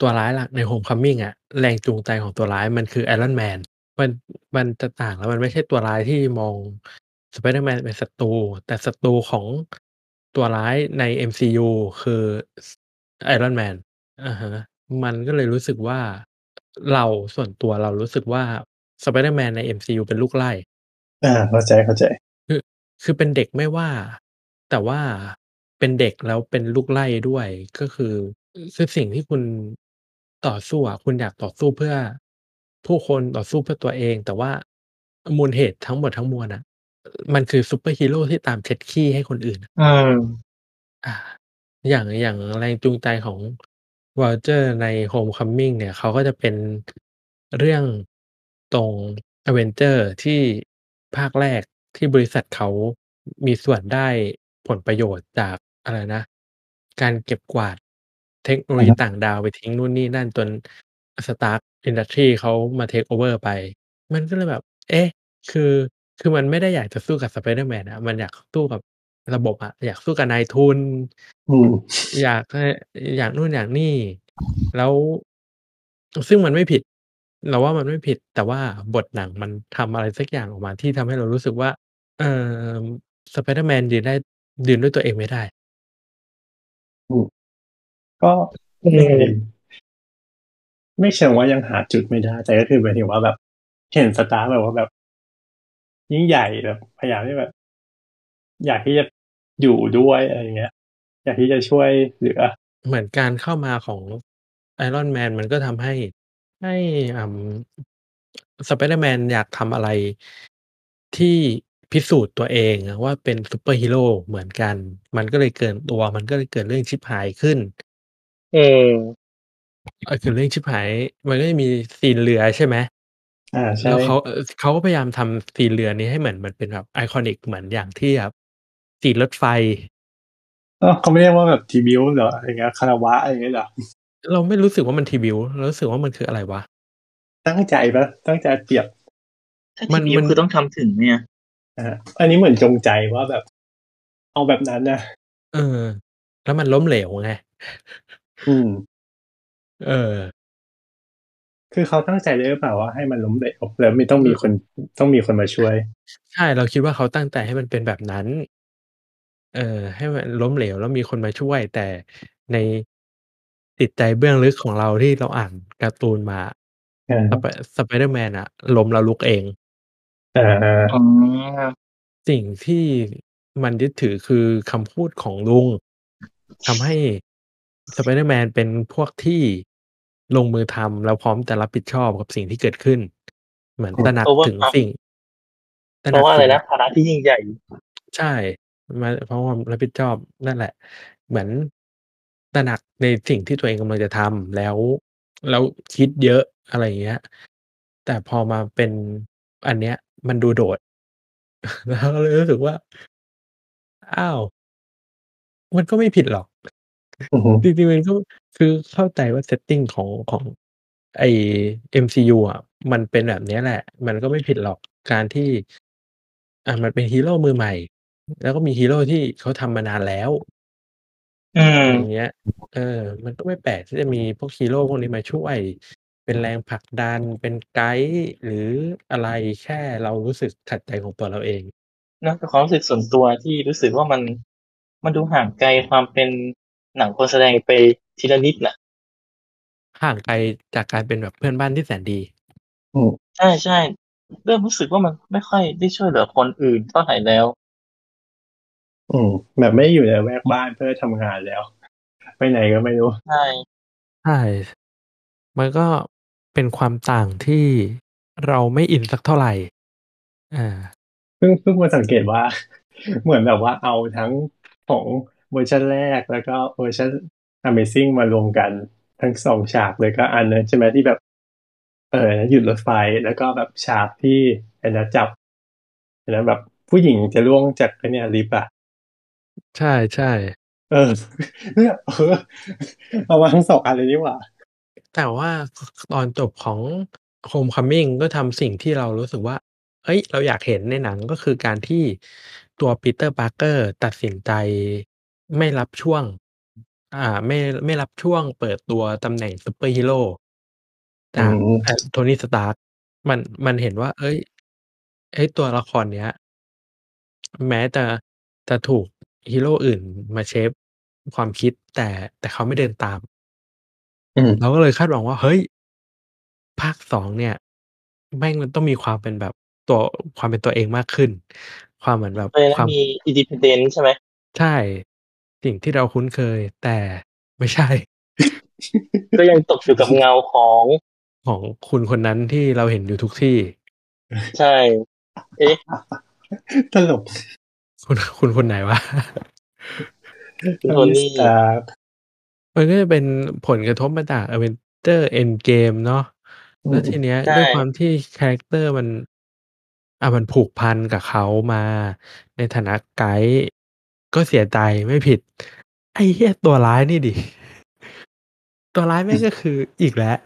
ตัวร้ายหลักใน Homecoming อะแรงจูงใจของตัวร้ายมันคือ Iron Man มันมันจะต่างแล้วมันไม่ใช่ตัวร้ายที่มอง Spider-Man เป็นศัตรูแต่ศัตรูของตัวร้ายใน MCU คือ Iron Man อะฮะ มันก็เลยรู้สึกว่า เรา ส่วนตัวเรารู้สึกว่า Spider-Man ใน MCU เป็นลูกไล่ อา เข้าใจๆคือ คือเป็นเด็กไม่ว่า แต่ว่าเป็นเด็กแล้วเป็นลูกไล่ด้วย ก็คือ คือสิ่งที่คุณต่อสู้อะ คุณอยากต่อสู้เพื่อผู้คน ต่อสู้เพื่อตัวเอง แต่ว่ามูลเหตุทั้งหมดทั้งมวลอะ มันคือซูเปอร์ฮีโรที่ตามเช็ดขี้ให้คนอื่นอืมอา อย่าง อย่างแรงจูงใจของ Vulture ใน Homecoming เนี่ย เขาก็จะเป็นเรื่องตรง Avengers ที่ภาคแรกที่บริษัทเขามีส่วนได้ผลประโยชน์จาก อะไรนะ การเก็บกวาดเทคโนโลอือยีฮึต่างดาวไปทิ้งนู่นนี่นั่นจน Stark Industries เขามาเทกโอเวอร์ไป มันก็เลยแบบ เอ๊ะ คือ คือมันไม่ได้อยากจะสู้กับ Spider-Man อะ มันอยากสู้กับ ระบบอะอยากสู้กับนายทุนอืมอยากให้อยากนู่นอยากนี่ แล้วซึ่งมันไม่ผิด เราว่ามันไม่ผิด แต่ว่าบทหนังมันทำอะไรสักอย่างออกมาที่ทำให้เรารู้สึกว่า เอ่อ Spider-Man ยืนได้ยืนด้วยตัวเองไม่ได้อืมก็อืไม่มไม่เชิงว่ายังหาจุดไม่ได้ แต่ก็คือหมายถึงว่าแบบ เห็น Stark แบบว่าแบบ ยิ่งใหญ่แบบพยายามที่แบบ อยากที่จะ อยู่ด้วยอะไรอย่างเงี้ยอยากที่จะช่วยเหลือ เหมือนการเข้ามาของ Iron Man มันก็ทำให้ให้อ่า Spider-Man อยากทำอะไรที่พิสูจน์ตัวเองอะว่าเป็นซูเปอร์ฮีโรเหมือนกัน มันก็เลยเกินตัว มันก็เลยเกิดเรื่องชิบหายขึ้นอืมเออคือเรื่องชิบหาย มันก็จะมีซีนเรือใช่ไหมอาใชแล้วเขา่เอ่อเขาก็พยายามทำซีนเรือนี้ให้เหมือนมันเป็นแบบ iconic เหมือนอย่างที่แบบ ซีนรถไฟอ้าวเขาไม่เรียกว่าแบบ tribute เหรออะไรอย่างเงี้ยคารวะอะไรอย่างงี้เหรอ?เราไม่รู้สึกว่ามัน tribute เรารู้สึกว่ามันคืออะไรวะ?ตั้งใจเปล่า?ตั้งใจเปรียบถ้ามัน tribute มันคือต้องทำถึงเนี่ยอาอันนี้เหมือนจงใจว่าแบบ เอาแบบนั้นน่ะเออ แล้วมันล้มเหลวไงอืม เออ คือเขาตั้งใจด้วยหรือเปล่าว่าให้มันล้มเหลวแล้วไม่ต้องมีคนต้องมีคนมาช่วย?ใช่เราคิดว่าเขาตั้งใจให้มันเป็นแบบนั้น เออ ให้มันล้มเหลว แล้วมีคนมาช่วย แต่ใน จิตใจเบื้องลึกของเราที่เราอ่านการ์ตูนมาอะสฮะ ไป Spider-Man อะล้มแล้วลุกเอง อา อ๋อ สิ่งที่มันยึดถือ คือคำพูดของลุง ทำให้ Spider-Man เป็นพวกที่ลงมือทำ แล้วพร้อมจะรับผิดชอบกับสิ่งที่เกิดขึ้น เหมือนอืตมระหนักเพราะว่าถึงอะสิ่ง ตระเพหนัราะกว่าอะถไรึนะ ภาระที่ยิ่งใหญ่ ใช่ มาเพราะความรับผิดชอบนั่นแหละ เหมือนตระหนักในสิ่งที่ตัวเองกำลังจะทำ แล้ว แล้วคิดเยอะ อะไรอย่างเงี้ย แต่พอมาเป็นอันเนี้ยมันดูโดด เราก็เลยรู้สึกว่า อ้าว มันก็ไม่ผิดหรอก อือฮึ จริง ๆ มันก็ คือเข้าใจว่า setting ของ ของไอ้ MCU อะมันเป็นแบบเนี้ยแหละ มันก็ไม่ผิดหรอก การที่ อ่า มันเป็นฮีโรมือใหม่ แล้วก็มีฮีโรที่เขาทำมานานแล้ว อืมอะไรอย่างเงี้ย เออ มันก็ไม่แปลกที่จะมีพวกฮีโรพวกนี้มาช่วย เป็นแรงผลักดัน เป็นไกด์ หรืออะไรแค่เรารู้สึกขัดใจของตัวเราเองเนาะเป็นความรู้สึกส่วนตัวที่รู้สึกว่ามันมันดูห่างไกลความเป็นหนังคนแสดงไปทีละนิดน่ะห่างไกลจากการเป็นแบบเพื่อนบ้านที่แสนดี อืม ใช่ๆเริ่มรู้สึกว่ามันไม่ค่อยได้ช่วยเหลือคนอื่นเท่าไรแล้ว อืมแบบไม่อยู่ในละแวกบ้านเพื่อทำงานแล้ว ไปไหนก็ไม่รู้ใช่ใช่มันก็เป็นความต่างที่เราไม่อินสักเท่าไรอาเพิ่งเพิ่งมาสังเกตว่า เหมือนแบบว่าเอาทั้งของเวอร์ชันแรกแล้วก็เวอร์ชัน Amazing มารวมกันทั้ง2ฉากเลยก็อันนั้นใช่ไหมที่แบบ เอ่อหยุดรถไฟแล้วก็แบบฉากที่ไอ้นั้นจับอันนั้นแบบผู้หญิงจะร่วงจากไอ้เนี่ยลิฟต์อะ ใช่ๆเออเนี่ยเออเอามาทั้ง2อันเลยนี่หว่า แต่ว่าตอนจบของ Homecoming ก็ทำสิ่งที่เรารู้สึกว่าเฮ้ย เราอยากเห็นในหนังก็คือการที่ตัว Peter Parker ตัดสินใจไม่รับช่วง อ่า ไม่ไม่รับช่วงเปิดตัวตำแหน่งซูเปอร์ฮีโร่จากอืมเอ่อโทนี่สตาร์กมันมันเห็นว่าเฮ้ยไอ้ตัวละครเนี้ย แม้จะจะถูก ฮีโร่อื่นมาเชฟความคิดแต่แต่เขาไม่เดินตามอืมเราก็เลยคาดหวังว่า เฮ้ย ภาค2เนี่ย แม่งมันต้องมีความเป็นแบบตัวความเป็นตัวเองมากขึ้น ความเหมือนแบบอะไรควานะมมี Independent ใช่ไหม?ใช่ สิ่งที่เราคุ้นเคย แต่ไม่ใช่ ก็ยังตกอยู่กับเงาของของคุณคนนั้นที่เราเห็นอยู่ทุกที่ ใช่ เอ๊ะตลก คุณคุณคนไหนวะ?คุณโทโทนี่ โทนี่สตาร์กมันก็จะเป็นผลกระทบมาจาก Avengers Endgame เนาะอืแล้วม ทีเนี้ย ใช่ ด้วยความที่คาแรกเตอร์มัน อ่ามันผูกพันกับเขามาในฐานะไกด์ ก็เสียใจไม่ผิด ไอ้เหี้ยตัวร้ายนี่ดิ ตัวร้ายแม่งก็คืออีกแล้ว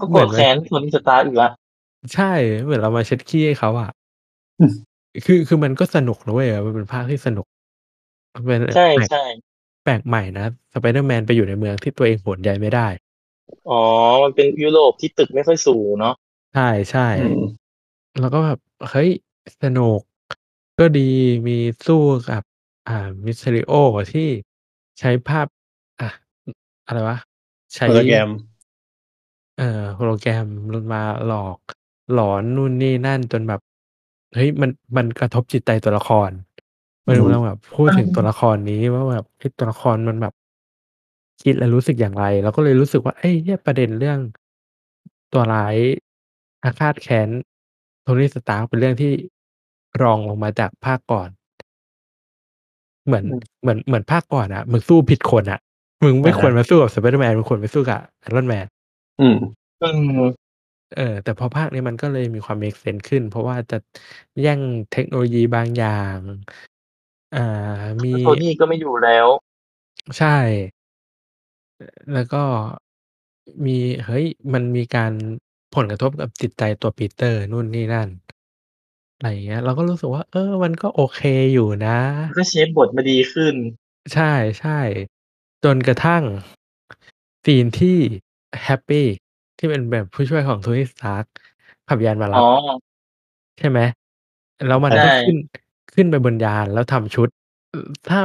ก็เหโกมืรอนธมัแค้นนโทนี่สตาร์กอีกแล้วใช่ เหมือนเรามาเช็ดขี้ให้เขาอะอืม คือ คือมันก็สนุกนะเว้ย มันเป็นภาคที่สนุก มันเป็น ใชแปลก่ๆแปลกใหม่นะ Spider-Man ไปอยู่ในเมืองที่ตัวเองโหนใยไม่ได้ อ๋อ มันเป็นยุโรปที่ตึกไม่ค่อยสูงเนาะ ใช่ อืมๆเราก็แบบ เฮ้ย สนุก ก็ดี มีสู้กับ อ่า Mysterio ที่ใช้ภาพอะออะไรวะ ใช้ Hologram เอ่อ Hologram มันมาหลอก หลอนนู่นนี่นั่นจนแบบ เฮ้ยมันมันกระทบจิตใจตัวละครอืมันมเราแบบพูดเอถึงตัวอละครนี้ว่าแบบเฮ้ยตัวละครมันแบบ คิดและรู้สึกอย่างไรเราก็เลยรู้สึกว่าไอ้เหี้ยประเด็นเรื่อง ตัวร้ายอาฆาตแค้นโทนี่สตาร์กเป็นเรื่องที่รองลงมาจากภาคก่อน เหมือนอืมเหมือนเหมือนภาคก่อนอะมึงสู้ผิดคนอะมึงไม่อะคฮวระมาสู้กับ Spider-Man มึงควรไปสู้กับ Iron Man อืมอืม เออ แต่พอภาคนี้มันก็เลยมีความ make sense ขึ้น เพราะว่าจะแย่งเทคโนโลยีบางอย่าง อ่า มีแล้วโทนี่ก็ไม่อยู่แล้ว ใช่อ แล้วก็มี เฮ้ย มันมีการ ผลกระทบกับจิตใจตัวปีเตอร์นู่นนี่นั่น อะไรอย่างเงี้ย เราก็รู้สึกว่า เออ มันก็โอเคอยู่นะ มันก็เชฟบทมาดีขึ้น ใช่ ๆ จนกระทั่ง ซีนที่ Happy ที่เป็นแบบผู้ช่วยของโทนี่สตาร์กขับยานมาอ๋รัอบใช่ไหม แล้วมันใช่ก็ขึ้น ขึ้นไปบนยาน แล้วทำชุด อ ถ้า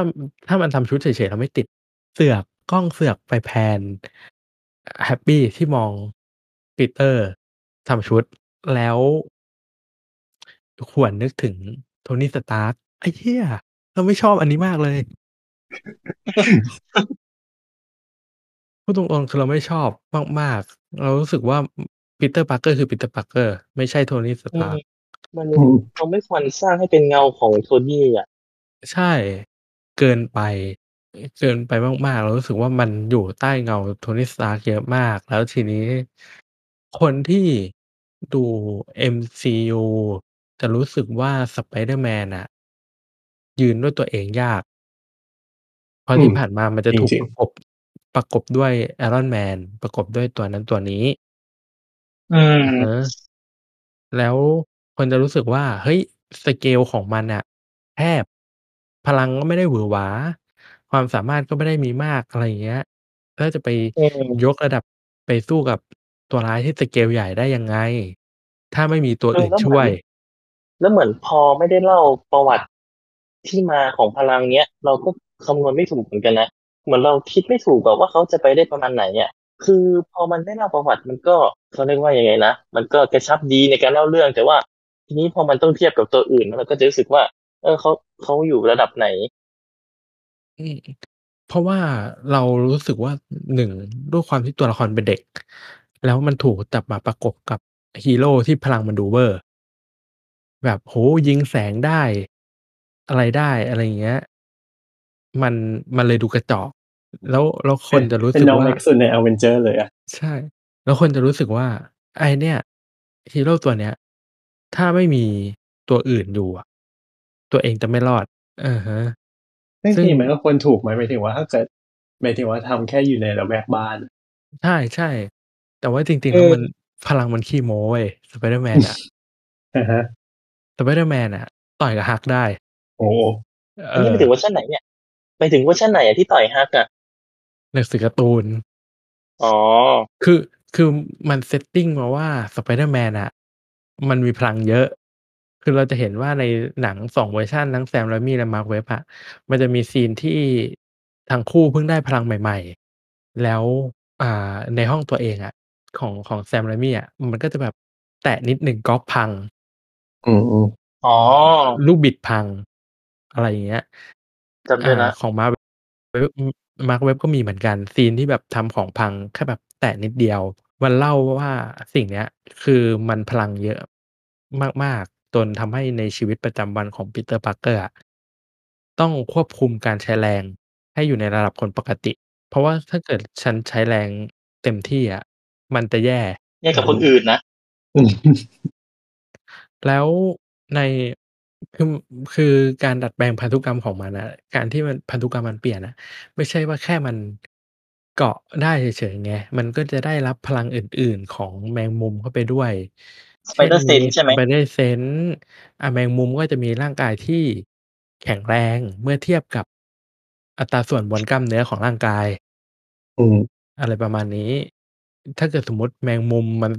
ถ้ามันทำชุดเฉย ๆ แล้วไม่ติด เสือก กล้องเสือกไปแพน Happy ที่มองปีเตอร์ทำชุด แล้วหวนนึกถึงโทนี่สตาร์กไอ้เหี้ย เราไม่ชอบอันนี้มากเลย พูดตรงๆคือเราไม่ชอบมาก ๆ เรารู้สึกว่าอ Peter Parker คือ Peter Parker ไม่ใช่โทนี่สตาร์ก อืมมันอืมเขาไม่ควรสร้างให้เป็นเงาของโทนี่อะใช่เกินไปอเกินไปมากๆ เรารู้สึกว่ามันอยู่ใต้เงาโทนี่สตาร์กเยอะมาก แล้วทีนี้คนที่ดู MCU จะรู้สึกว่า Spider-Man น่ะยืนด้วยตัวเองยาก เพราะอืที่มผ่านมามันจะจถูกริงปๆระกบ ประกบด้วย Iron Man ประกบด้วยตัวนั้นตัวนี้ อืม อะฮะ แล้วคนจะรู้สึกว่า เฮ้ย สเกลของมันน่ะแคบ พลังก็ไม่ได้หวือหวา ความสามารถก็ไม่ได้มีมาก อะไรอย่างเงี้ย แล้วจะไปอืมยกระดับไปสู้กับตัวร้ายที่สเกลใหญ่ได้ยังไง ถ้าไม่มีตัวเออือ่นแล้วชเหมื่วอนยแล้วเหมือนพอไม่ได้เล่าประวัติที่มาของพลังเนี้ย เราก็คำนวณไม่ถูกเหมือนกันนะ เหมือนเราคิดไม่ถูกอะว่าเขาจะไปได้ประมาณไหนอะคือพอมันไม่เล่าประวัติมันก็เขาเรียกว่ายังไงนะมันก็กระชับดีในการเล่าเรื่อง แต่ว่าทีนี้พอมันต้องเทียบกับตัวอื่นเราก็จะรู้สึกว่า เออเขาเขาอยู่ระดับไหน อืมเพราะว่าเรารู้สึกว่า1ด้วยความที่ตัวละครเป็นเด็ก แล้วมันถูกจับมาประกบกับฮีโร่ที่พลังมันดูเวอร์ แบบโอ้โฮยิงแสงได้ อะไรได้อะไรอย่างเงี้ย มันมันเลยดูกระจอก แล้วแล้วคเป็นนจะรู้เป็นสึกน้องว่าเล็กสุดใน Avengers เลยอะใช่ แล้วคนจะรู้สึกว่า ไอ้เนี่ยฮีโรตัวเนี้ย ถ้าไม่มีตัวอื่นอยู่อะตัวเองจะไม่รอดอะฮะซึ่งซึ่จงริงๆมันก็ควรถูกไหมหมายถึงว่าถ้าเกิดหมายถึงว่าทำแค่อยู่ในละแวกบ้าน ใช่ๆแต่ว่าจริงๆเอแล้วอมันพลังมันขี้โม้เว้ย Spider-Man อะอะฮะ Spider-Man อะต่อยกับ Hulk ได้ โอ้โฮเอันนี้หมายถึง ออเวอร์ชันไหนเนี่ย? หมายถึงเวอร์ชันไหนอะที่ต่อย Hulk อะ?หนังสือการ์ตูน อ๋อ คือคือมัน setting มาว่าสไปเดอร์แมนอะมันมีพลังเยอะ คือเราจะเห็นว่าในหนังสองเวอร์ชันทั้งแซม ไรมี่และมาร์คเว็บบ์อะมันจะมี scene ที่ทั้งคู่เพิ่งได้พลังใหม่ ๆ แล้วอ่าในห้องตัวเองอะของของแซม ไรมี่อะมันก็จะแบบแตะนิดหนึ่งก๊อกพัง อืมอืมอ๋อ ลูกบิดพัง อะไรอย่างเงี้ย จำได้ละอ่าของมาร์คเว็บบ์ มาร์ค เว็บบ์ก็มีเหมือนกัน scene ที่แบบทำของพังแค่แบบแตะนิดเดียว มันเล่าว่าสิ่งเนี้ย คือมันพลังเยอะมากๆจนทำให้ในชีวิตประจำวันของปีเตอร์ปาร์เกอร์อะต้องควบคุมการใช้แรงให้อยู่ในระดับคนปกติ เพราะว่าถ้าเกิดฉันใช้แรงเต็มที่อะมันจะแย่แยกกับคนอื่นนะอืมแล้วใน คือ คือการดัดแปลงพันธุกรรมของมันอะ การที่มันพันธุกรรมมันเปลี่ยนอะ ไม่ใช่ว่าแค่มันเกาะได้เฉย ๆ ไง มันก็จะได้รับพลังอื่น ๆ ของแมงมุมเข้าไปด้วย Spider เช่น Sense ใช่ไหมสไปเดอร์เซนอะแมงมุมก็จะมีร่างกายที่แข็งแรงเมื่อเทียบกับอัตราส่วนมวลกล้ามเนื้อของร่างกาย อืม อะไรประมาณนี้ ถ้าเกิดสมมติแมงมุมมัน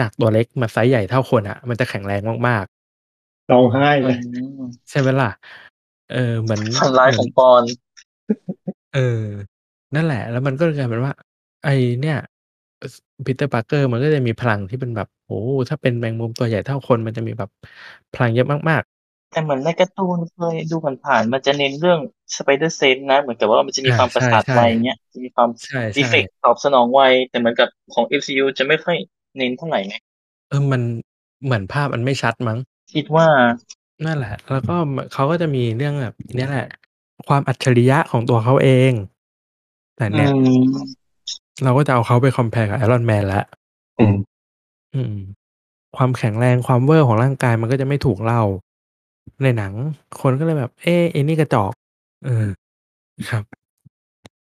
จากตัวเล็กมาไซส์ใหญ่เท่าคนอะ มันจะแข็งแรงมาก ร้องไห้เลย อืมๆใช่ไหมล่ะ เออเหมือนฝันร้ายของปอนเออ นั่นแหละ แล้วมันก็เลยกลายเป็นว่า ไอเนี่ยปีเตอร์ปาร์เกอร์มันก็จะมีพลังที่เป็นแบบโอ้ถ้าเป็นแมงมุมตัวใหญ่เท่าคนมันจะมีแบบพลังเยอะมากแต่เหมือนในการ์ตูนเคยดูผ่านๆมันจะเน้นเรื่อง Spider-Sense นะ เหมือนกับว่ามันจะมีอ่าความประสาทใช่ไวใช่เนี้ยจะมีความๆใช่ใช่ reflex ตอบสนองไว แต่เหมือนกับของ MCU จะไม่ค่อยเน้นเท่าไหร่ไงเออมันเหมือนภาพมันไม่ชัดมั้ง คิดว่า นั่นแหละ แล้วก็เขาก็จะมีเรื่องแบบเนี้ยแหละ ความอัจฉริยะของตัวเขาเอง แต่เนี่ย อืมเราก็จะเอาเขาไป compare กับไอรอนแมนแล้วอืมอืมความแข็งแรงความเวอร์ของร่างกายมันก็จะไม่ถูกเล่า ในหนัง คนก็เลยแบบ เอ๊ะไอ้นี่กระจอก เออ ครับ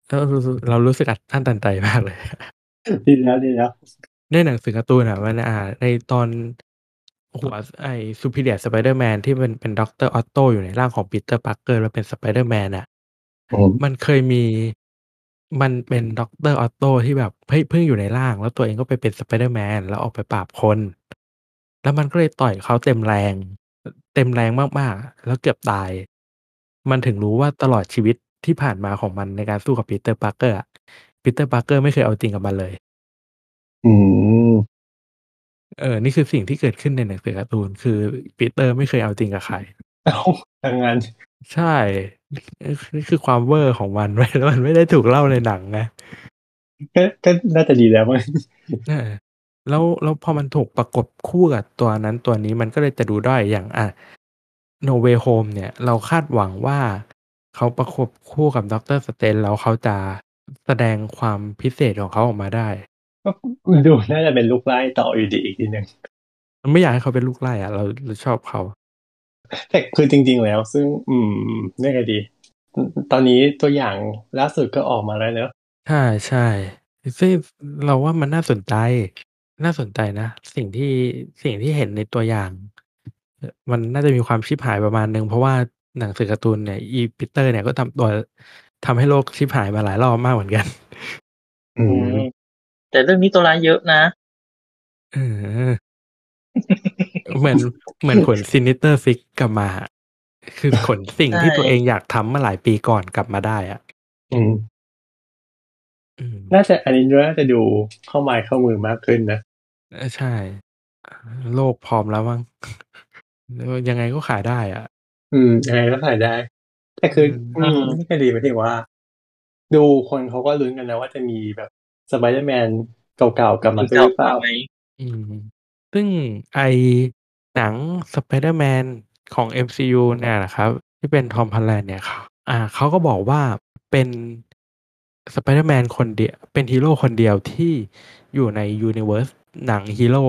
แล้วรู้สึกเรารู้สึกอัดอั้นตันใจมากเลย ดีแล้วดีแล้วในหนังสือการ์ตูนอะ มันอ่าในตอน หัวไอ้ Superior Spider-Man ที่เป็นเป็นด็อกเตอร์ออตโตอยู่ในร่างของปีเตอร์ปาร์เกอร์แล้วเป็นสไปเดอร์แมนอะอืมมันเคยมีมันเป็นด็อกเตอร์ออตโตที่แบบเฮ้ยเพิ่งอยู่ในร่าง แล้วตัวเองก็ไปเป็นสไปเดอร์แมนแล้วออกไปปราบคน แล้วมันก็เลยต่อยเขาเต็มแรง เต็มแรงมากๆ แล้วเกือบตาย มันถึงรู้ว่าตลอดชีวิตที่ผ่านมาของมันในการสู้กับปีเตอร์ปาร์เกอร์อะปีเตอร์ปาร์เกอร์ไม่เคยเอาจริงกับมันเลย อืม เออ นี่คือสิ่งที่เกิดขึ้นในหนังสือการ์ตูน คือปีเตอร์ไม่เคยเอาจริงกับใครเอาทางงานใช่นี่คือความเวอร์ของมันไม่แล้วมันไม่ได้ถูกเล่าในหนังไงก็ก็น่าจะดีแล้วมั้งเออแล้วแล้วพอมันถูกประกบคู่กับตัวนั้นตัวนี้มันก็เลยจะดูด้อยอย่างอะ No Way Home เนี่ย เราคาดหวังว่าเขาประกบคู่กับด็อกเตอร์สเตรนจ์แล้วเขาจะแสดงความพิเศษของเขาออกมาได้ก็ ดูน่าจะเป็นลูกไล่ต่ออยู่ดีอีกทีหนึ่งมันไม่อยากให้เขาเป็นลูกไล่อะเราเราชอบเขา แต่คือจริง ๆ แล้ว ซึ่ง อืมนี่ไงดี ตอนนี้ตัวอย่างล่าสุดก็ออกมาแล้วเนอะใช่ใช่ซึ่งเราว่ามันน่าสนใจ น่าสนใจนะ สิ่งที่สิ่งที่เห็นในตัวอย่างเอ่อมันน่าจะมีความชิบหายประมาณหนึ่งเพราะว่าหนังสือการ์ตูนเนี่ยอีปีเตอร์เนี่ยก็ทำตัวทำให้โลกชิบหายมาหลายรอบมากเหมือนกันอือืมม แต่เรื่องนี้ตัวร้ายเยอะนะเออเหมือนเหมือนขน Sinister Six กลับมา คือขนสิ่งที่ใช่ตัวเองอยากทำมาหลายปีก่อนกลับมาได้อะอืมอืมน่าจะอันนี้น่าจะดูเข้าไม้เข้ามือือมากขึ้นนะเออใช่ โลกพร้อมแล้วมั้งยังไงก็ขายได้ อะ อืมยังไงก็ถ่ายได้ แต่คือ อืมอืมไม่ก็ดีไปที่ว่า ดูคนเขาก็ลุ้นกันนะว่าจะมีแบบ สไปเดอร์แมนเก่าๆกลับับมาด้วยหรือเปล่าไหมอืมซึ่งไอหนังสไปเดอร์แมนของ MCU เนี่ยนะครับ ที่เป็นทอม ฮอลแลนด์เนี่ยเขาอ่าเขาก็บอกว่าเป็นสไปเดอร์แมนคนเดียวเป็นฮีโร่คนเดียวที่อยู่ใน universe หนังฮีโร่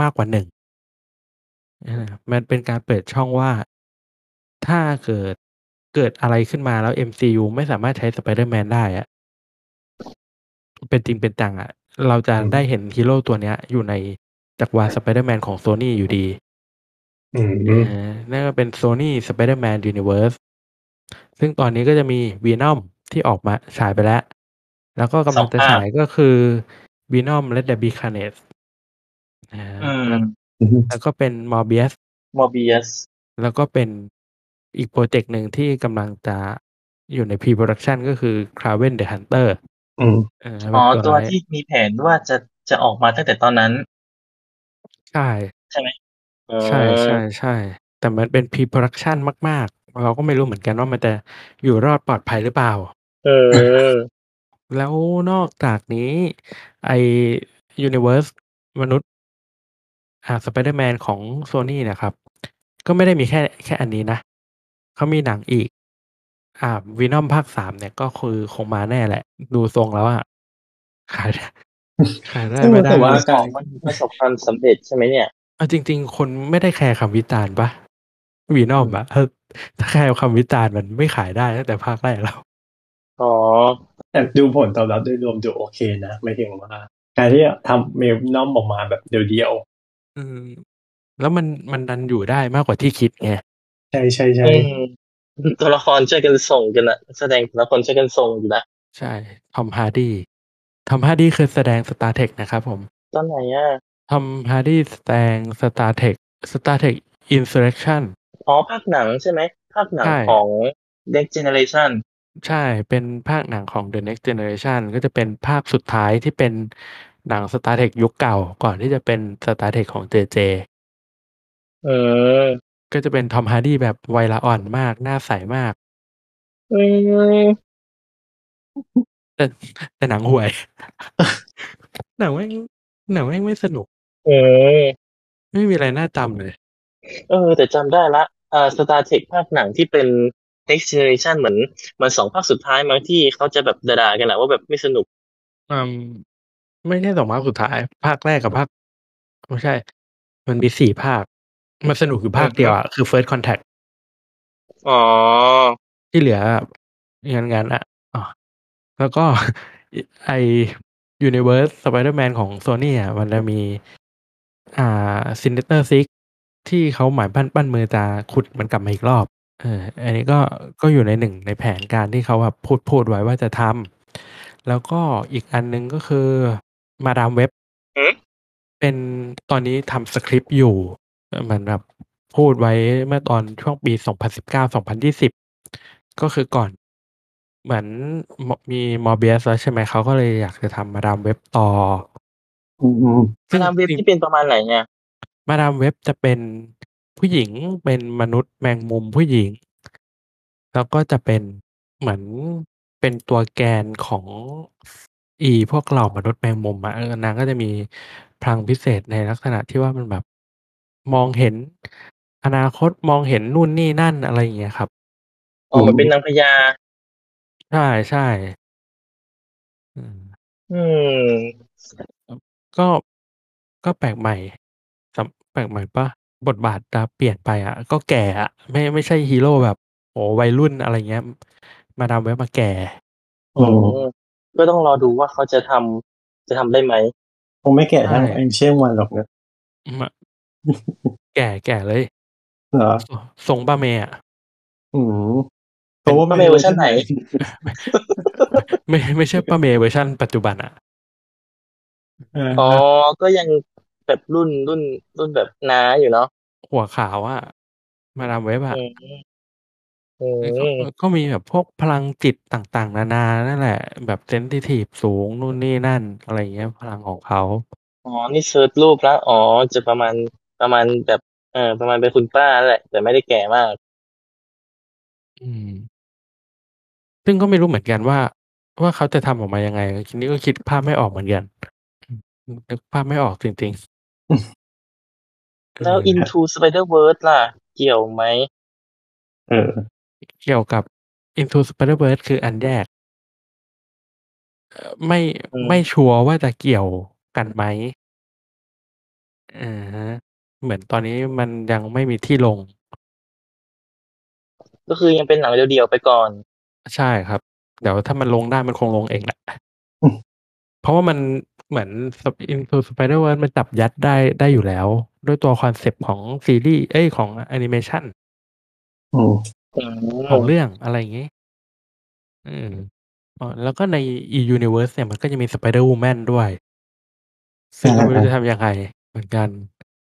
มากกว่าหนึ่งอ่ามันเป็นการเปิดช่องว่า ถ้าเกิดเกิดอะไรขึ้นมาแล้ว MCU ไม่สามารถใช้สไปเดอร์แมนได้อะ เป็นจริงเป็นจังอะเราจะอืมได้เห็นฮีโร่ตัวเนี้ย อยู่ในจักรวาลสไปเดอร์แมนของโซนี่อยู่ดีอืมอ่านั่นก็เป็น Sony Spider-Man Universe ซึ่งตอนนี้ก็จะมี Venom ที่ออกมาฉายไปแล้ว แล้วก็กำลังจะฉายก็คือ Venom Let There Be Carnage นะฮะอืมแล้วแล้วก็เป็น Morbius มอร์เบียสแล้วก็เป็นอีกโปรเจกต์หนึ่งที่กำลังจะอยู่ใน pre-production ก็คือ Kraven the Hunter อืมเอออ๋อเป็นตัวร้ายที่มีแผนว่าจะจะออกมาตั้งแต่ตอนนั้น ใช่ ใช่ไหมใช่ใช่ใช่ แต่มันเป็น pre-production มาก ๆ เราก็ไม่รู้เหมือนกันว่ามันจะอยู่รอดปลอดภัยหรือเปล่า เออ แล้วนอกจากนี้ไอ Universe มนุษย์อ่าสไปเดอร์แมนของโซนี่นะครับ ก็ไม่ได้มีแค่แค่อันนี้นะ เขามีหนังอีก อ่าวีนอมภาคสามเนี่ยก็คือคงมาแน่แหละ ดูทรงแล้วอะขายได้ขายได้ซึ่งไม่รู้ได้สึกว่าสองมันประสบความสำเร็จใช่ไหมเนี่ยเอาจริง ๆ คนไม่ได้แคร์คำวิจารณ์ปะวีนอมอะถ้าถ้าแคร์คำวิจารณ์มันไม่ขายได้ตั้งแต่ภาคแรกแล้วอ๋อแต่ดูผลตอบรับโดยรวมดูโอเคนะหมายถึงว่าการที่ทำเวน่อมออกมาแบบเดียวอืมแล้วมันมันดันอยู่ได้มากกว่าที่คิดไงๆใช่ใช่ใช่อืม ตัวละครช่วยกันส่งกันอะแสดงแต่ละคนช่วยกันส่งอยู่นะ ใช่ทอมฮาร์ดี้ทอมฮาร์ดี้คือแสดง Star Trek นะครับผม ตอนไหนอะทอมฮาร์ดี้แสดง Star Trek Star Trek Insurrection อ๋อ ภาคหนังใช่ไหม ภาคหนังใช่ของ Next Generation ใช่ เป็นภาคหนังของ The Next Generation ก็จะเป็นภาคสุดท้ายที่เป็นหนัง Star Trek ยุคเก่าก่อนที่จะเป็น Star Trek ของ JJ อืม ก็จะเป็นทอมฮาร์ดี้แบบวัยละอ่อนมาก หน้าใสมากอืมแต่แต่หนังห่วย หนังแม่งหนังแม่งไม่สนุกอืมไม่มีอะไรน่าจำเลย เออ แต่จำได้ละอ่า Star Trek ภาคหนังที่เป็น Next Generation เหมือนเหมือนสองภาคสุดท้ายมั้งที่เขาจะแบบด่าๆกันแหละว่าแบบไม่สนุก อืมไม่ใช่สองภาคสุดท้าย ภาคแรกกับภาคไม่ใช่ มันมีสี่ภาค มันสนุกอยู่ภาคเดียวอะคือ First Contact อ๋อ ที่เหลืองานงานอะอ๋อแล้วก็ไอ Universe Spider-Man ของ Sony อะมันจะมี อ่า Sinister Six ที่เขาหมายปั้นปั้นมือจะขุดมันกลับมาอีกรอบ เออ อันนี้ก็ก็อยู่ในหนึ่งในแผนการที่เขาแบบพูดพูดไว้ว่าจะทำแล้วก็อีกอันหนึงก็คือมาดามเว็บอืมเป็นตอนนี้ทำสคริปต์อยู่ เอ่อเหมือนแบบพูดไว้เมื่อตอนช่วงปี 2019-2020 ก็คือก่อน เหมือนมมีมอร์เบียสแล้วใช่ไหมเขาก็เลยอยากจะทำมาดามเว็บต่ออืมอืมมาดามเว็บที่เป็นประมาณไหนเนี่ย มาดามเว็บจะเป็นผู้หญิงเป็นมนุษย์แมงมุมผู้หญิง แล้วก็จะเป็นเหมือนเป็นตัวแกนของอีพวกเหล่ามนุษย์แมงมุมอะเออนางก็จะมีพลังพิเศษในลักษณะที่ว่ามันแบบ มองเห็นอนาคตมองเห็นนู่นนี่นั่นอะไรอย่างเงี้ยครับอ๋อเหมือนเป็นนางพญาใช่ใช่อืมอืมก็ก็แปลกใหม่สำแปลกใหม่ปะบทบาทจะเปลี่ยนไปอะ ก็แก่อะ ไม่ไม่ใช่ฮีโร่แบบ โอ้วัยรุ่นอะไรเงี้ย มาดามเว็บมาแก่อืมก็ต้องรอดูว่าเขาจะทำจะทำได้ไหมคงไม่แก่เท่าใช่ไอเชี่ยงวันหรอกนะมา แก่แก่เลยเหรอทรงป้าเมย์อะอืมเพราะว่าป้าเมย์เวอร์ชันไหน ไม่ไม่ใช่ป้าเมย์เวอร์ชันปัจจุบันอะเอออ๋อ ก็ยังแบบรุ่นรุ่นรุ่นแบบน้าอยู่เนาะหัวขาวอะมาดามเว็บอะอืมอืก็มก็มีแบบพวกพลังจิตต่างๆ นานานั่นแหละ แบบเซนซิทีฟสูงนู่นนี่นั่น อะไรเงี้ย พลังของเขา อ๋อ นี่เซิร์ชรูปแล้ว อ๋อ จะประมาณ ประมาณแบบ เออ ประมาณเป็นคุณป้าแหละ แต่ไม่ได้แก่มาก อืม ซึ่งก็ไม่รู้เหมือนกันว่า ว่าเขาจะทำออกมายังไง ทีนี้ก็คิดภาพไม่ออกเหมือนกัน อืม นึกภาพไม่ออกจริงๆแล้วเออ Into Spider-Verse ล่ะ เกี่ยวไหม เออ เกี่ยวกับ Into Spider-Verse คืออันแยกเอ่อ ไม่ อืมไม่ชัวร์ว่าจะเกี่ยวกันไหมอ่าฮะ เหมือนตอนนี้มันยังไม่มีที่ลง ก็คือยังเป็นหนังเดียวๆไปก่อน ใช่ครับ เดี๋ยวถ้ามันลงได้มันคงลงเองแหละอืมเพราะว่ามันเหมือน Into Spider-Verse มันจับยัดได้ได้อยู่แล้ว ด้วยตัวคอนเซปต์ของซีรีส์เอ้ยของแอนิเมชันอืมอืมของเรื่องอะไรอย่างงี้อืมอ๋อแล้วก็ใน อี Universe เนี่ยมันก็จะมี Spider-Woman ด้วย ซึ่งก็ไม่รู้จะทำยังไงเหมือนกัน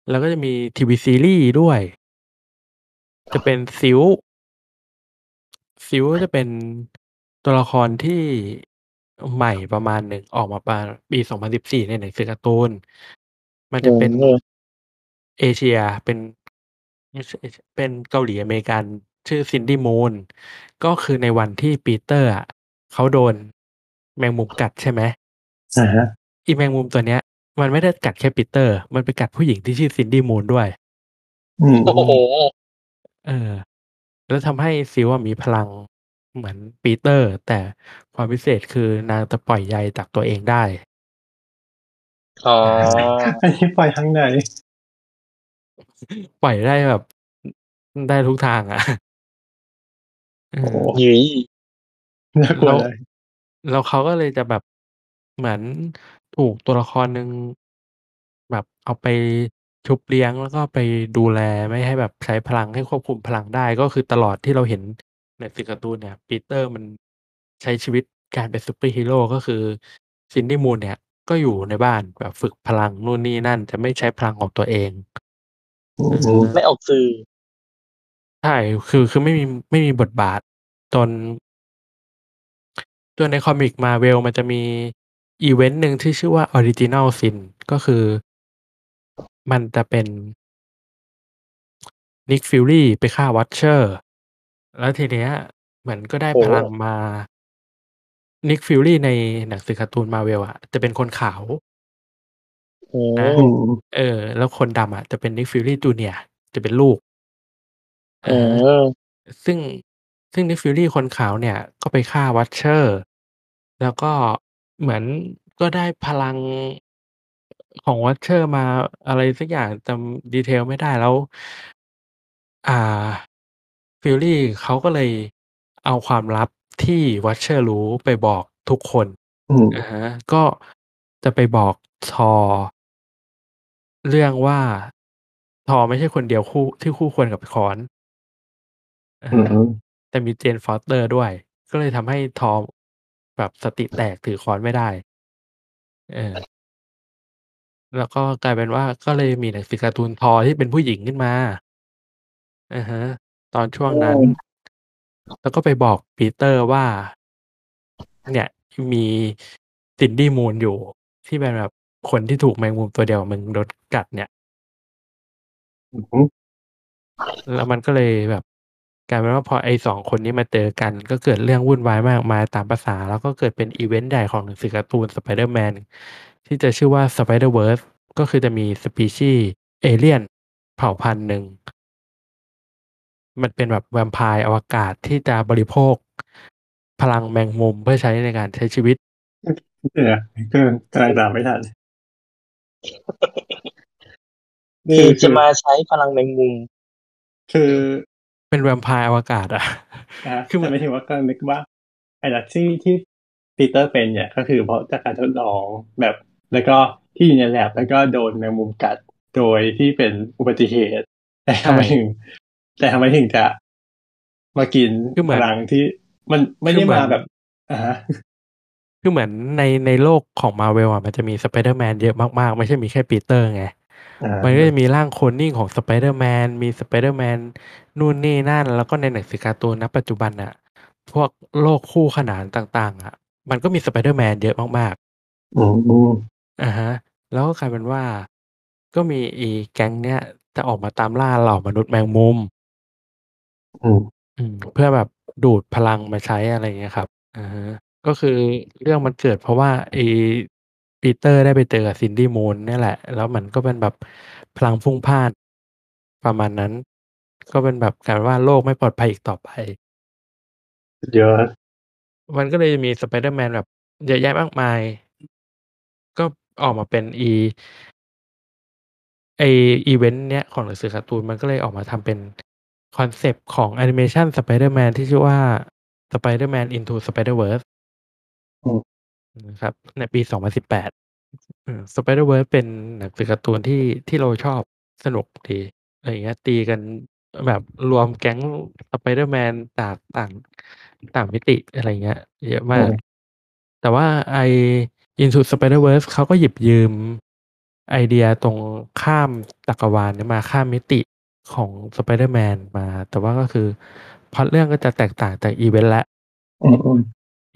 แล้วก็จะมีทีวีซีรีส์ด้วย จะเป็น Silk Silk จะเป็นตัวละครที่ใหม่ประมาณหนึ่งออกมาประมาณปี2014ในหนังสือการ์ตูน มันจะเป็นโอ้เอเชียเป็นไม่ใช่เอเชียเป็นเกาหลีอเมริกัน ชื่อซินดี้มูนก็คือในวันที่ปีเตอร์อะเขาโดนแมงมุมกัดใช่ไหมอ่าฮะอีแมงมุมตัวเนี้ย มันไม่ได้กัดแค่ปีเตอร์ มันไปกัดผู้หญิงที่ชื่อซินดี้มูนด้วยอืมโอ้โหเออ แล้วทำให้ซิลว่ามีพลังเหมือนปีเตอร์ แต่ความพิเศษคือนางจะปล่อยใยจากตัวเองได้อ๋ออันนี้ปล่อยทางไหน ปล่อยได้แบบ ได้ทุกทางอะเอโอ้อโหหยีน่ากลัวแล้วเลยแล้วเขาก็เลยจะแบบเหมือน ถูก ตัวละครหนึ่ง แบบเอาไปชุบเลี้ยง แล้วก็ไปดูแลไม่ให้แบบใช้พลัง ให้ควบคุมพลังได้ ก็คือตลอดที่เราเห็นในหนังสือการ์ตูนเนี่ย ปีเตอร์มันใช้ชีวิตการเป็นซูเปอร์ฮีโร่ก็คือซินดี้มูนเนี่ย ก็อยู่ในบ้านแบบฝึกพลังนู่นนี่นั่น จะไม่ใช้พลังของตัวเอง อืมอืมไม่ออกสื่อ ใช่ คือ คือไม่มี ไม่มีบทบาท จน จนใน comic Marvel มันจะมี อีเวนต์หนึ่งที่ชื่อว่า Original Sin ก็คือ มันจะเป็น Nick Fury ไปฆ่า Watcher แล้วทีเนี้ย เหมือนก็ได้โอ้พลังมา Nick Fury ในหนังสือการ์ตูนมาเวลอะจะเป็นคนขาวโอ้นะอืมเออ แล้วคนดำอะจะเป็น Nick Fury Junior จะเป็นลูกเออซึ่งซึ่ง Nick Fury คนขาวเนี่ย ก็ไปฆ่า Watcher แล้วก็ เหมือนก็ได้พลัง ของ Watcher มา อะไรสักอย่าง จำ detail ไม่ได้ แล้ว อ่า Fury เขาก็เลยเอาความลับที่ Watcher รู้ไปบอกทุกคน อืมอ่าฮะ ก็จะไปบอกทอเรื่องว่า ทอไม่ใช่คนเดียวคู่ ที่คู่ควรกับค้อนอ่าอืฮะ ม แต่มีเจนฟอสเตอร์ด้วย ก็เลยทำให้ทอม แบบสติแตกถือค้อนไม่ได้ เออ แล้วก็กลายเป็นว่า ก็เลยมีหนังสือการ์ตูนทอที่เป็นผู้หญิงขึ้นมาอ่าฮะ ตอนช่วงนั้น แล้วก็ไปบอกปีเตอร์ว่า เนี่ยมีซินดี้มูนอยู่ ที่เป็นแบบคนที่ถูกแมงมุมตัวเดียวกับมึงโดนกัดเนี่ย อืมแล้วมันก็เลยแบบ กลายเป็นว่าพอไอ้สองคนนี้มาเจอกัน ก็เกิดเรื่องวุ่นวายมากมายตามภาษา แล้วก็เกิดเป็นอีเวนต์ใหญ่ของหนังสือการ์ตูนสไปเดอร์แมนที่จะชื่อว่า Spider-Verse ก็คือจะมีสปีชีส์เอเลียนเผ่าพันธุ์หนึ่ง มันเป็นแบบแวมไพร์อวกาศที่จะบริโภค พลังแมงมุมเพื่อใช้ในการใช้ชีวิตเดี๋ยวก็กำลังตามไม่ทันมีคือจะมาใช้พลังแมงมุมคือ เป็นแวมไพร์อวกาศอะนะคือมันแต่ไม่ถึงว่าก็นึกว่าไอ้ดักที่ที่ปีเตอร์เป็นเนี่ยก็คือเพราะจากการทดลองแบบ แล้วก็ที่อยู่ในแลบแล้วก็โดนแมงมุมกัดโดยที่เป็นอุบัติเหตุ แต่ทำไมถึง แต่ทำไมถึงจะมากินคือเหมืพอนลังที่มันไม่คืได้อเหมือนมาแบบอ่าฮะคือเหมือนในในโลกของมาเวลอะมันจะมีสไปเดอร์แมนเยอะมากๆ ไม่ใช่มีแค่ปีเตอร์ไงอ่า มันก็จะมีร่างโคลนนิ่งของสไปเดอร์แมนมีสไปเดอร์แมนนู่นนี่นั่น แล้วก็ในหนังสือการ์ตูนณปัจจุบันอะพวกโลกคู่ขนานต่าง ๆอะมันก็มีสไปเดอร์แมนเยอะมากอืมอืมๆอ่าฮะ แล้วก็กลายเป็นว่า ก็มีอีแก๊งเนี้ยจะออกมาตามล่าเหล่ามนุษย์แมงมุม อืมอืมเพื่อแบบดูดพลังมาใช้อะไรเงี้ยครับอ่าฮะก็คือเรื่องมันเกิดเพราะว่าไอ้ ปีเตอร์ได้ไปเจอกับซินดี้มูนเนี่ยแหละ แล้วมันก็เป็นแบบพลังพุ่งพล่านประมาณนั้น ก็เป็นแบบกลายว่าโลกไม่ปลอดภัยอีกต่อไป เยอะ มันก็เลยมีสไปเดอร์แมนแบบเยอะแยะมากมาย ก็ออกมาเป็นอีไออีเวนต์เนี้ยของหนังสือการ์ตูนมันก็เลยออกมาทำเป็นคอนเซปต์ของแอนิเมชันสไปเดอร์แมนที่ชื่อว่า Spider-Man Into Spider-Verse อืม นะครับ ในปี 2018 Spider-Verse เป็นหนังสือการ์ตูนที่ที่เราชอบสนุกดีอะไรอย่างเงี้ย ตีกันแบบรวมแก๊งสไปเดอร์แมนจากต่างต่างมิติอะไรเงี้ย เยอะมาก แต่ว่าไอ Into Spider-Verse เขาก็หยิบยืมไอเดียตรงข้ามจักรวาลเนี่ยมาข้ามมิติของ Spider-Man มา แต่ว่าก็คือพล็อตเรื่องก็จะแตกต่างจากอีเวนต์ละอืมอืม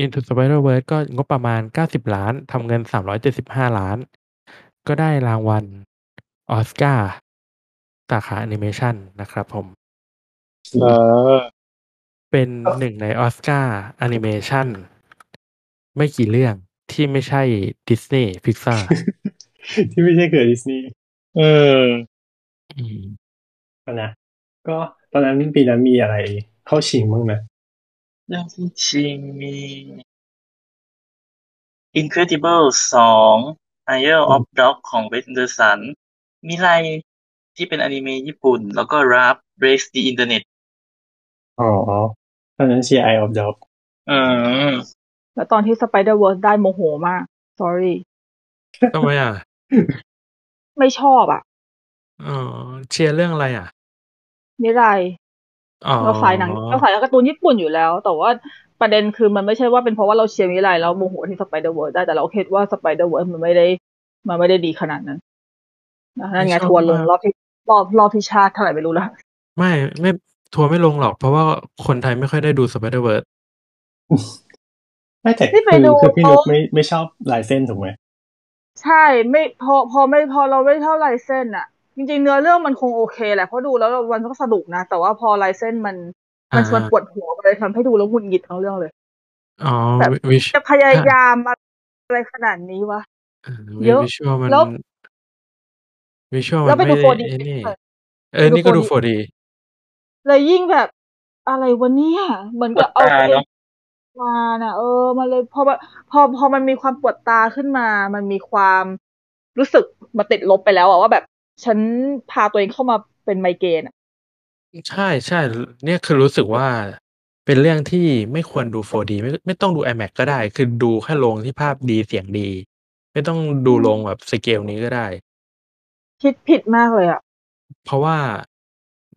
Into Spider-Verse ก็งบประมาณ 90 ล้านทำเงิน 375 ล้าน ก็ได้รางวัลออสการ์สาขาแอนิเมชันนะครับผมเออเป็นหนึ่งในออสการ์แอนิเมชันไม่กี่เรื่องที่ไม่ใช่ดิสนีย์พิกซาที่ไม่ใช่เครือดิสนีย์เออนะก็ตอนนั้นปีนั้นมีอะไรเข้าชิงบ้างไหม เรื่องที่ชิงมี Incredible สอง Isle of Dog ของ Wes Anderson มิไรที่เป็นอนิเมะญี่ปุ่น แล้วก็ Ralph Breaks the Internet อ๋อตอนนั้นเชียร์ Isle of Dogอืมแล้วตอนที่ Spider Verse ได้โมโหมาก sorry ทำไมอะ ไม่ชอบอะ อ๋อ เชียร์เรื่องอะไรอะมิไรอ๋อ เราสายหนังเราสายการ์ตูนญี่ปุ่นอยู่แล้ว แต่ว่าประเด็นคือมันไม่ใช่ว่าเป็นเพราะว่าเราเชียร์มิไรแล้วโมโหที่ Spider Verse ได้แต่เราคิดว่า Spider Verse มันไม่ได้ มันไม่ได้ดีขนาดนั้นนะนั่นไงทัวร์ลงรอบที่รอบรอบที่ชาติเท่าไหร่ไม่รู้ละไม่ไม่ทัวร์ไม่ลงหรอก เพราะว่าคนไทยไม่ค่อยได้ดู Spider-Verse ไม่แต่ที่ไปคือดูคือพี่นุกเขาไม่ไม่ชอบลายเส้นถูกไหมใช่ไม่พอพอไม่พอเราไม่เท่าลายเส้นอะ จริงๆเนื้อเรื่องมันคงโอเคแหละเพราะดูแล้วมันก็สนุกนะ แต่ว่าพอลายเส้นมันมันอ่าชวนปวดหัวไปเลยทำให้ดูแล้วหงุดหงิดทั้งเรื่องเลยอ๋อแบบวิชจะพยายามอะไรขนาดนี้วะเยอะวิชวลมันแล้ววิชวลแล้มัวนไปไม่ดูได้ 4D ไอ้นี่ด้วยเออไปดูนี่ก็ดู 4D 4D เลยยิ่งแบบอะไรวะเนี่ยเหมือนกับเอาปวดตาเอเนอะมาน่ะ เออมันเลยพอพอพอมันมีความปวดตาขึ้นมา มันมีความรู้สึกมาติดลบไปแล้วอะว่าแบบ ฉันพาตัวเองเข้ามาเป็นไมเกรนอะใช่ใช่เนี่ยคือรู้สึกว่าเป็นเรื่องที่ไม่ควรดู 4D ไม่ไม่ต้องดู IMAX ก็ได้ คือดูแค่โรงที่ภาพดีเสียงดี ไม่ต้องดูโรงแบบสเกลนี้ก็ได้ คิดผิดมากเลยอะเพราะว่า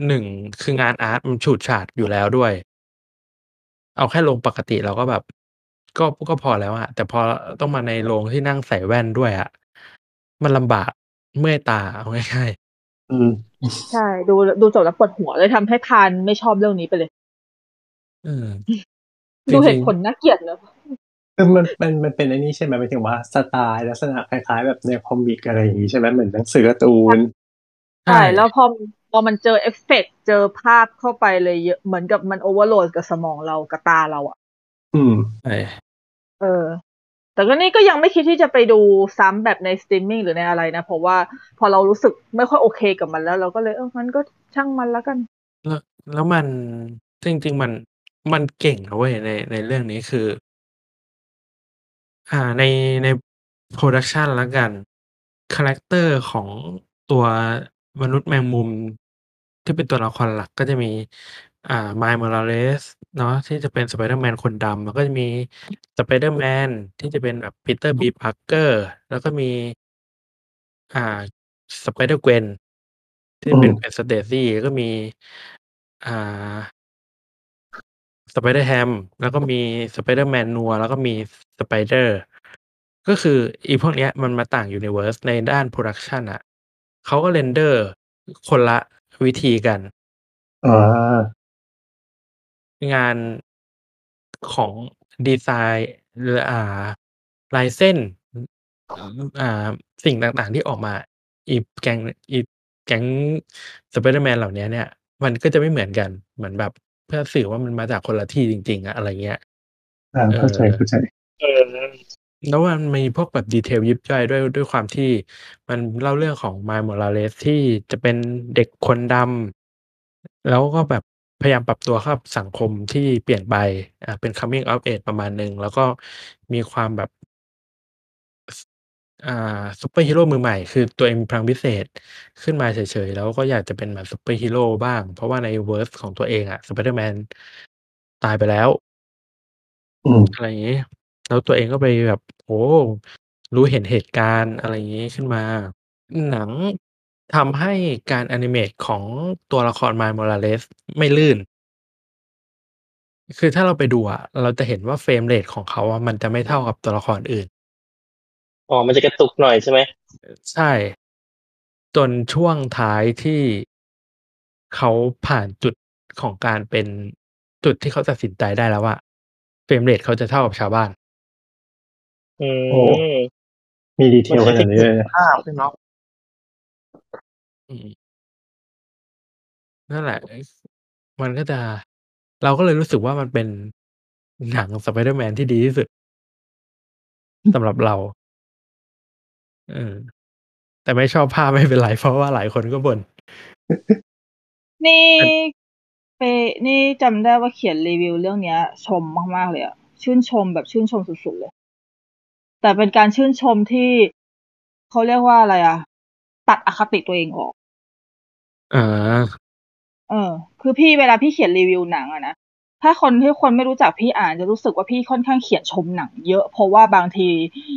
หนึ่งคืองานอาร์ตมันฉูดฉาดอยู่แล้วด้วย เอาแค่โรงปกติเราก็แบบ ก็ก็พอแล้วอะแต่พอต้องมาในโรงที่นั่งใส่แว่นด้วยอะมันลำบาก เมื่อยตาเอาง่ายอืมใช่ ดูดูจบแล้วปวดหัวเลยทำให้พานไม่ชอบเรื่องนี้ไปเลยๆอืมดูเหจริตุงผลน่าเกลียดเนอะคือมันมันมันเป็นไอ้นี่ใช่ไหมหมายถึงว่าสไตล์ลักษณะคล้ายๆ แบบใน comic อะไรอย่างงี้ใช่ไหมเหมือนหนังสือการ์ตูนๆใช่แล้วพอพอมันเจอเอฟเฟกต์เจอภาพเข้าไปเลยเยอะเหมือนกับมัน overload กับสมองเรากับตาเราอะอืมใช่เออ แต่ก็นี่ก็ยังไม่คิดที่จะไปดูซ้ำแบบในสตรีมมิ่งหรือในอะไรนะ เพราะว่าพอเรารู้สึกไม่ค่อยโอเคกับมันแล้ว เราก็เลยเออมันก็ช่างมันแล้วกัน แล้วแล้วมันจริง ๆ มันมันเก่งนะเว้ยในในเรื่องนี้คือ อ่าในใน production แล้วกัน character ของตัวมนุษย์แมงมุม ที่เป็นตัวละครหลักก็จะมี อ่า Miles Morales เนาะ ที่จะเป็น Spider-Man คนดำ แล้วก็จะมี Spider-Man ที่จะเป็นแบบ Peter B Parker แล้วก็มี อ่า Spider-Gwen ที่เป็นอืม Gwen Stacy แล้วก็มี อ่า Spider-Ham แล้วก็มี Spider-Man นัว แล้วก็มี Spider ก็คืออีพวกเนี้ยมันมาต่าง Universe ในด้าน Production อะ เขาก็ render คนละวิธีกันอ่า งานของดีไซน์หรืออ่าลายเส้นอ่าสิ่งต่างๆที่ออกมาอีแก๊งอีแก๊ง Spider-Man เหล่าเนี้ยเนี่ย มันก็จะไม่เหมือนกันเหมือนแบบเพื่อสื่อว่ามันมาจากคนละที่จริง ๆอะอะไรเงี้ยอ่าเข้าใจเออเข้าใจเออแล้วมันมีพวกแบบดีเทลยิบย่อยด้วยด้วยความที่มันเล่าเรื่องของ Miles Morales ที่จะเป็นเด็กคนดำแล้วก็แบบ พยายามปรับตัวเข้ากับสังคมที่เปลี่ยนไปอ่าเป็น coming of age ประมาณหนึ่ง แล้วก็มีความแบบ อ่าซูเปอร์ฮีโร่มือใหม่ คือตัวเองมีพลังพิเศษขึ้นมาเฉย ๆ แล้วก็อยากจะเป็นเหมือนซูเปอร์ฮีโร่บ้าง เพราะว่าใน verse ของตัวเองอะ Spider-Man ตายไปแล้ว อืม อะไรอย่างงี้ แล้วตัวเองก็ไปแบบ โอ้โฮรู้เห็นเหตุการณ์อะไรอย่างงี้ขึ้นมา หนัง ทำให้การ animate ของตัวละคร Miles Morales ไม่ลื่น คือถ้าเราไปดูอะเราจะเห็นว่า frame rate ของเขาอะมันจะไม่เท่ากับตัวละครอื่น อ๋อ มันจะกระตุกหน่อยใช่ไหม ใช่ จนช่วงท้ายที่เขาผ่านจุดของการเป็นจุดที่เขาตัดสินใจได้แล้วว่า frame rate เขาจะเท่ากับชาวบ้าน อืโอ้มมีดีเทลขนาดนี้เลยนะภาพด้วยเนาะ อืม นั่นแหละมันก็จะ เราก็เลยรู้สึกว่ามันเป็น หนังสไปเดอร์แมนที่ดีที่สุด สำหรับเรา เออ แต่ไม่ชอบภาพ ไม่เป็นไร เพราะว่าหลายคนก็บ่น นี่แต่เป นี่จำได้ว่าเขียนรีวิวเรื่องเนี้ย ชมมาก ๆ เลยอะ ชื่นชมแบบชื่นชมสุด ๆ เลย แต่เป็นการชื่นชมที่ เขาเรียกว่าอะไรอะ ตัดอคติตัวเองออก อ่า เออ คือพี่เวลาพี่เขียนรีวิวหนังอะนะ ถ้าคนที่คนไม่รู้จักพี่อ่านจะรู้สึกว่าพี่ค่อนข้างเขียนชมหนังเยอะ เพราะว่าบางที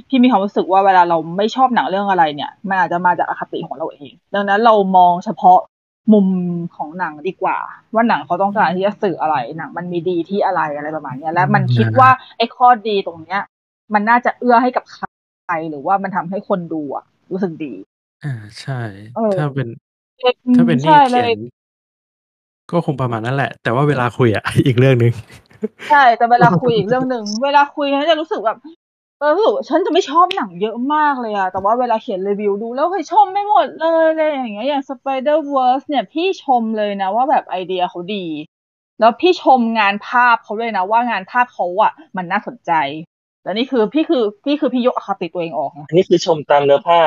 พี่มีความรู้สึกว่าเวลาเราไม่ชอบหนังเรื่องอะไรเนี่ย มันอาจจะมาจากอคติของเราเอง ดังนั้นเรามองเฉพาะมุมของหนังดีกว่า ว่าหนังเขาต้องการที่จะสื่ออะไรหนังมันมีดีที่อะไรอะไรประมาณเนี้ยและมันคิดว่าไอ้ข้อดีตรงเนี้ย มันน่าจะเอื้อให้กับใครหรือว่ามันทำให้คนดูอะรู้สึกดี อ่าใช่เออถ้าเป็น ถ้าเป็นนี่ใช่เลเขียย นก็คงประมาณนั้นแหละ แต่ว่าเวลาคุยอะ อีกเรื่องหนึ่งใช่แต่เวลาคุยอีกเรื่องหนึ่งเวลาคุยฉันจะรู้สึกแบบเออรู้สึกว่าฉันจะไม่ชอบหนังเยอะมากเลยอะแต่ว่าเวลาเขียนรีวิวดูแล้วเฮ้ยชมไม่หมดเลยเลยอย่างเงี้ยอย่าง Spider Verse เนี่ยพี่ชมเลยนะว่าแบบไอเดียเขาดี แล้วพี่ชมงานภาพเขาเลยนะว่างานภาพเขาอะมันน่าสนใจแต่นี่คือพี่คือพี่คือพี่ยกอคติตัวเองออกนะ อันนี้คือชมตามเนื้อผ้า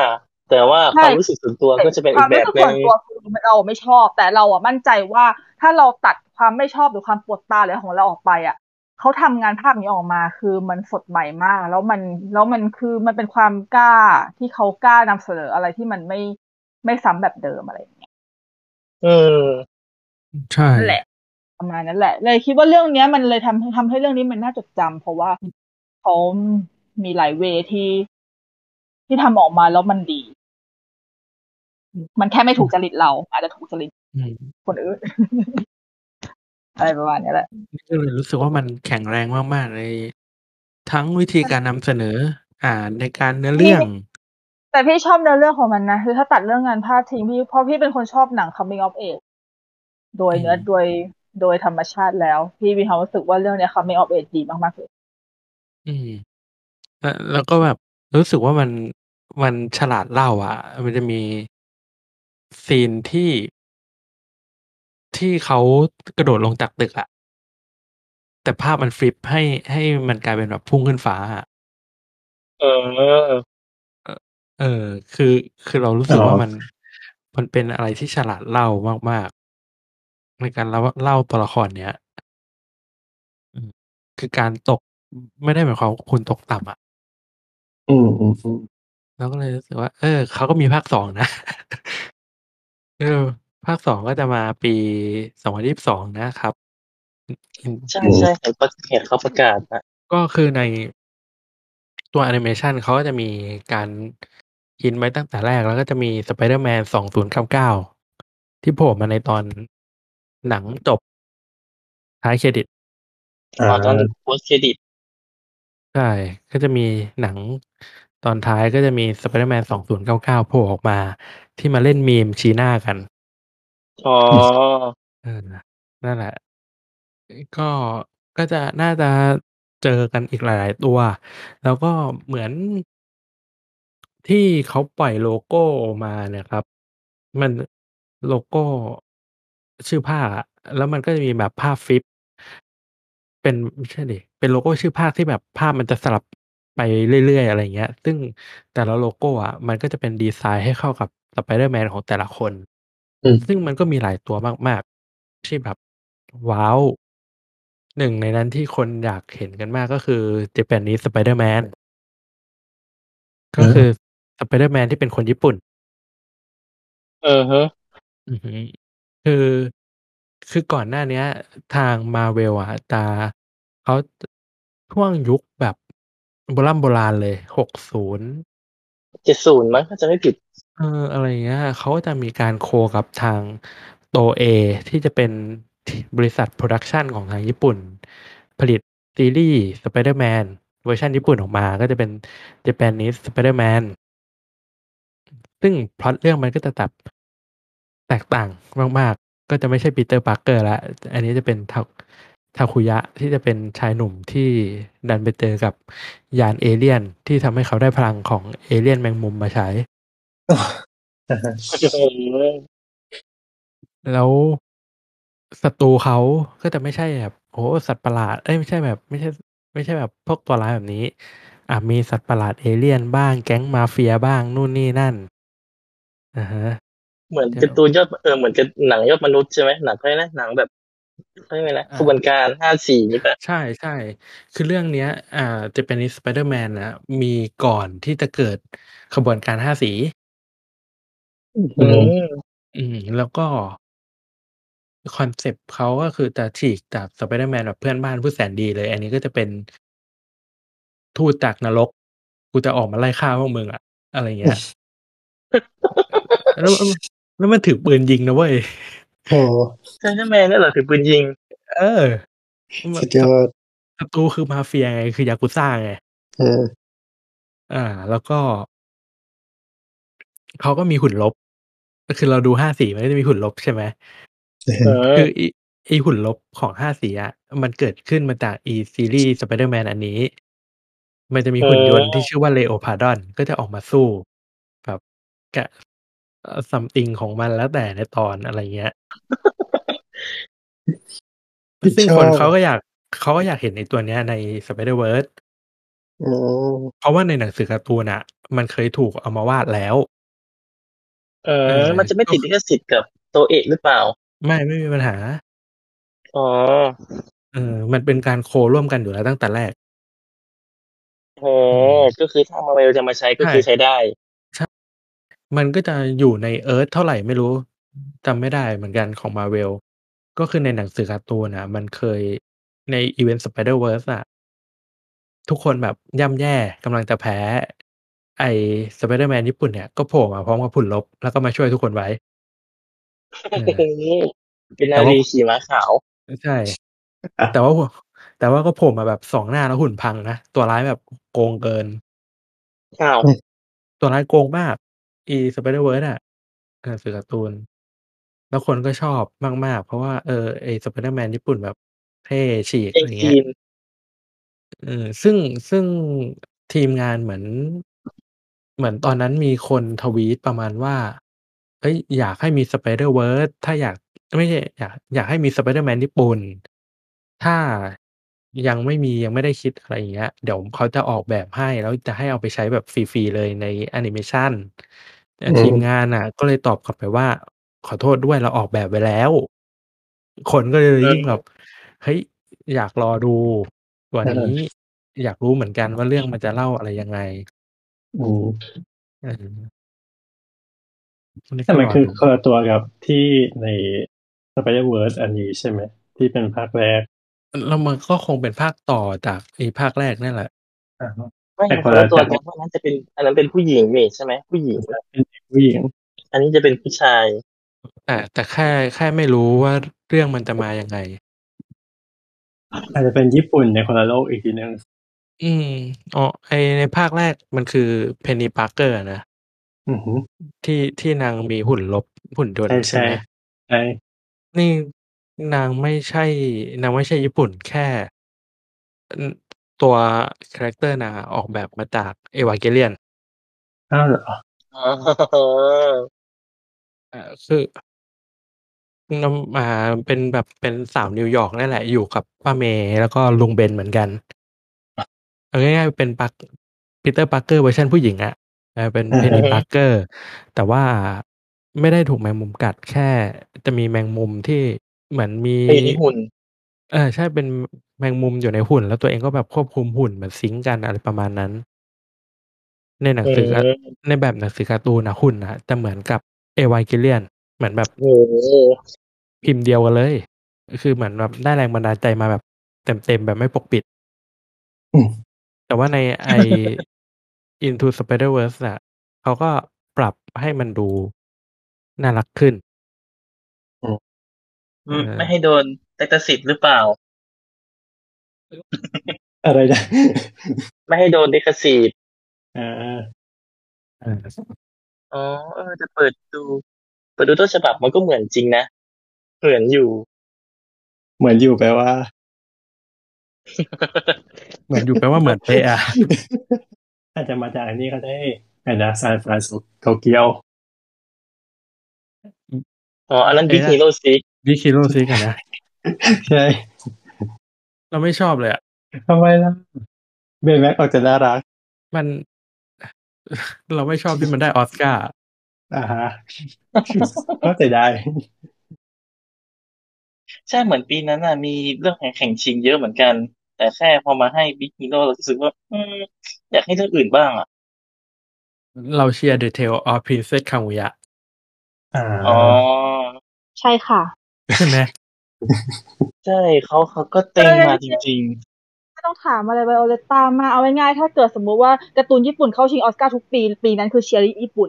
แต่ว่าใช่ความรู้สึกส่วนตัวก็จะเป็นคอีวากมแบรู้บสึกหนึ่ส่วนงตัวคือเราไม่ชอบ แต่เราอะมั่นใจว่าถ้าเราตัดความไม่ชอบหรือความปวดตาอะไรของเราออกไปอะเขาทำงานภาพนี้ออกมาคือมันสดใหม่มาก แล้วมันแล้วมันคือมันเป็นความกล้าที่เขากล้านำเสนออะไรที่มันไม่ไม่ซ้ำแบบเดิมอะไรอย่างเงี้ยอืมใช่นั่นแหละประมาณนั้นแหละ เลยคิดว่าเรื่องเนี้ย มันเลยทำทำให้เรื่องนี้มันน่าจดจำเพราะว่าเขามีหลายเวที่ที่ทำออกมาแล้วมันดี มันแค่ไม่ถูกจริตเรา อาจจะถูกจริตอืมคนอื่นอะไรประมาณนี้แหละก็เลยรู้สึกว่ามันแข็งแรงมากๆในทั้งวิธีการนำเสนอ อ่าในการเนื้อเรื่อง แต่พี่ชอบเนื้อเรื่องของมันนะคือถ้าตัดเรื่องงานภาพทิ้งพี่เพราะพี่เป็นคนชอบหนัง coming of age โดยเนื้ออืมโดยโดยธรรมชาติแล้ว พี่มีความรู้สึกว่าเรื่องเนี้ย coming of age ดีมากๆเลยอืมแล้วแล้วก็แบบรู้สึกว่ามันมันฉลาดเล่าอะ มันจะมี ซีนที่ ที่เขากระโดดลงจากตึกอะแต่ภาพมันฟลิปให้ให้มันกลายเป็นแบบพุ่งขึ้นฟ้าอะเออ เออ คือคือเรารู้สึกว่ามันมันเป็นอะไรที่ฉลาดเล่ามาก ๆ ในการเล่าเล่าตัวละครเนี้ยอืมคือการตกไม่ได้หมายความว่าคุณตกต่ำอะ อืมอืมอืมเราก็เลยรู้สึกว่า เออ เขาก็มีภาคสองนะ เออ ภาคสองก็จะมาปีสองพันยี่สิบสองนะครับ ใช่ ใช่เห็นประเห็นเขาประกาศนะก็คือในตัวแอนิเมชันเขาก็จะมีการ hint ไว้ตั้งแต่แรก แล้วก็จะมีสไปเดอร์แมนสองศูนย์เก้าเก้าที่โผล่มาในตอนหนังจบท้ายเครดิตอ่าอ๋อตอน post-credit ใช่ ก็จะมีหนัง ตอนท้ายก็จะมีสไปเดอร์แมนสองศูนย์เก้าเก้าโผล่ออกมา ที่มาเล่นมีมชี้หน้ากัน อ๋อเออนั่นแหละ ก็ก็จะน่าจะเจอกันอีกหลาย ๆ ตัว แล้วก็เหมือนที่เขาปล่อยโลโก้มาเนี่ยครับ มันโลโก้ชื่อภาคอะแล้วมันก็จะมีแบบภาพ flip เป็นไม่ใช่ดิเป็นโลโก้ชื่อภาคที่แบบภาพมันจะสลับ ไปเรื่อย ๆ อะไรเงี้ย ซึ่งแต่ละโลโก้อะมันก็จะเป็นดีไซน์ให้เข้ากับสไปเดอร์แมนของแต่ละคน อืม ซึ่งมันก็มีหลายตัวมาก ๆ ที่แบบ ว้าว หนึ่งในนั้นที่คนอยากเห็นกันมาก ก็คือ Japanese Spider-Man ก็คือ Spider-Man ที่เป็นคนญี่ปุ่นเออฮะอือฮึ คือ คือก่อนหน้าเนี้ย ทาง Marvel อะ จะ เขา ช่วงยุคแบบ โบราณโบราณเลย60เจ็ดศูนย์มั้งถ้าจะไม่ผิด เอออะไรอย่างเงี้ยเขาก็จะมีการ co กับทางโตเอที่จะเป็นบริษัท production ของทางญี่ปุ่น ผลิตซีรีส์ Spider-Man เวอร์ชันญี่ปุ่นออกมาก็จะเป็น Japanese Spider-Man ซึ่งพล็อตเรื่องมันก็จะตับแตกต่างมาก ๆ ก็จะไม่ใช่ปีเตอร์ปาร์เกอร์แล้วอันนี้จะเป็น ทาทาคุยะที่จะเป็นชายหนุ่มที่ดันไปเจอกับยานเอเลี่ยนที่ทำให้เขาได้พลังของเอเลี่ยนแมงมุมมาใช้ แล้วศัตรูเขาก็จะไม่ใช่แบบโอ้สัตว์ประหลาดเอ้ยไม่ใช่แบบ ไม่ใช่ ไม่ใช่แบบพวกตัวร้ายแบบนี้ อะมีสัตว์ประหลาดเอเลี่ยนบ้างแก๊งมาเฟียบ้างนู่นนี่นั่นอ่าฮะเหมือนการ์ตูนยอดเออเหมือนกับหนังยอดมนุษย์ใช่ไหมหนังเขาเรียกนะหนังแบบ เขาเรียกอะไรนะขบวนการห้าสีนี่ปะใช่ใช่คือเรื่องเนี้ย อ่าจะเป็นสไปเดอร์แมนนะมีก่อนที่จะเกิดขบวนการห้าสี อืมอืม แล้วก็คอนเซปต์เขาก็คือจะฉีกจากสไปเดอร์แมนแบบเพื่อนบ้านผู้แสนดีเลย อันนี้ก็จะเป็นทูตจากนรก กูจะออกมาไล่ฆ่าพวกมึงอะอะไรเงี้ยแล้วแล้วแล้วมันถือปืนยิงนะเว้ย โอ้ใช่ใช่แมนนั่นเหรอถือปืนยิง เออสุดยอดศัตรูคือมาเฟียไง คือยากุซ่าไงเออ อ่า แล้วก็ เขาก็มีหุ่นลบ ก็คือเราดูห้าสีมันก็จะมีหุ่นลบใช่ไหมเออคือไอไอหุ่นลบของห้าสีอะ มันเกิดขึ้นมาจากอีซีรีส์สไปเดอร์แมนอันนี้ มันจะมีหุ่นยนต์ที่ชื่อว่า Leopardon ก็จะออกมาสู้แบบกะ something ของมันแล้วแต่ในตอนอะไรเงี้ย ซึ่งคนชอบเขาก็อยากเขาก็อยากเห็นในตัวเนี้ยใน Spider-Verse อืมเพราะว่าในหนังสือการ์ตูนอะมันเคยถูกเอามาวาดแล้วเอเอออ มันจะไม่ติดลิขสิทธิ์กับตัวเอกหรือเปล่า ไม่ไม่มีปัญหา อ๋อ เออ มันเป็นการ co ร่วมกันอยู่แล้วตั้งแต่แรกโอ้ก็คือถ้ามาเวลจะมาใช้ก็คือใช้ได้ มันก็จะอยู่ใน Earth เท่าไหร่ไม่รู้ จำไม่ได้เหมือนกันของมาเวลก็คือในหนังสือการ์ตูนอะมันเคย ใน event Spider-Verse อะทุกคนแบบย่ำแย่ กำลังจะแพ้ ไอสไปเดอร์แมนญี่ปุ่นเนี่ย ก็โผล่มาพร้อมกับหุ่นรบ แล้วก็มาช่วยทุกคนไว้เออเป็นนารีขี่ม้าขาว ใช่ แต่ว่า แต่ว่าก็โผล่มาแบบสองหน้าแล้วหุ่นพังนะ ตัวร้ายแบบโกงเกิน อ้าว ตัวร้ายโกงมาก อี Spider-Verse อะหนังสือการ์ตูน แล้วคนก็ชอบมาก ๆ เพราะว่า เออ ไอสไปเดอร์แมนญี่ปุ่นแบบเท่ ฉีก เออะงไรทีเงี้ย ม เออ ซึ่ง ซึ่งทีมงานเหมือน เหมือนตอนนั้นมีคนทวีตประมาณว่าเอ้ย อยากให้มี Spider-Verse ถ้าอยาก ไม่ใช่ อยาก อยากให้มีสไปเดอร์แมนญี่ปุ่น ถ้ายังไม่มี ยังไม่ได้คิด อะไรอย่างเงี้ย เดี๋ยวเขาจะออกแบบให้ แล้วจะให้เอาไปใช้แบบฟรี ๆ เลยในแอนิเมชัน แต่อืมทีมงานอะ ก็เลยตอบกลับไปว่า ขอโทษด้วยเราออกแบบไว้แล้ว คนก็เลยยิ่งแบบเฮ้ยอยากรอดูกว่านี้อยากรู้เหมือนกันว่าเรื่องมันจะเล่าอะไรยังไง อืม เออนี่แต่ก็มันรอคือดู คนละตัวกับที่ใน Spider-Verse อันนี้ใช่ไหม ที่เป็นภาคแรก แล้วมันก็คงเป็นภาคต่อจากไอ้ภาคแรกนั่นแหละอ่า ไม่แต่คคนนละละตัวจากกันเพราะนั้นจะเป็น อันนั้นเป็นผู้หญิงนี่ใช่ไหมผู้หญิงเป็นเด็กผู้หญิง อันนี้จะเป็นผู้ชายแต่แต่แค่แค่ไม่รู้ว่าเรื่องมันจะมายังไง อาจจะเป็นญี่ปุ่นในคนละโลกอีกทีนึงอืมอ๋อไอ้ในภาคแรกมันคือเพนนีปาร์เกอร์นะอือหือที่ที่นางมีหุ่นรบหุ่นยนต์ใช่ใช่ไหมใช่นี่นางไม่ใช่ นางไม่ใช่ญี่ปุ่นแค่อืม ตัว character นางอะออกแบบมาจาก Evangelionอ้าวเหรออ๋ออ่าคือนำมาเป็นแบบเป็นสาวนิวยอร์กนั่นแหละ อยู่กับป้าเมย์แล้วก็ลุงเบนเหมือนกันเอาง่ายๆเป็นปักปีเตอร์ปาร์เกอร์เวอร์ชันผู้หญิงอะเออเป็นเพนนีปาร์เกอร์ แต่ว่าไม่ได้ถูกแมงมุมกัดแค่จะมีแมงมุมที่เหมือนมีไอ้นี่หุ่น เออ ใช่ เป็นแมงมุมอยู่ในหุ่น แล้วตัวเองก็แบบควบคุมหุ่นเหมือน sync กัน อะไรประมาณนั้น ในหนังสือการ์อืมในแบบหนังสือการ์ตูนนะหุ่นนะจะเหมือนกับเอวาเกเลียนเหมือนแบบ โอ้โหพิมพ์เดียวกันเลย คือเหมือนแบบได้แรงบันดาลใจมาแบบเต็ม ๆ แบบไม่ปกปิด อืม แต่ว่าในไอ Into Spider-Verse อะเขาก็ปรับให้มันดูน่ารักขึ้น อืมเออไม่ให้โดน แตกสิทธิ์หรือเปล่า อะไรนะ ไม่ให้โดนลิขสิทธิ์อ่าอ่าอ๋อเออจะเปิดดู เปิดดูต้นฉบับมันก็เหมือนจริงนะ เหมือนอยู่ เหมือนอยู่แปลว่า เหมือนอยู่แปลว่าเหมือนเป๊ะอะอาจจะมาจากอันนี้ก็ได้อันนะ San Fransokyo อ๋ออันนั้น Big Hero Six Big Hero Six กันนะ ใช่ เราไม่ชอบเลยอะทำไมล่ะเบนแม็กออกจะน่ารัก มัน เราไม่ชอบที่มันได้ออสการ์อ่าฮะก็ใจได้ ใช่เหมือนปีนั้นน่ะ มีเรื่องแข่งแข่งชิงเยอะเหมือนกัน แต่แค่พอมาให้บิ๊กฮีโร่เรารู้สึกว่าอืมอยากให้เรื่องอื่นบ้างอะ เราเชียร์ The Tale of Princess Kaguya อ่าอ๋อ ใช่ค่ะ ใช่ไหม ใช่เขาเขาก็เต็งมาจริงไม่ต้องถามอะไรไวโอเลต้ามาเอาง่ายๆถ้าเกิดสมมุติว่าการ์ตูนญี่ปุ่นเข้าชิงออสการ์ทุกปี ปีนั้นคือเชียร์ญี่ปุ่น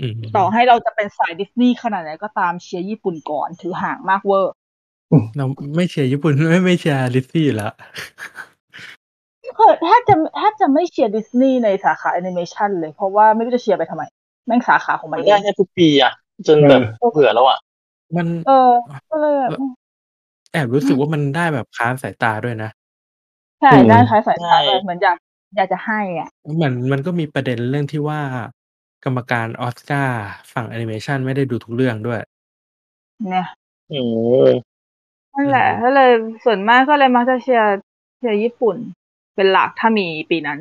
อืมต่อให้เราจะเป็นสายดิสนีย์ขนาดไหนก็ตามเชียร์ญี่ปุ่นก่อนถือห่างมากเวอร์เราไม่เชียร์ญี่ปุ่นไม่ไม่เชียร์ดิสนีย์แล้วเออแทบจะแทบจะไม่เชียร์ดิสนีย์ในสาขาแอนิเมชันเลย เพราะว่าไม่รู้จะเชียร์ไปทำไม แม่งสาขาของๆมัมันนเอได้งแค่ทุกปีอะ จนแบบเบื่อแล้วอะ มัน เออ ก็เลยแบบ แอบรู้สึกว่ามันได้แบบค้านสายตาด้วยนะ ใช่ได้ค้านสายตาด้วยเหมือนอยาก อยากจะให้อะเหมือนมันก็มีประเด็นเรื่องที่ว่า กรรมการออสการ์ฝั่งแอนิเมชันไม่ได้ดูทุกเรื่องด้วย เนี่ย โอ้โฮ นั่นแหละก็เลย ส่วนมากก็เลยมักจะเชียร์ เชียร์ญี่ปุ่น เป็นหลัก ถ้ามีปีนั้น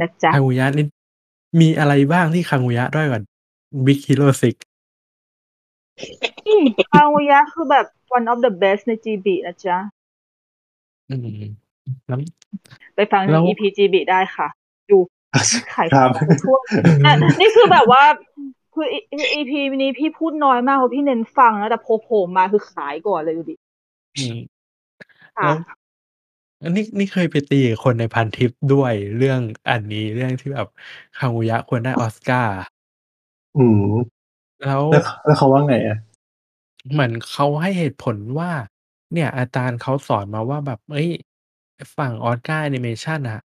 นะจ๊ะ คังุยะนี่ มีอะไรบ้างที่คังุยะด้วยกว่าฮีโร่ซิก บางวิยะคือแบบ one of the best ใน GB นะจ๊ะ อืมไปฟังใน EP GB ได้ค่ะ ดูขายของทั่วนี่คือแบบว่า คือ EP นี้พี่พูดน้อยมากเพราะพี่เน้นฟังแล้วแต่โผล่มาคือขายก่อนเลยดูดิค่ะอันนี้นี่เคยไปตีคนในพันทิปด้วยเรื่องอันนี้เรื่องที่แบบคางุยะควรได้ออสการ์อืม แล้วแล้วแล้วเขาว่าไงอะเหมือนเขาให้เหตุผลว่า เนี่ย อาจารย์เขาสอนมาว่าแบบเอ้ยฝั่งออสการ์แอนิเมชันอะ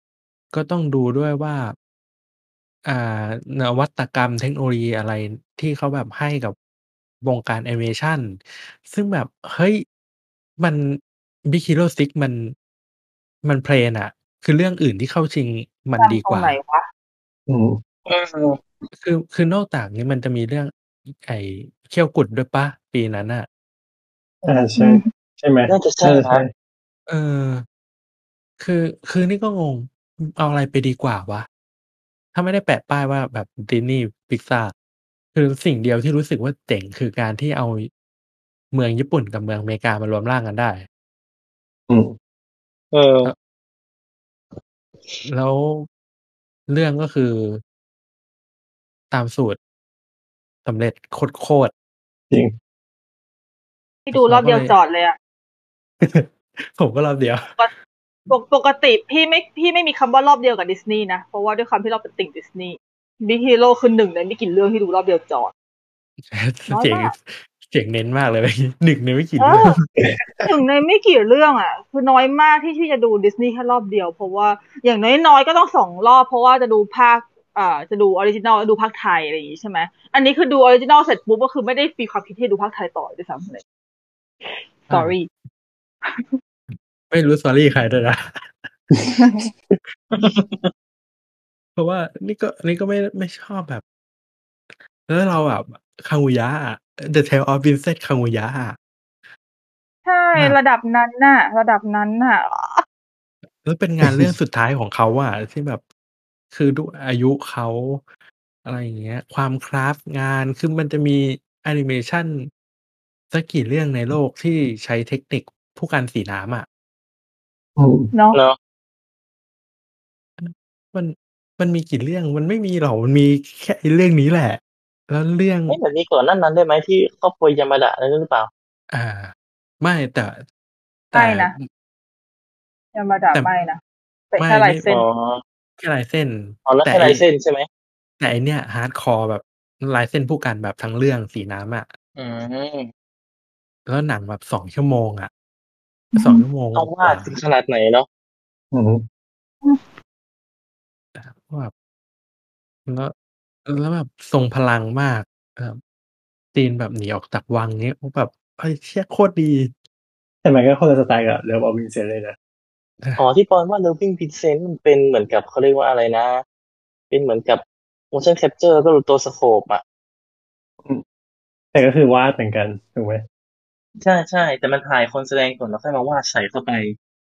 ก็ต้องดูด้วยว่า อ่านวัตกรรมเทคโนโลยีอะไรที่เขาแบบให้กับวงการแอนิเมชันซึ่งแบบ เฮ้ย มัน Big Hero 6มันมันเพลนอะคือเรื่องอื่นที่เข้าชิงมันดีกว่าตรงไหนวะอืมอืมคือคือนอกจากนี้มันจะมีเรื่อง ไอ้เขี้ยวกุดด้วยปะปีนั้นอะอ่าใช่ใช่ไหม น่าจะใช่นะใช่เออ คือ คือนี่ก็งงเอาอะไรไปดีกว่าวะ ถ้าไม่ได้แปะป้ายว่าแบบดิสนีย์พิกซาคือสิ่งเดียวที่รู้สึกว่าเจ๋ง คือการที่เอา เมืองญี่ปุ่นกับเมืองอเมริกามารวมร่างกันได้ อืม เออ แล้วเรื่องก็คือ ตามสูตร สำเร็จโคตรจริงที่ดูรอบเดียวจอดเลยอะๆ ผมก็รอบเดียว ปกปกติพี่ไม่พี่ไม่มีคำว่ารอบเดียวกับดิสนีย์นะ เพราะว่าด้วยความที่เราเป็นติ่งดิสนีย์ Big Hero คือหนึ่งในไม่กี่เรื่องที่ดูรอบเดียวจอด น้อยเจ๋งมากเจ๋งเน้นมากเลยหนึ่งในไม่กี่เรื่องเออหนึ่งในไม่กี่เรื่องอะ คือน้อยมากที่ที่จะดูดิสนีย์แค่รอบเดียว เพราะว่าอย่างน้อยๆก็ต้องสองรอบเพราะว่าจะดูภาค อ่าจะดู original แล้วดูภาคไทยอะไรอย่างงี้ใช่ไหมอันนี้คือดู original เสร็จปุ๊บก็คือไม่ได้มีความคิดที่จะดูภาคไทยต่อด้วยซ้ำเลย sorry ไม่รู้สอรี่ใครด้วยนะเพราะว่านี่ก็นี่ก็ไม่ไม่ชอบแบบ แล้วเราแบบคังุยะอะ The Tale of Princess คังุยะอะใช่มากระดับนั้นน่ะ ระดับนั้นน่ะ แล้วเป็นงานเรื่องสุดท้ายของเขาอะที่แบบ คือด้วยอายุเขาอะไรอย่างเงี้ย ความคราฟต์งานคือมันจะมีแอนิเมชันสักกี่เรื่องในโลกที่ใช้เทคนิคผู้กันสีน้ำอะอืมเนาะเนาะมันมันมีกี่เรื่องมันไม่มีหรอกมันมีแค่ไอ้เรื่องนี้แหละ แล้วเรื่อง ไม่แบบนี้ก่อนนั้นนั้นได้ไหมที่ครอบครัวยามาดะนั่นหรือเปล่า อ่า ไม่แต่แต่ ไม่นะยามาดาแต่ ไม่นะแต่ไม่แค่ลายไม่เส้น อ๋อ แค่ลายเส้นอ๋อแล้วแต่แค่ลายเส้นใช่ไหมแต่ไอ้เนี้ย hardcore แบบลายเส้นพู่กันแบบทั้งเรื่องสีน้ำอะอืมแล้วหนังแบบสองชั่วโมงอะสองชั่วโมงงต้องกวาว่าดถึงขนาดไหนเนาะอืมแบบแล้วแล้วแบบทรงพลังมากแบบ scene แบบหนีออกจากวังเนี้ยแบบไอ้เชี่ยโคตรดี แต่มันก็คนละสไตล์กับเรื่องออวินเซนเลยนะ อ๋อที่ปอนว่า Loving Vincent มันเป็นเหมือนกับเขาเรียกว่าอะไรนะ เป็นเหมือนกับ motion capture แล้วก็รูตัวสโคปอะแต่ก็คือวาดเหมือนกันถูกไหมใช่ใช่แต่มันถ่ายคนแสดงก่อนแล้วค่อยมาวาดใส่เข้าไป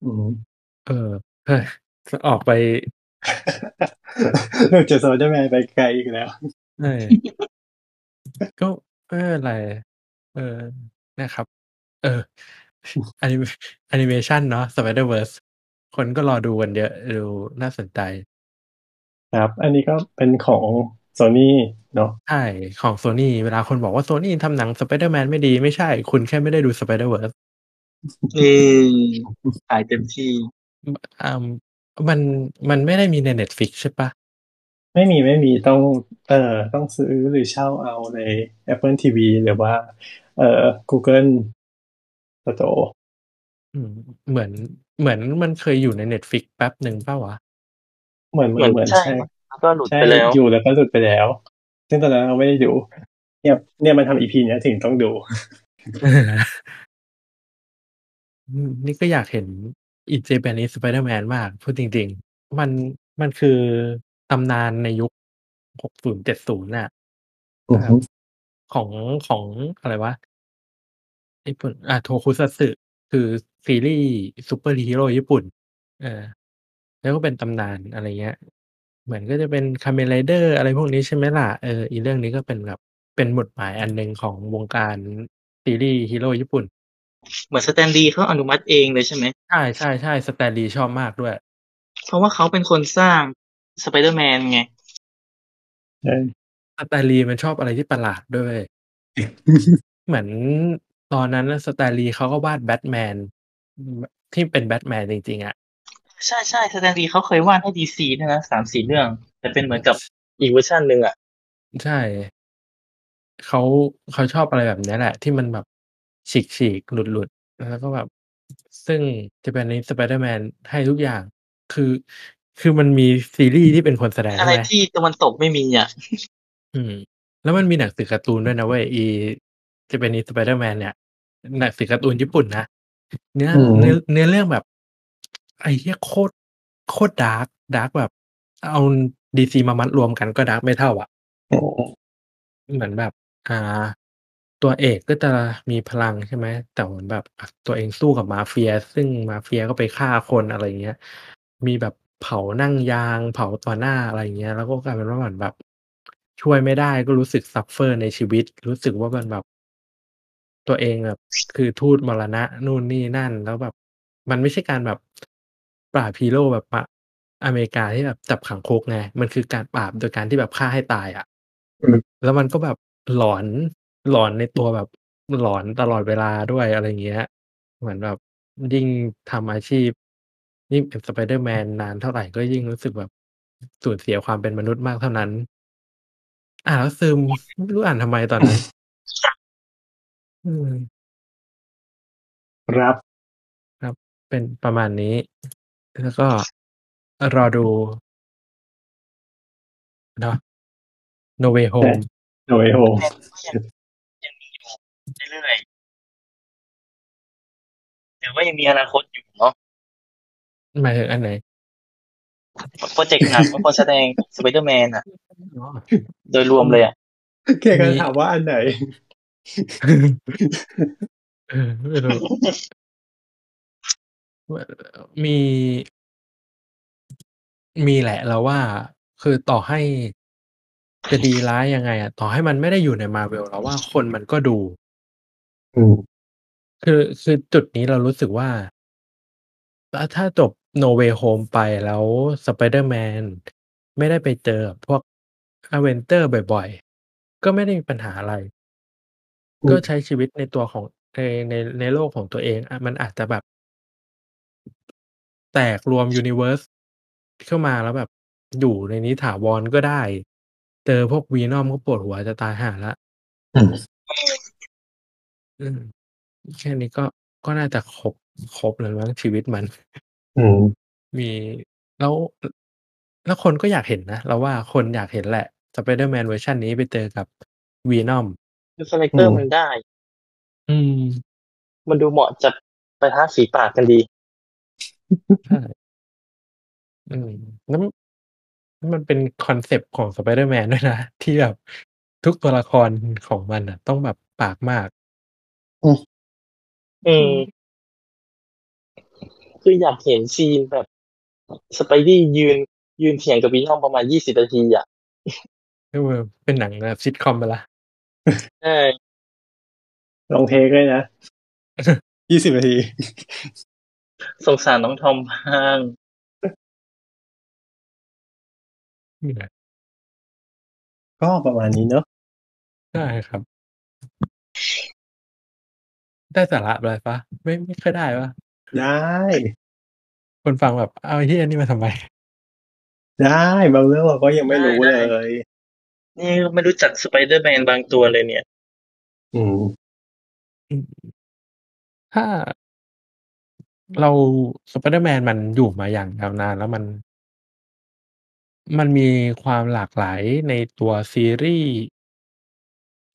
อืมเออเฮ้ยออกไปเรื่องจะโซนได้ไหมไปไกลอีกแล้วเออก็ไม่เป็นไร เออนะครับ เอออนิแอนิเมชันเนาะ Spider-Verse คนก็รอดูกันเยอะดูน่าสนใจ ครับ อันนี้ก็เป็นของโซนี่เนาะใช่ ของ Sony เวลาคนบอกว่า Sony ทำหนัง Spider-Man ไม่ดีไม่ใช่ คุณแค่ไม่ได้ดู Spider-Verse เออถ่ายเต็มที่อ่ามันมันไม่ได้มีใน Netflix ใช่ปะไม่มีไม่มีต้อง เอ่อต้องซื้อหรือเช่าเอาใน Apple TV หรือว่า เอ่อ Google Store อืม เหมือน เหมือนมันเคยอยู่ใน Netflix แป๊บหนึ่งเปล่าวะ เหมือนเหเหมืมืออนนเหมือนใช่ใช่ แล้วก็หลุดใช่ไปแล้ว อยู่แล้วก็หลุดไปแล้ว ซึ่งตอนนั้นเราไม่ได้ดู เนี่ย เนี่ยมันทำอีพีเนี้ยถึงต้องดูอืมนี่ก็อยากเห็น In Japanese Spider-Man มากพูดจริง ๆ มันมันคือตำนานในยุค60 70น่ะอือฮึ ของของอะไรวะญี่ปุ่นอ่าโทคุซัตสึคือ ซีรีส์ซูเปอร์ฮีโร่ญี่ปุ่น เออ แล้วก็เป็นตำนานอะไรเงี้ย เหมือนก็จะเป็น Kamen Rider อะไรพวกนี้ใช่ไหมล่ะ เออ อีเรื่องนี้ก็เป็นแบบเป็นหมุดหมายอันหนึ่งของวงการซีรีส์ฮีโร่ญี่ปุ่น เหมือนสแตนลีย์เขาอนุมัติเองเลยใช่ไหม ใช่ใช่ใช่สแตนลีย์ชอบมากด้วย เพราะว่าเขาเป็นคนสร้างสไปเดอร์แมนไงใช่สแตนลีย์มันชอบอะไรที่ประหลาดด้วย เหมือนตอนนั้นน่ะสแตนลีย์เขาก็วาดแบทแมน ที่เป็นแบทแมนจริง ๆ อะ ใช่ใช่สแตนลีย์เขาเคยวาดให้ดีซีด้วยนะสามสี่เรื่อง แต่เป็นเหมือนกับอีกเวอร์ชันหนึ่งอะ ใช่เขาเขาชอบอะไรแบบเนี้ยแหละ ที่มันแบบฉีกฉีกหลุดหลุดแล้วก็แบบ ซึ่งจะเป็นในสไปเดอร์แมนให้ทุกอย่าง คือคือมันมีซีรีส์ที่เป็นคนแสดงอะไรใช่ไหมที่ตะวันตกไม่มีอะอืม แล้วมันมีหนังสือการ์ตูนด้วยนะเว้ยอีจะเป็นอีสไปเดอร์แมนเนี่ยหนังสือการ์ตูนญี่ปุ่นนะ เนื้ออืมเนื้อเนื้อเรื่องแบบ ไอ้เหี้ยโคตรโคตร dark dark แบบ เอาดีซีมามัดรวมกันก็ dark ไม่เท่าอะโอ้เหมือนแบบ อ่า ตัวเอกก็จะมีพลังใช่ไหมแต่เหมือนแบบอะตัวเองสู้กับมาเฟีย ซึ่งมาเฟียก็ไปฆ่าคนอะไรเงี้ย มีแบบเผานั่งยางเผาต่อหน้าอะไรเงี้ย แล้วก็กลายเป็นว่าเหมือนแบบ ช่วยไม่ได้ก็รู้สึก suffer ในชีวิต รู้สึกว่ามันแบบ ตัวเองแบบ คือทูตมรณะนู่นนี่นั่น แล้วแบบ มันไม่ใช่การแบบปราบฮีโร่แบบอะอเมริกาที่แบบจับขังคุกไง มันคือการปราบโดยการที่แบบฆ่าให้ตายอะอืมแล้วมันก็แบบหลอนหลอนในตัวแบบหลอนตลอดเวลาด้วยอะไรเงี้ย เหมือนแบบยิ่งทำอาชีพ ยิ่งเป็นสไปเดอร์แมนนานเท่าไหร่ก็ยิ่งรู้สึกแบบสูญเสียความเป็นมนุษย์มากเท่านั้น อ่านแล้วซึมไม่รู้อ่านทำไมตอนนั้น อืม ครับ ครับ เป็นประมาณนี้ แล้วก็ รอดู เนาะ No Way แต่ Home โดยโฮแมนก็ยัง ยังมีอยู่เรื่อย ๆ ถือว่ายังมีอนาคตอยู่เนาะ หมายถึงอันไหนโปรเจกต์หนังคนแสดงสไปเดอร์แมนอะโดยรวมเลยอะแกก็ถามว่าอันไหนเออ ไม่รู้มี มีแหละเราว่า คือต่อให้จะดีร้ายยังไงอะต่อให้มันไม่ได้อยู่ในมาเวลเราว่าคนมันก็ดู อืมคือคือจุดนี้เรารู้สึกว่าถ้าถ้าจบ No Way Home ไปแล้ว Spider-Man ไม่ได้ไปเจอพวก Avenger บ่อยๆ ก็ไม่ได้มีปัญหาอะไรอืม ก็ใช้ชีวิตในตัวของ ใน ใน ในโลกของตัวเอง อะ มันอาจจะแบบ แตกรวม Universe เข้ามาแล้วแบบอยู่ในนี้ถาวรก็ได้ เจอพวก Venom ก็ปวดหัวจะตายห่าแล้ว อืม อืม แค่นี้ก็ ก็น่าจะครบ ครบเลยมั้งชีวิตมัน อืม มี แล้วแล้วคนก็อยากเห็นนะ เราว่าคนอยากเห็นแหละ Spider-Man เวอร์ชันนี้ไปเจอกับ Venom คือ character อืมมันได้ อืม มันดูเหมาะจะไปท้าฝีปากกันดี ใช่ อืม แล้ว แล้วมันเป็น concept ของ Spider-Man ด้วยนะ ที่แบบทุกตัวละครของมันน่ะ ต้องแบบปากมาก อืมคืออยากเห็นซีนแบบสไปดี้ยืนยืนเถียงกับวีนอมประมาณยี่สิบนาทีอะ ก็คือเป็นหนังแบบซิทคอมไปละ ใช่ลองเทคเลยนะยี่สิบนาที สงสารน้องทอมบ้างก็ประมาณนี้เนอะใช่ครับ ได้สาระอะไรปะไม่ไม่ค่อยได้ปะได้ คนฟังแบบ เอาไอ้ที่อันนี้มาทำไม ได้ บางเรื่องเราก็ยังไม่รู้ได้เลได้ย นี่ไม่รู้จักสไปเดอร์แมนบางตัวเลยเนี่ย อืม ถ้าเราสไปเดอร์แมนมันอยู่มาอย่างยาวนานแล้วมัน มันมีความหลากหลายในตัวซีรีส์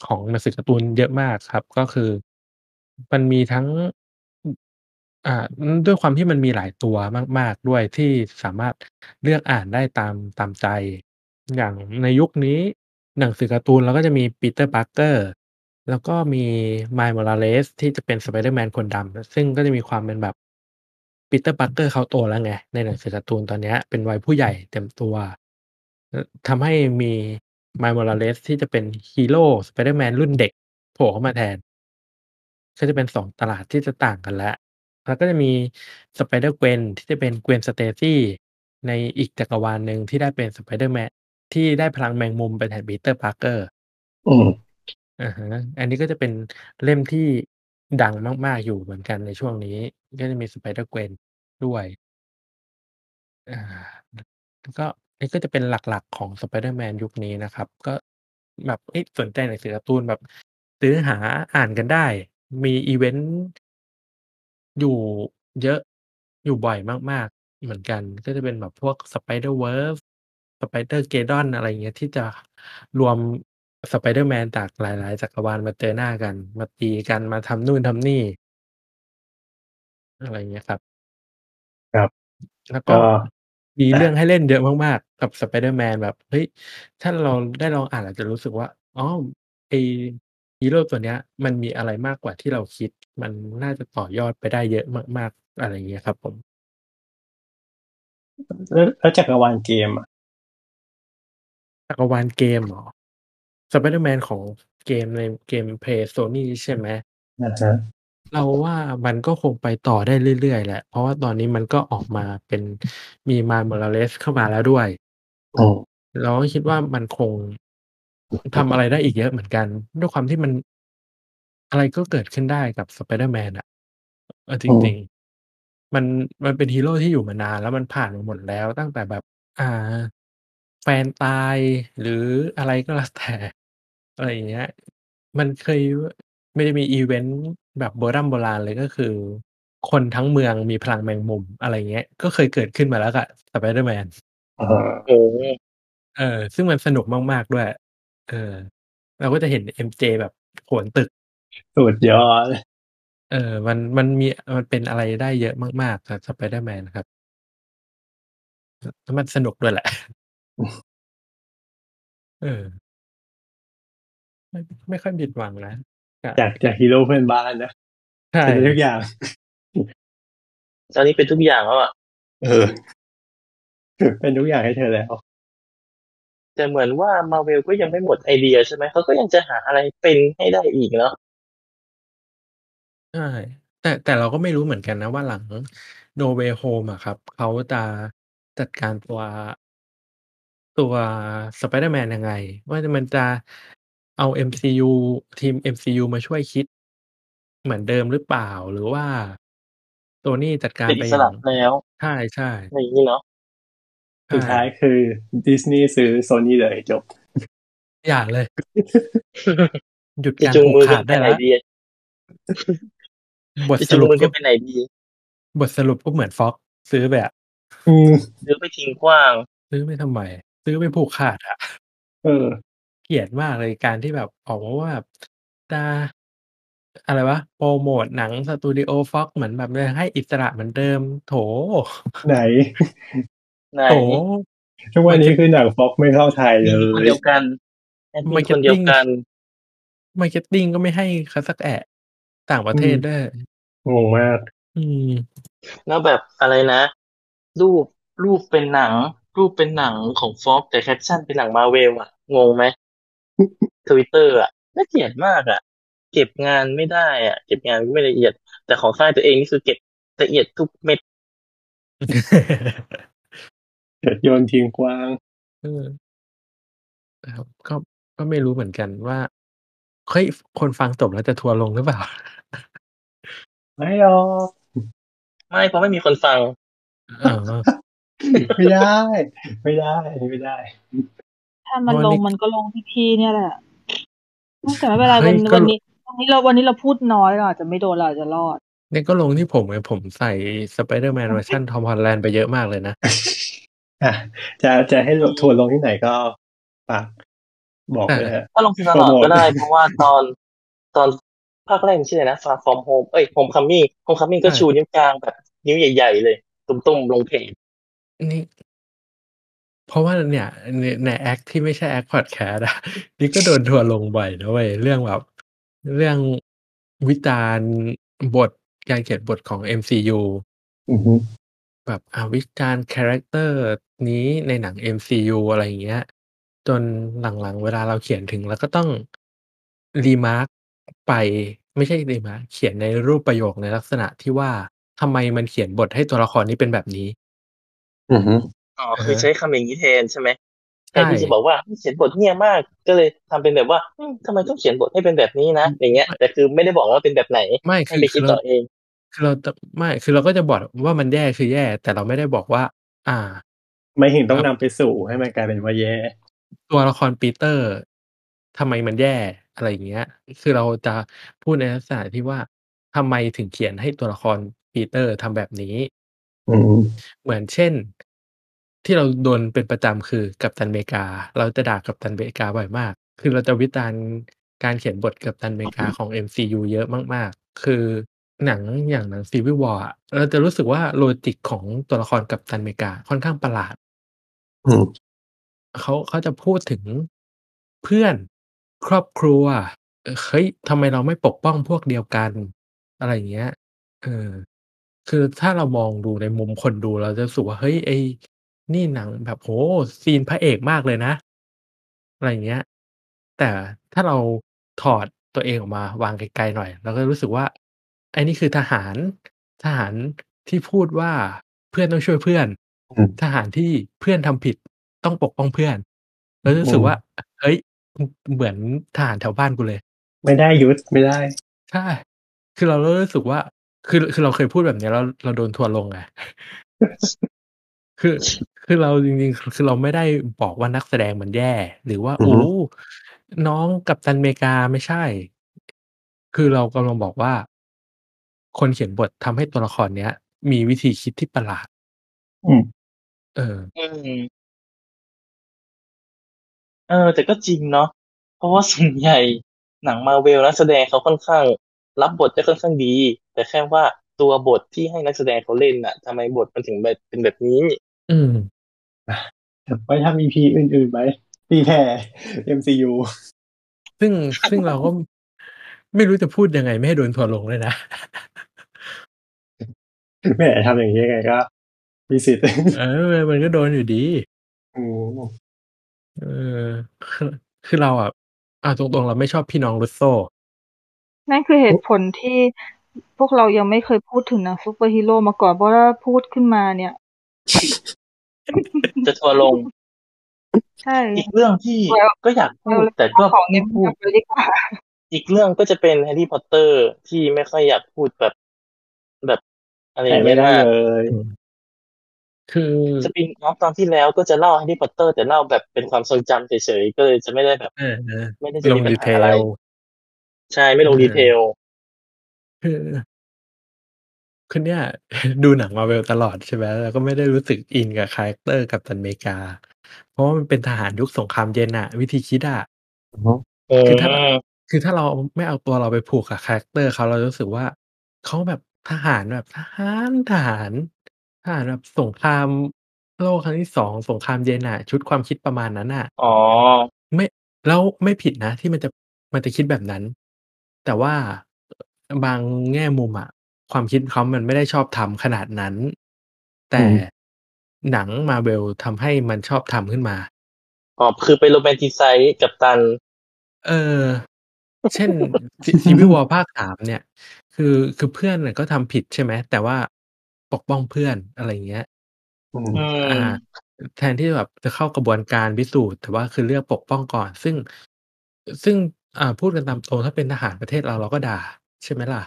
ของหนังสือการ์ตูนเยอะมากครับ ก็คือมันมีทั้ง อ่า ด้วยความที่มันมีหลายตัวมาก ๆ ด้วยที่สามารถเลือกอ่านได้ตามตามใจ อย่างในยุคนี้ หนังสือการ์ตูนเราก็จะมี Peter Parker แล้วก็มี Miles Morales ที่จะเป็น Spider-Man คนดำ ซึ่งก็จะมีความเป็นแบบ Peter Parker เขาโตแล้วไง ในหนังสือการ์ตูนตอนนี้เป็นวัยผู้ใหญ่เต็มตัว ทำให้มี Miles Morales ที่จะเป็นฮีโร่ Spider-Man รุ่นเด็กโผล่เข้ามาแทน ก็จะเป็น2ตลาดที่จะต่างกันแล้ว แล้วก็จะมี Spider-Gwen ที่จะเป็น Gwen Stacy ในอีกจักรวาลหนึ่งที่ได้เป็น Spider-Man ที่ได้พลังแมงมุมไปแทน Peter Parker อืมอะฮะอันนี้ก็จะเป็นเล่มที่ดังมาก ๆ อยู่เหมือนกันในช่วงนี้ ก็จะมี Spider-Gwen ด้วยอาแล้วก็นี่ก็จะเป็นหลักๆของ Spider-Man ยุคนี้นะครับ ก็แบบเฮ้ยสนใจหนังสือการ์ตูนแบบซื้อหาอ่านกันได้ มีอิเวนต์อยู่เยอะอยู่บ่อยมาก ๆ เหมือนกัน ก็จะเป็นแบบพวก Spider-Verse Spider-Geddon อะไรอย่างเงี้ยที่จะรวม Spider-Man จากหลาย ๆ จักรวาลมาเจอหน้ากัน มาตีกันมาทำนู่นทำนี่ อะไรอย่างเงี้ยครับ ครับ แล้วก็ก็มีแต่เรื่องให้เล่นเยอะมาก ๆ กับ Spider-Man แบบ เฮ้ย ถ้าเราได้ลองอ่านเราจะรู้สึกว่า อ๋อ ไอ้ฮีโร่ตัวเนี้ย มันมีอะไรมากกว่าที่เราคิด มันน่าจะต่อยอดไปได้เยอะมาก ๆ อะไรอย่างเงี้ยครับผม แล้วแล้วจักรวาลเกมอะ จักรวาลเกมเหรอ Spider-Man ของเกมในเกม Play Sony ใช่ไหม?อะฮะเราว่ามันก็คงไปต่อได้เรื่อยๆ แหละ เพราะว่าตอนนี้มันก็ออกมาเป็นมี Miles Morales เข้ามาแล้วด้วยอืมเราก็คิดว่ามันคงทำอะไรได้อีกเยอะเหมือนกัน ด้วยความที่มันอะไรก็เกิดขึ้นได้กับ Spider-Man อะเอาจอืมริงๆ มันมันเป็นฮีโร่ที่อยู่มานานแล้วมันผ่านมาหมดแล้วตั้งแต่แบบ อ่า แฟนตาย หรืออะไรก็แล้ว แต่ อะไรอย่างเงี้ย มันเคย มันจะมีอิเวนต์แบบโบร่ำโบราณเลย ก็คือ คนทั้งเมืองมีพลังแมงมุม อะไรอย่างเงี้ย ก็เคยเกิดขึ้นมาแล้วกับ Spider-Man อาโอ้โฮ เออ ซึ่งมันสนุกมาก ๆ ด้วย เออ เราก็จะเห็น MJ แบบโหนตึก สุดยอด เออ มัน มันมี มันเป็นอะไรได้เยอะมาก ๆ กับ Spider-Man ครับอแล้วมันสนุกด้วย แหละ เออ ไม่ ไม่ค่อยผิดหวังนะ กะ จาก จากฮีโร่เพื่อนบ้านนะ ใช่ เป็นได้ทุกอย่าง ตอนนี้เป็นทุกอย่างแล้วอะเออ เป็นทุกอย่างให้เธอแล้ว แต่เหมือนว่า Marvel ก็ยังไม่หมดไอเดียใช่ไหม?เขาก็ยังจะหาอะไรเป็นให้ได้อีกเนาะ ใช่ แต่ แต่เราก็ไม่รู้เหมือนกันนะว่าหลัง No Way Home อะครับ เขาจะจัดการตัว ตัว Spider-Man ยังไง ว่าจะมันจะเอา MCU ทีม MCU มาช่วยคิด เหมือนเดิมหรือเปล่า?หรือว่า Sony จัดกาเปร็นไปอิอสย่าระงแล้ว ใช่ๆอะไรอย่างงี้เนาะใชสุดท้า่ยคือ Disney ซื้อ Sony เลยจบ อย่าเลย หยุดจะการจูงผูกมือขกัานดไปได้ไหนแล้วดีอะบทจะสจูงรุปมือก็กันไปไหนดี บทสรุปก็เหมือนฟ็อกซื้อไปอะอืมซื้อไปทิ้งกว้าง ซื้อไปทำไม ซื้อไปผูกขาดอะ เออ เกลียดมากเลยการที่แบบออกมาว่าแบบจะ อะไรวะ โปรโมตหนังสตูดิโอฟ็อกเหมือนแบบจะให้อิสระเหมือนเดิม โถ ไหน ไหน โถ ทุกวันนี้คือหนังฟ็อกไม่เข้าไทยเลย มีคนเดียวกันแอดมินคนเดียวกัน marketing ก็ไม่ให้เขาสักแอะ ต่างประเทศอืมด้วย งงมาก อืม แล้วแบบอะไรนะ รูปรูปเป็นหนัง รูปเป็นหนังของฟ็อกแต่แคปชั่นเป็นหนังมาเวลอะงงไหมทวิตเตอร์อะน่าเกลียดมากอะเก็บงานไม่ได้อะเก็บงานไม่ละเอียด แต่ของค่ายตัวเองนี่คือเก็บละเอียดทุกเม็ดโยนทิ้งกว้างเออนะครับก็ก็ไม่รู้เหมือนกันว่าเฮ้ยคนฟังจบแล้วจะทัวร์ลงหรือเปล่า ไม่หรอกไม่เพราะไม่มีคนฟังอ๋อ ไม่ได้ ไม่ได้ไม่ได้ ถ้ามันเพลราะงนี่มันก็ลงที่พี่เนี่ยแหละแต่ไม่เป็นไรเฮ้วัยนก็วันนี้วันนี้เราวันนี้เราพูดน้อยเราอาจจะไม่โดนเราอาจจะรอด เนี่ยก็ลงที่ผมไงผมใส่สไปเดอร์แมนเวอร์ชันทอมฮอลแลนด์ไปเยอะมากเลยนะอะจะจะให้ทัวร์ลงที่ไหนก็ฝากบอกเลยฮะถ้าลงซีนลอดก็ได้ เพราะว่าตอนตอนภาคแรกมันชื่ออะไรนะ Far From Home เอ้ย Homecoming Homecoming ก็ใช่ชูนิ้วกลางแบบนิ้วใหญ่ ๆ เลย ตุ้มๆลงเพจ นี่ เพราะว่าเนี่ย ในใน acc ที่ไม่ใช่ acc podcast อะ นี่ก็โดนทัวร์ลงบ่อยนะเว้ย เรื่องแบบ เรื่องวิจารณ์บทการเขียนบทของ MCU อือฮึแบบอ่าวิจารณ์ character นี้ในหนัง MCU อะไรอย่างเงี้ย จนหลังๆ เวลาเราเขียนถึงแล้วก็ต้อง remarkไปไม่ใช่รีมาร์กเขียนในรูปประโยคในลักษณะที่ว่าทำไมมันเขียนบทให้ตัวละครนี้เป็นแบบนี้ อือฮึอ๋ออ่าคือใช้คำอย่างนี้แทนใช่ไหมแทใช่นที่จะบอกว่าเขียนบทเงียบมากก็เลยทำเป็นแบบว่าอืมทำไมต้องเขียนบทให้เป็นแบบนี้นะอย่างเงี้ย แต่คือไม่ได้บอกว่าเป็นแบบไหนไม่ให้คือไปคืคิดอเราต่อเอง คือเราจะไม่คือเราก็จะบอกว่ามันแย่คือแย่ แต่เราไม่ได้บอกว่า อ่า ไม่เห็นต้องนำไปสู่ให้มันกลายเป็นว่าแย่ ตัวละครปีเตอร์ทำไมมันแย่อะไรอย่างเงี้ย คือเราจะพูดในลักษณะที่ว่าทำไมถึงเขียนให้ตัวละครปีเตอร์ทำแบบนี้อืม เหมือนเช่น ที่เราโดนเป็นประจำคือกัปตันอเมริกา เราจะด่ากัปตันอเมริกาบ่อยมาก คือเราจะวิจารณ์การเขียนบทกัปตันอเมริกาของ MCU เยอะมาก ๆ คือหนังอย่างหนัง Civil War อะเราจะรู้สึกว่า logic ของตัวละครกัปตันอเมริกาค่อนข้างประหลาดอืมเขาเขาจะพูดถึงเพื่อนครอบครัวเออเฮ้ยทำไมเราไม่ปกป้องพวกเดียวกัน อะไรอย่างเงี้ย เออ คือถ้าเรามองดูในมุมคนดูเราจะรู้สึกว่า เฮ้ย ไอ้นี่หนังแบบโหซีนพระเอกมากเลยนะ อะไรอย่างเงี้ย แต่ถ้าเราถอดตัวเองออกมาวางไกล ๆ หน่อย เราก็รู้สึกว่า ไอ้นี่คือทหาร ทหารที่พูดว่า เพื่อนต้องช่วยเพื่อน อืม ทหารที่ เพื่อนทำผิด ต้องปกป้องเพื่อน เรารู้สึกอืมว่าเฮ้ยเหมือนทหารแถวบ้านกูเลย ไม่ได้ยุด ไม่ได้ ใช่ คือเรารู้สึกว่า คือคือเราเคยพูดแบบเนี้ยแล้วเราโดนทัวร์ลงไงคือคือเราจริงๆ คือเราไม่ได้บอกว่านักแสดงมันแย่ หรือว่าอือโอ้ฮึน้องกัปตันอเมริกาไม่ใช่ คือเรากำลังบอกว่า คนเขียนบททำให้ตัวละครเนี้ย มีวิธีคิดที่ประหลาดอืมเอออืมเออ แต่ก็จริงเนาะเพราะว่าส่วนใหญ่หนังมาเวลนักแสดงเขาค่อนข้าง รับบทได้ค่อนข้างดี แต่แค่ว่าตัวบทที่ให้นักแสดงเขาเล่นน่ะทำไมบทมันถึงแบบเป็นแบบนี้ อืมไว้ทำ EP อื่นๆไหมตีแผ่ MCU ซึ่งซึ่งเราก็ไม่รู้จะพูดยังไง ไม่ให้โดนทัวร์ลงเลยนะแหม่ทำอย่างนี้ยังไงก็มีสิทธิ์เออ มันก็โดนอยู่ดีอืมเออคือคือเราอะอะตรงๆ เราไม่ชอบพี่น้องรุสโซ นั่นคือเหตุผลที่พวกเรายังไม่เคยพูดถึงหนังซูเปอร์ฮีโร่มาก่อน เพราะว่าพูดขึ้นมาเนี่ย จะทัวร์ลง ใช่ อีกเรื่องที่แล้วก็อยากพูดแต่ก็ของไม่เอ็มพูดไปดีกว่าอีกเรื่องก็จะเป็นแฮร์รี่พอตเตอร์ที่ไม่ค่อยอยากพูดแบบแบบอะไรอแต่ย่างไม่เงี้ยได้มากเลยคือสปินออฟตอนที่แล้วก็จะเล่าแฮร์รี่พอตเตอร์แต่เล่าแบบเป็นความทรงจำเฉยๆก็เลยจะไม่ได้แบบเออเออไม่ได้จะลมีงปัญดีหาเทอะไรล ใช่ไม่ลงเออดีเทลคือคือเนี่ย ดูหนัง Marvel ตลอดใช่ไหมแล้วก็ไม่ได้รู้สึกอินกับ character กัปตันอเมริกา เพราะว่ามันเป็นทหารยุคสงครามเย็นอะวิธีคิดอะอือฮึอืคือถ้ามคือถ้าเราไม่เอาตัวเราไปผูกกับ character เขาเราจะรู้สึกว่าเขาแบบทหารแบบทหารทหารทหารแบบสงครามโลกครั้งที่2สงครามเย็นอะชุดความคิดประมาณนั้นน่ะอ๋อไม่แล้วไม่ผิดนะ ที่มันจะมันจะคิดแบบนั้น แต่ว่าบางแง่มุมอะความคิดเขามันไม่ได้ชอบธรรมขนาดนั้น แตอื่มหนัง Marvel ทำให้มันชอบธรรมขึ้นมา อ๋อ คือไป romanticize กัปตัน เออ เช่นซี Civil War ภาค3เนี่ย คือคือเพื่อนน่ะก็ทำผิดใช่ไหม แต่ว่าปกป้องเพื่อนอะไรอย่างเงี้ย อืม อืม อ่า แทนที่แบบจะเข้ากระบวนการพิสูจน์ แต่ว่าคือเลือกปกป้องก่อน ซึ่ง ซึ่ง อ่า พูดกันตามตรงถ้าเป็นทหารประเทศเรา เราก็ด่า ใช่ไหมล่ะ?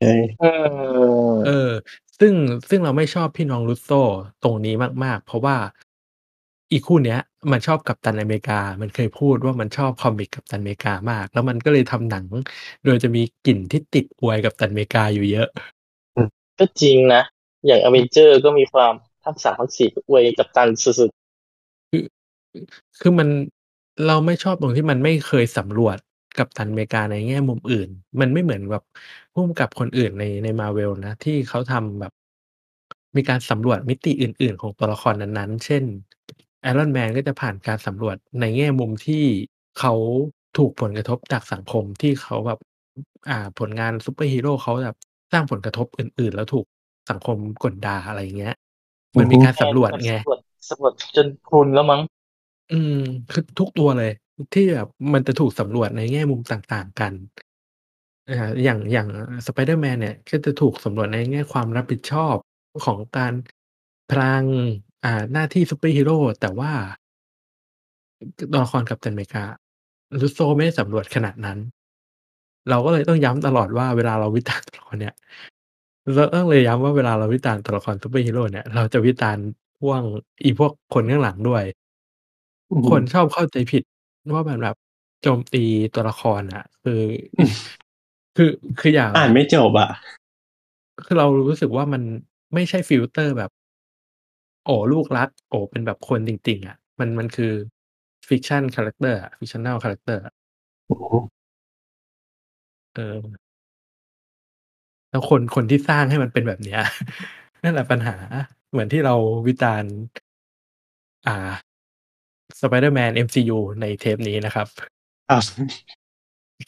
ใช่ เออเออ ซึ่ง ซึ่งเราไม่ชอบพี่น้อง Russo ตรงนี้มาก ๆ เพราะว่าอีคู่เนี้ย มันชอบกัปตันอเมริกา มันเคยพูดว่า มันชอบคอมิกกัปตันอเมริกามาก แล้วมันก็เลยทำหนัง โดยจะมีกลิ่นที่ติดอวยกัปตันอเมริกาอยู่เยอะ อืม ก็จริงนะ อย่าง Avenger ก็มีความภาค3ภาค4ก็อวยกัปตันสุดคือคือ คือมัน เราไม่ชอบตรงที่มันไม่เคยสำรวจ กัปตันอเมริกาในแง่มุมอื่น มันไม่เหมือนแบบผู้กำกับคนอื่นในใน Marvel นะ ที่เขาทำแบบ มีการสำรวจมิติอื่น ๆ ของตัวละครนั้นๆ เช่น Iron Man ก็จะผ่านการสำรวจในแง่มุมที่เขาถูกผลกระทบจากสังคมที่เขาแบบ อ่า ผลงานซูเปอร์ฮีโรเขาแบบสร้างผลกระทบอื่น ๆ แล้วถูกสังคมก่นด่าอะไรอย่างเงี้ยอืมัอนฮึมีการๆแทสำนรวจแบบไงสำรวจสำรวจจนพรุนแล้วมั้ง อืม คือทุกตัวเลย ที่แบบมันจะถูกสำรวจในแง่มุมต่างๆกันอ่าอย่างอย่าง Spider-Man เนี่ย ก็จะถูกสำรวจในแง่ความรับผิดชอบของการพลังอ่าหน้าที่ซูเปอร์ฮีโรแต่ว่าตัวละครกัปตันอเมริกา Russo ไม่ได้สำรวจขนาดนั้น เราก็เลยต้องย้ำตลอดว่าเวลาเราวิจารณ์ตัวละครเนี่ยเราต้องเลยย้ำว่าเวลาเราวิจารณ์ตัวละครซูเปอร์ฮีโรเนี่ยเราจะวิจารณ์พ่วงอีพวกคนข้างหลังด้วยอือฮึคนชอบเข้าใจผิด ว่ามันแบบโจมตีตัวละครอะคืออืมคือคืออย่างอ่านไม่จบอะคือเรารู้สึกว่ามันไม่ใช่ฟิลเตอร์แบบ โอ๋ลูกรัก โอ๋เป็นแบบคนจริงๆอะมันมันคือfiction character อะ fictional characterอร์อะอือฮึเออแล้วคนคนที่สร้างให้มันเป็นแบบเนี้ย นั่นแหละปัญหาเหมือนที่เราวิจารณ์ อ่า Spider-Man MCU ในเทปนี้นะครับครับ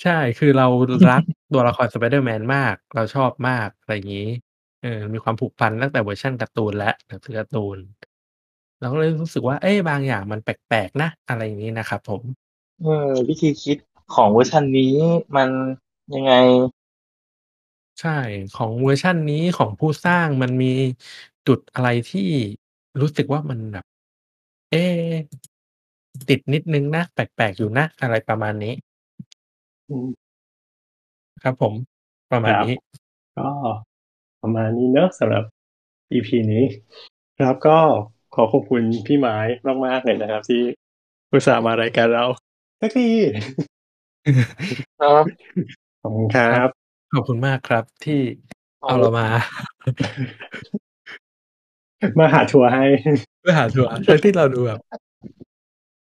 ใช่คือเรารักตัวละคร Spider-Man มาก เราชอบมากอะไรอย่างงี้เออมีความผูกพันตั้งแต่เวอร์ชันการ์ตูนแล้วหนังสือการ์ตูน เราก็เลยรู้สึกว่าเอ๊ะบางอย่างมันแปลกๆนะ อะไรอย่างงี้นะครับผม เออ วิธีคิดของเวอร์ชันนี้มันยังไง?ใช่ของเวอร์ชันนี้ของผู้สร้างมันมีจุดอะไรที่รู้สึกว่ามันแบบ เอ๊ ติดนิดหนึ่งนะ แปลก ๆ อยู่นะ อะไรประมาณนี้ อืม ครับผม ประคมาณรับนี้ ก็ประมาณนี้เนาะ สำหรับ EP นี้ ครับ ก็ขอขอบคุณพี่ไม้มาก ๆ เลยนะครับ ที่อุตส่าห์มารายการเราสักที ครับ ขอบคุณครัครับ บ ขอบคุณมากครับที่ขอเอาบเรามา มาหาทัวร์ให้มาหาทัวร์ ทั้งที่เราดูแบบ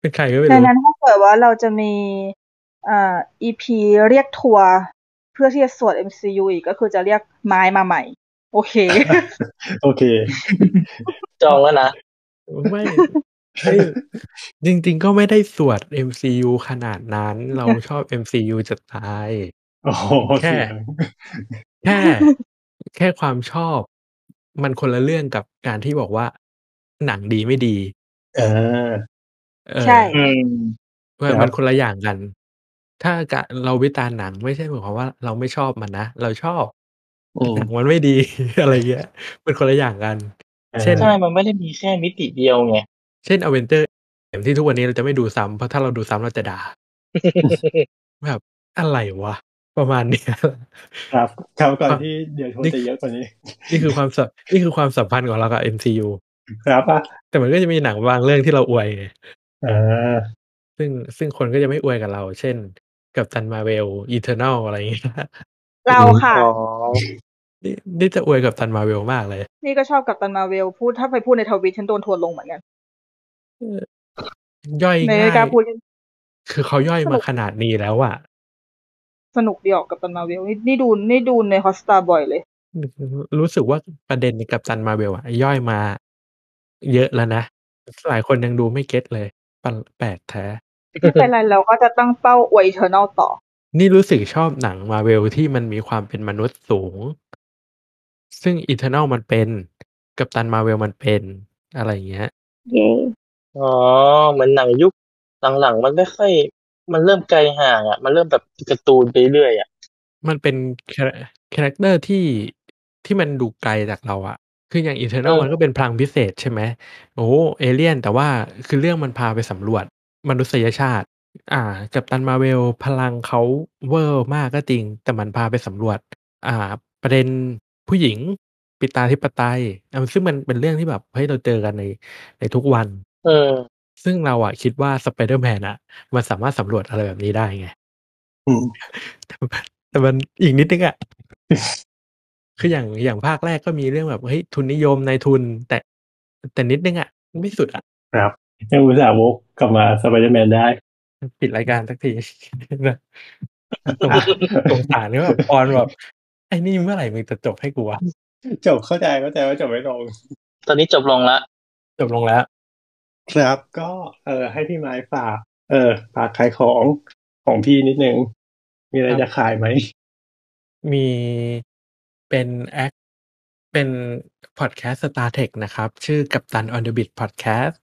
เป็นใครก็ไม่ดัรู้งนั้นถ้าเกิดว่าเราจะมีอ่า EP เรียกทัวร์เพื่อที่จะสวด MCU อีกก็คือจะเรียกไม้มาใหม่ โอเค โอเค จองแล้วนะ ไม่เฮ้ยจริงๆก็ไม่ได้สวด MCU ขนาดนั้น เราชอบ MCU จะตายโอ้โฮแค่เสียงแค่แค่ความชอบ มันคนละเรื่องกับการที่บอกว่า หนังดีไม่ดีอา เออ ใช่ อืม มันครัมันบคนละอย่างกัน ถ้า กะ เราวิจารณ์หนัง ไม่ใช่หมายความว่า เราไม่ชอบมันนะ เราชอบ อืแต่หนังม มันไม่ดี อะไรเงี้ย มันคนละอย่างกันอาเช่น ใช่มันไม่ได้มีแค่มิติเดียวไง เช่น Avengers Endgame ที่ทุกวันนี้เราจะไม่ดูซ้ำ เพราะถ้าเราดูซ้ำเราจะด่า แบบ อะไรวะ ประมาณ เนี้ย ครับ ครับ ก่อคนวาม ที่เดี๋ยวโทษนี่ จะเยอะกว่านี้ นี่คือความสัม นี่คือความสัมพันธ์ของเรากับ MCU ครับอะแต่มันก็จะมีหนังบางเรื่องที่เราอวยไง อาซึ่งซึ่งคนก็จะไม่อวยกับเรา เช่น กัปตัน Marvel Eternal อะไรงี้เราค่ะ อ๋อ นี่นี่จะอวยกับตันมาเวลมากเลย นี่ก็ชอบกับตันมาเวลพูดถ้าไปพูดในทวิตฉันโดนทัวร์ลงเหมือนกันย่อยไม่ง่ายกล้าพูดคือเขาย่อยมาขนาดนี้แล้วอะสนุกดีออกกับตันมาเวลนี่นี่ดูนี่ดูในฮอสตาบ่อยเลย รู้สึกว่าประเด็นกัปตันมาเวลอะย่อยมา เยอะแล้วนะ หลายคนยังดูไม่ get เลย ปะแปลกแท้ ไม่เป็นไรเราก็จะตั้งเป้าอวย Eternals ต่อ นี่รู้สึกชอบหนังมาเวลที่มันมีความเป็นมนุษย์สูง ซึ่ง Eternals มันเป็น กัปตันมาเวลมันเป็นอะไรอย่างเงี้ยเย้อ๋อเหมือนหนังยุคหลังๆมันไม่ค่อย มันเริ่มไกลห่างอะ มันเริ่มแบบการ์ตูนไปเรื่อยอะ มันเป็นคา character ที่ที่มันดูไกลจากเราอะ คืออย่าง Eternals เออมันก็เป็นพลังพิเศษใช่ไหมโอ้เอเลี่ยนแต่ว่าคือเรื่องมันพาไปสำรวจมนุษยชาติ อ่า กัปตันมาเวลพลังเขาเวอร์มากก็จริง แต่มันพาไปสำรวจ อ่า ประเด็นผู้หญิงปิตาธิปไตยอะซึ่งมันเป็นเรื่องที่แบบเฮ้ยเราเจอกันในในทุกวัน เออ ซึ่งเราอะคิดว่าสไปเดอร์แมนอะมันสามารถสำรวจอะไรแบบนี้ได้ไงอืมแต่มันแต่มันอีกนิดนึงอะ คืออย่างอย่างภาคแรกก็มีเรื่องแบบเฮ้ยทุนนิยมในทุน แต่ แต่นิดนึงอะไม่สุดอะครับยังอุตส่าห์วกกลับมาสไปเดอร์แมนได้ ปิดรายการสักทีนะสงสงสารเนี่ยแบบออนแบบไอ้นี่เมื่อไหร่มึงจะจบให้กูวะจบเข้าใจเข้าใจว่าจบไม่ลง ตอนนี้จบลงละจบลงแล้ว ครับก็เออให้พี่ไม้ฝาก เออฝากขายของของพี่นิดนึง มีอะไรครับจะขายไหม มี เป็นแอคเป็นพอดแคสต์ Star Tech นะครับ ชื่อกับตัน on the beat podcast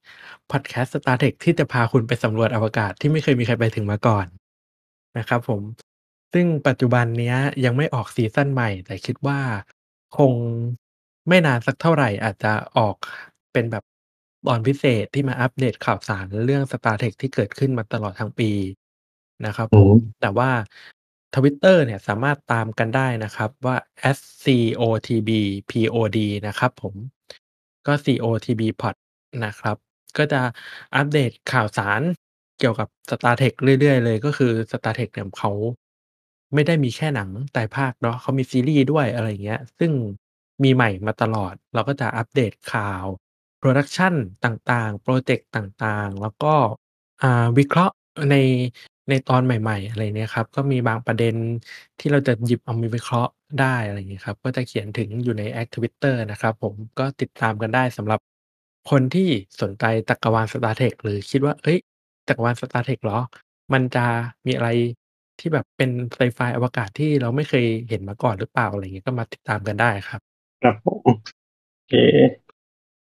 podcast Star Tech ที่จะพาคุณไปสำรวจอวกาศที่ไม่เคยมีใครไปถึงมาก่อนนะครับผม ซึ่งปัจจุบันเนี้ยยังไม่ออกซีซั่นใหม่ แต่คิดว่าคงไม่นานสักเท่าไหร่อาจจะออกเป็นแบบตอนพิเศษที่มาอัปเดตข่าวสารเรื่อง Star Tech ที่เกิดขึ้นมาตลอดทั้งปีนะครับผมอืมแต่ว่า Twitter เนี่ยสามารถตามกันได้นะครับว่า @cotb pod นะครับผมก็ cotb pod นะครับ ก็จะอัปเดตข่าวสารเกี่ยวกับ Star Tech เรื่อยๆ เลยก็คือ Star Tech เนี่ยเขาไม่ได้มีแค่หนังไตรภาคเนาะเขามีซีรีส์ด้วยอะไรเงี้ย ซึ่งมีใหม่มาตลอด เราก็จะอัปเดตข่าว production ต่างๆ โปรเจกต์ต่างๆ แล้วก็วิเคราะห์ใน ในตอนใหม่ ๆ อะไรเนี้ยครับ ก็มีบางประเด็นที่เราจะหยิบเอามาวิเคราะห์ได้ อะไรอย่างงี้ครับ ก็จะเขียนถึงอยู่ในแอค Twitter นะครับผม ก็ติดตามกันได้สำหรับคนที่สนใจจักรวาล Star Trek หรือคิดว่า เฮ้ย จักรวาล Star Trek เหรอ มันจะมีอะไรที่แบบเป็นไซไฟอวกาศที่เราไม่เคยเห็นมาก่อนหรือเปล่า อะไรอย่างงี้ ก็มาติดตามกันได้ครับ ครับผม โอเค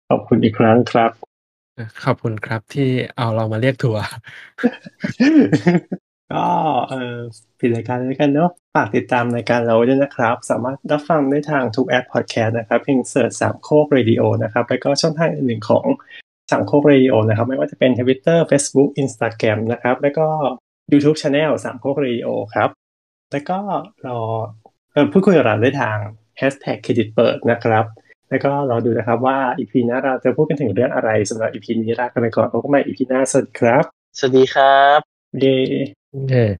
ขอบคุณอีกครั้งครับ เออ ขอบคุณครับที่เอาเรามาเรียกทัวร์ ก็เออปิดรายการแล้วกันเนาะฝากติดตามรายการเราด้วยนะครับ สามารถรับฟังได้ทางทุกแอปพอดแคสต์นะครับ เพียง search สามโคกเรดิโอนะครับแล้วก็ช่องทางอื่นๆของสามโคกเรดิโอนะครับ ไม่ว่าจะเป็น Twitter Facebook Instagram นะครับ แล้วก็ YouTube Channel สามโคกเรดิโอครับ แล้วก็รอพูดคุยกับเราได้ทาง Hashtag เครดิตเปิดนะครับ แล้วก็รอดูนะครับว่า EP หน้าเราจะพูดกันถึงเรื่องอะไรสำหรับ EP นี้ลากันไปก่อนพบกันใหม่ EP หน้าสวัสดีครับ สวัสดีครับ เย้เย้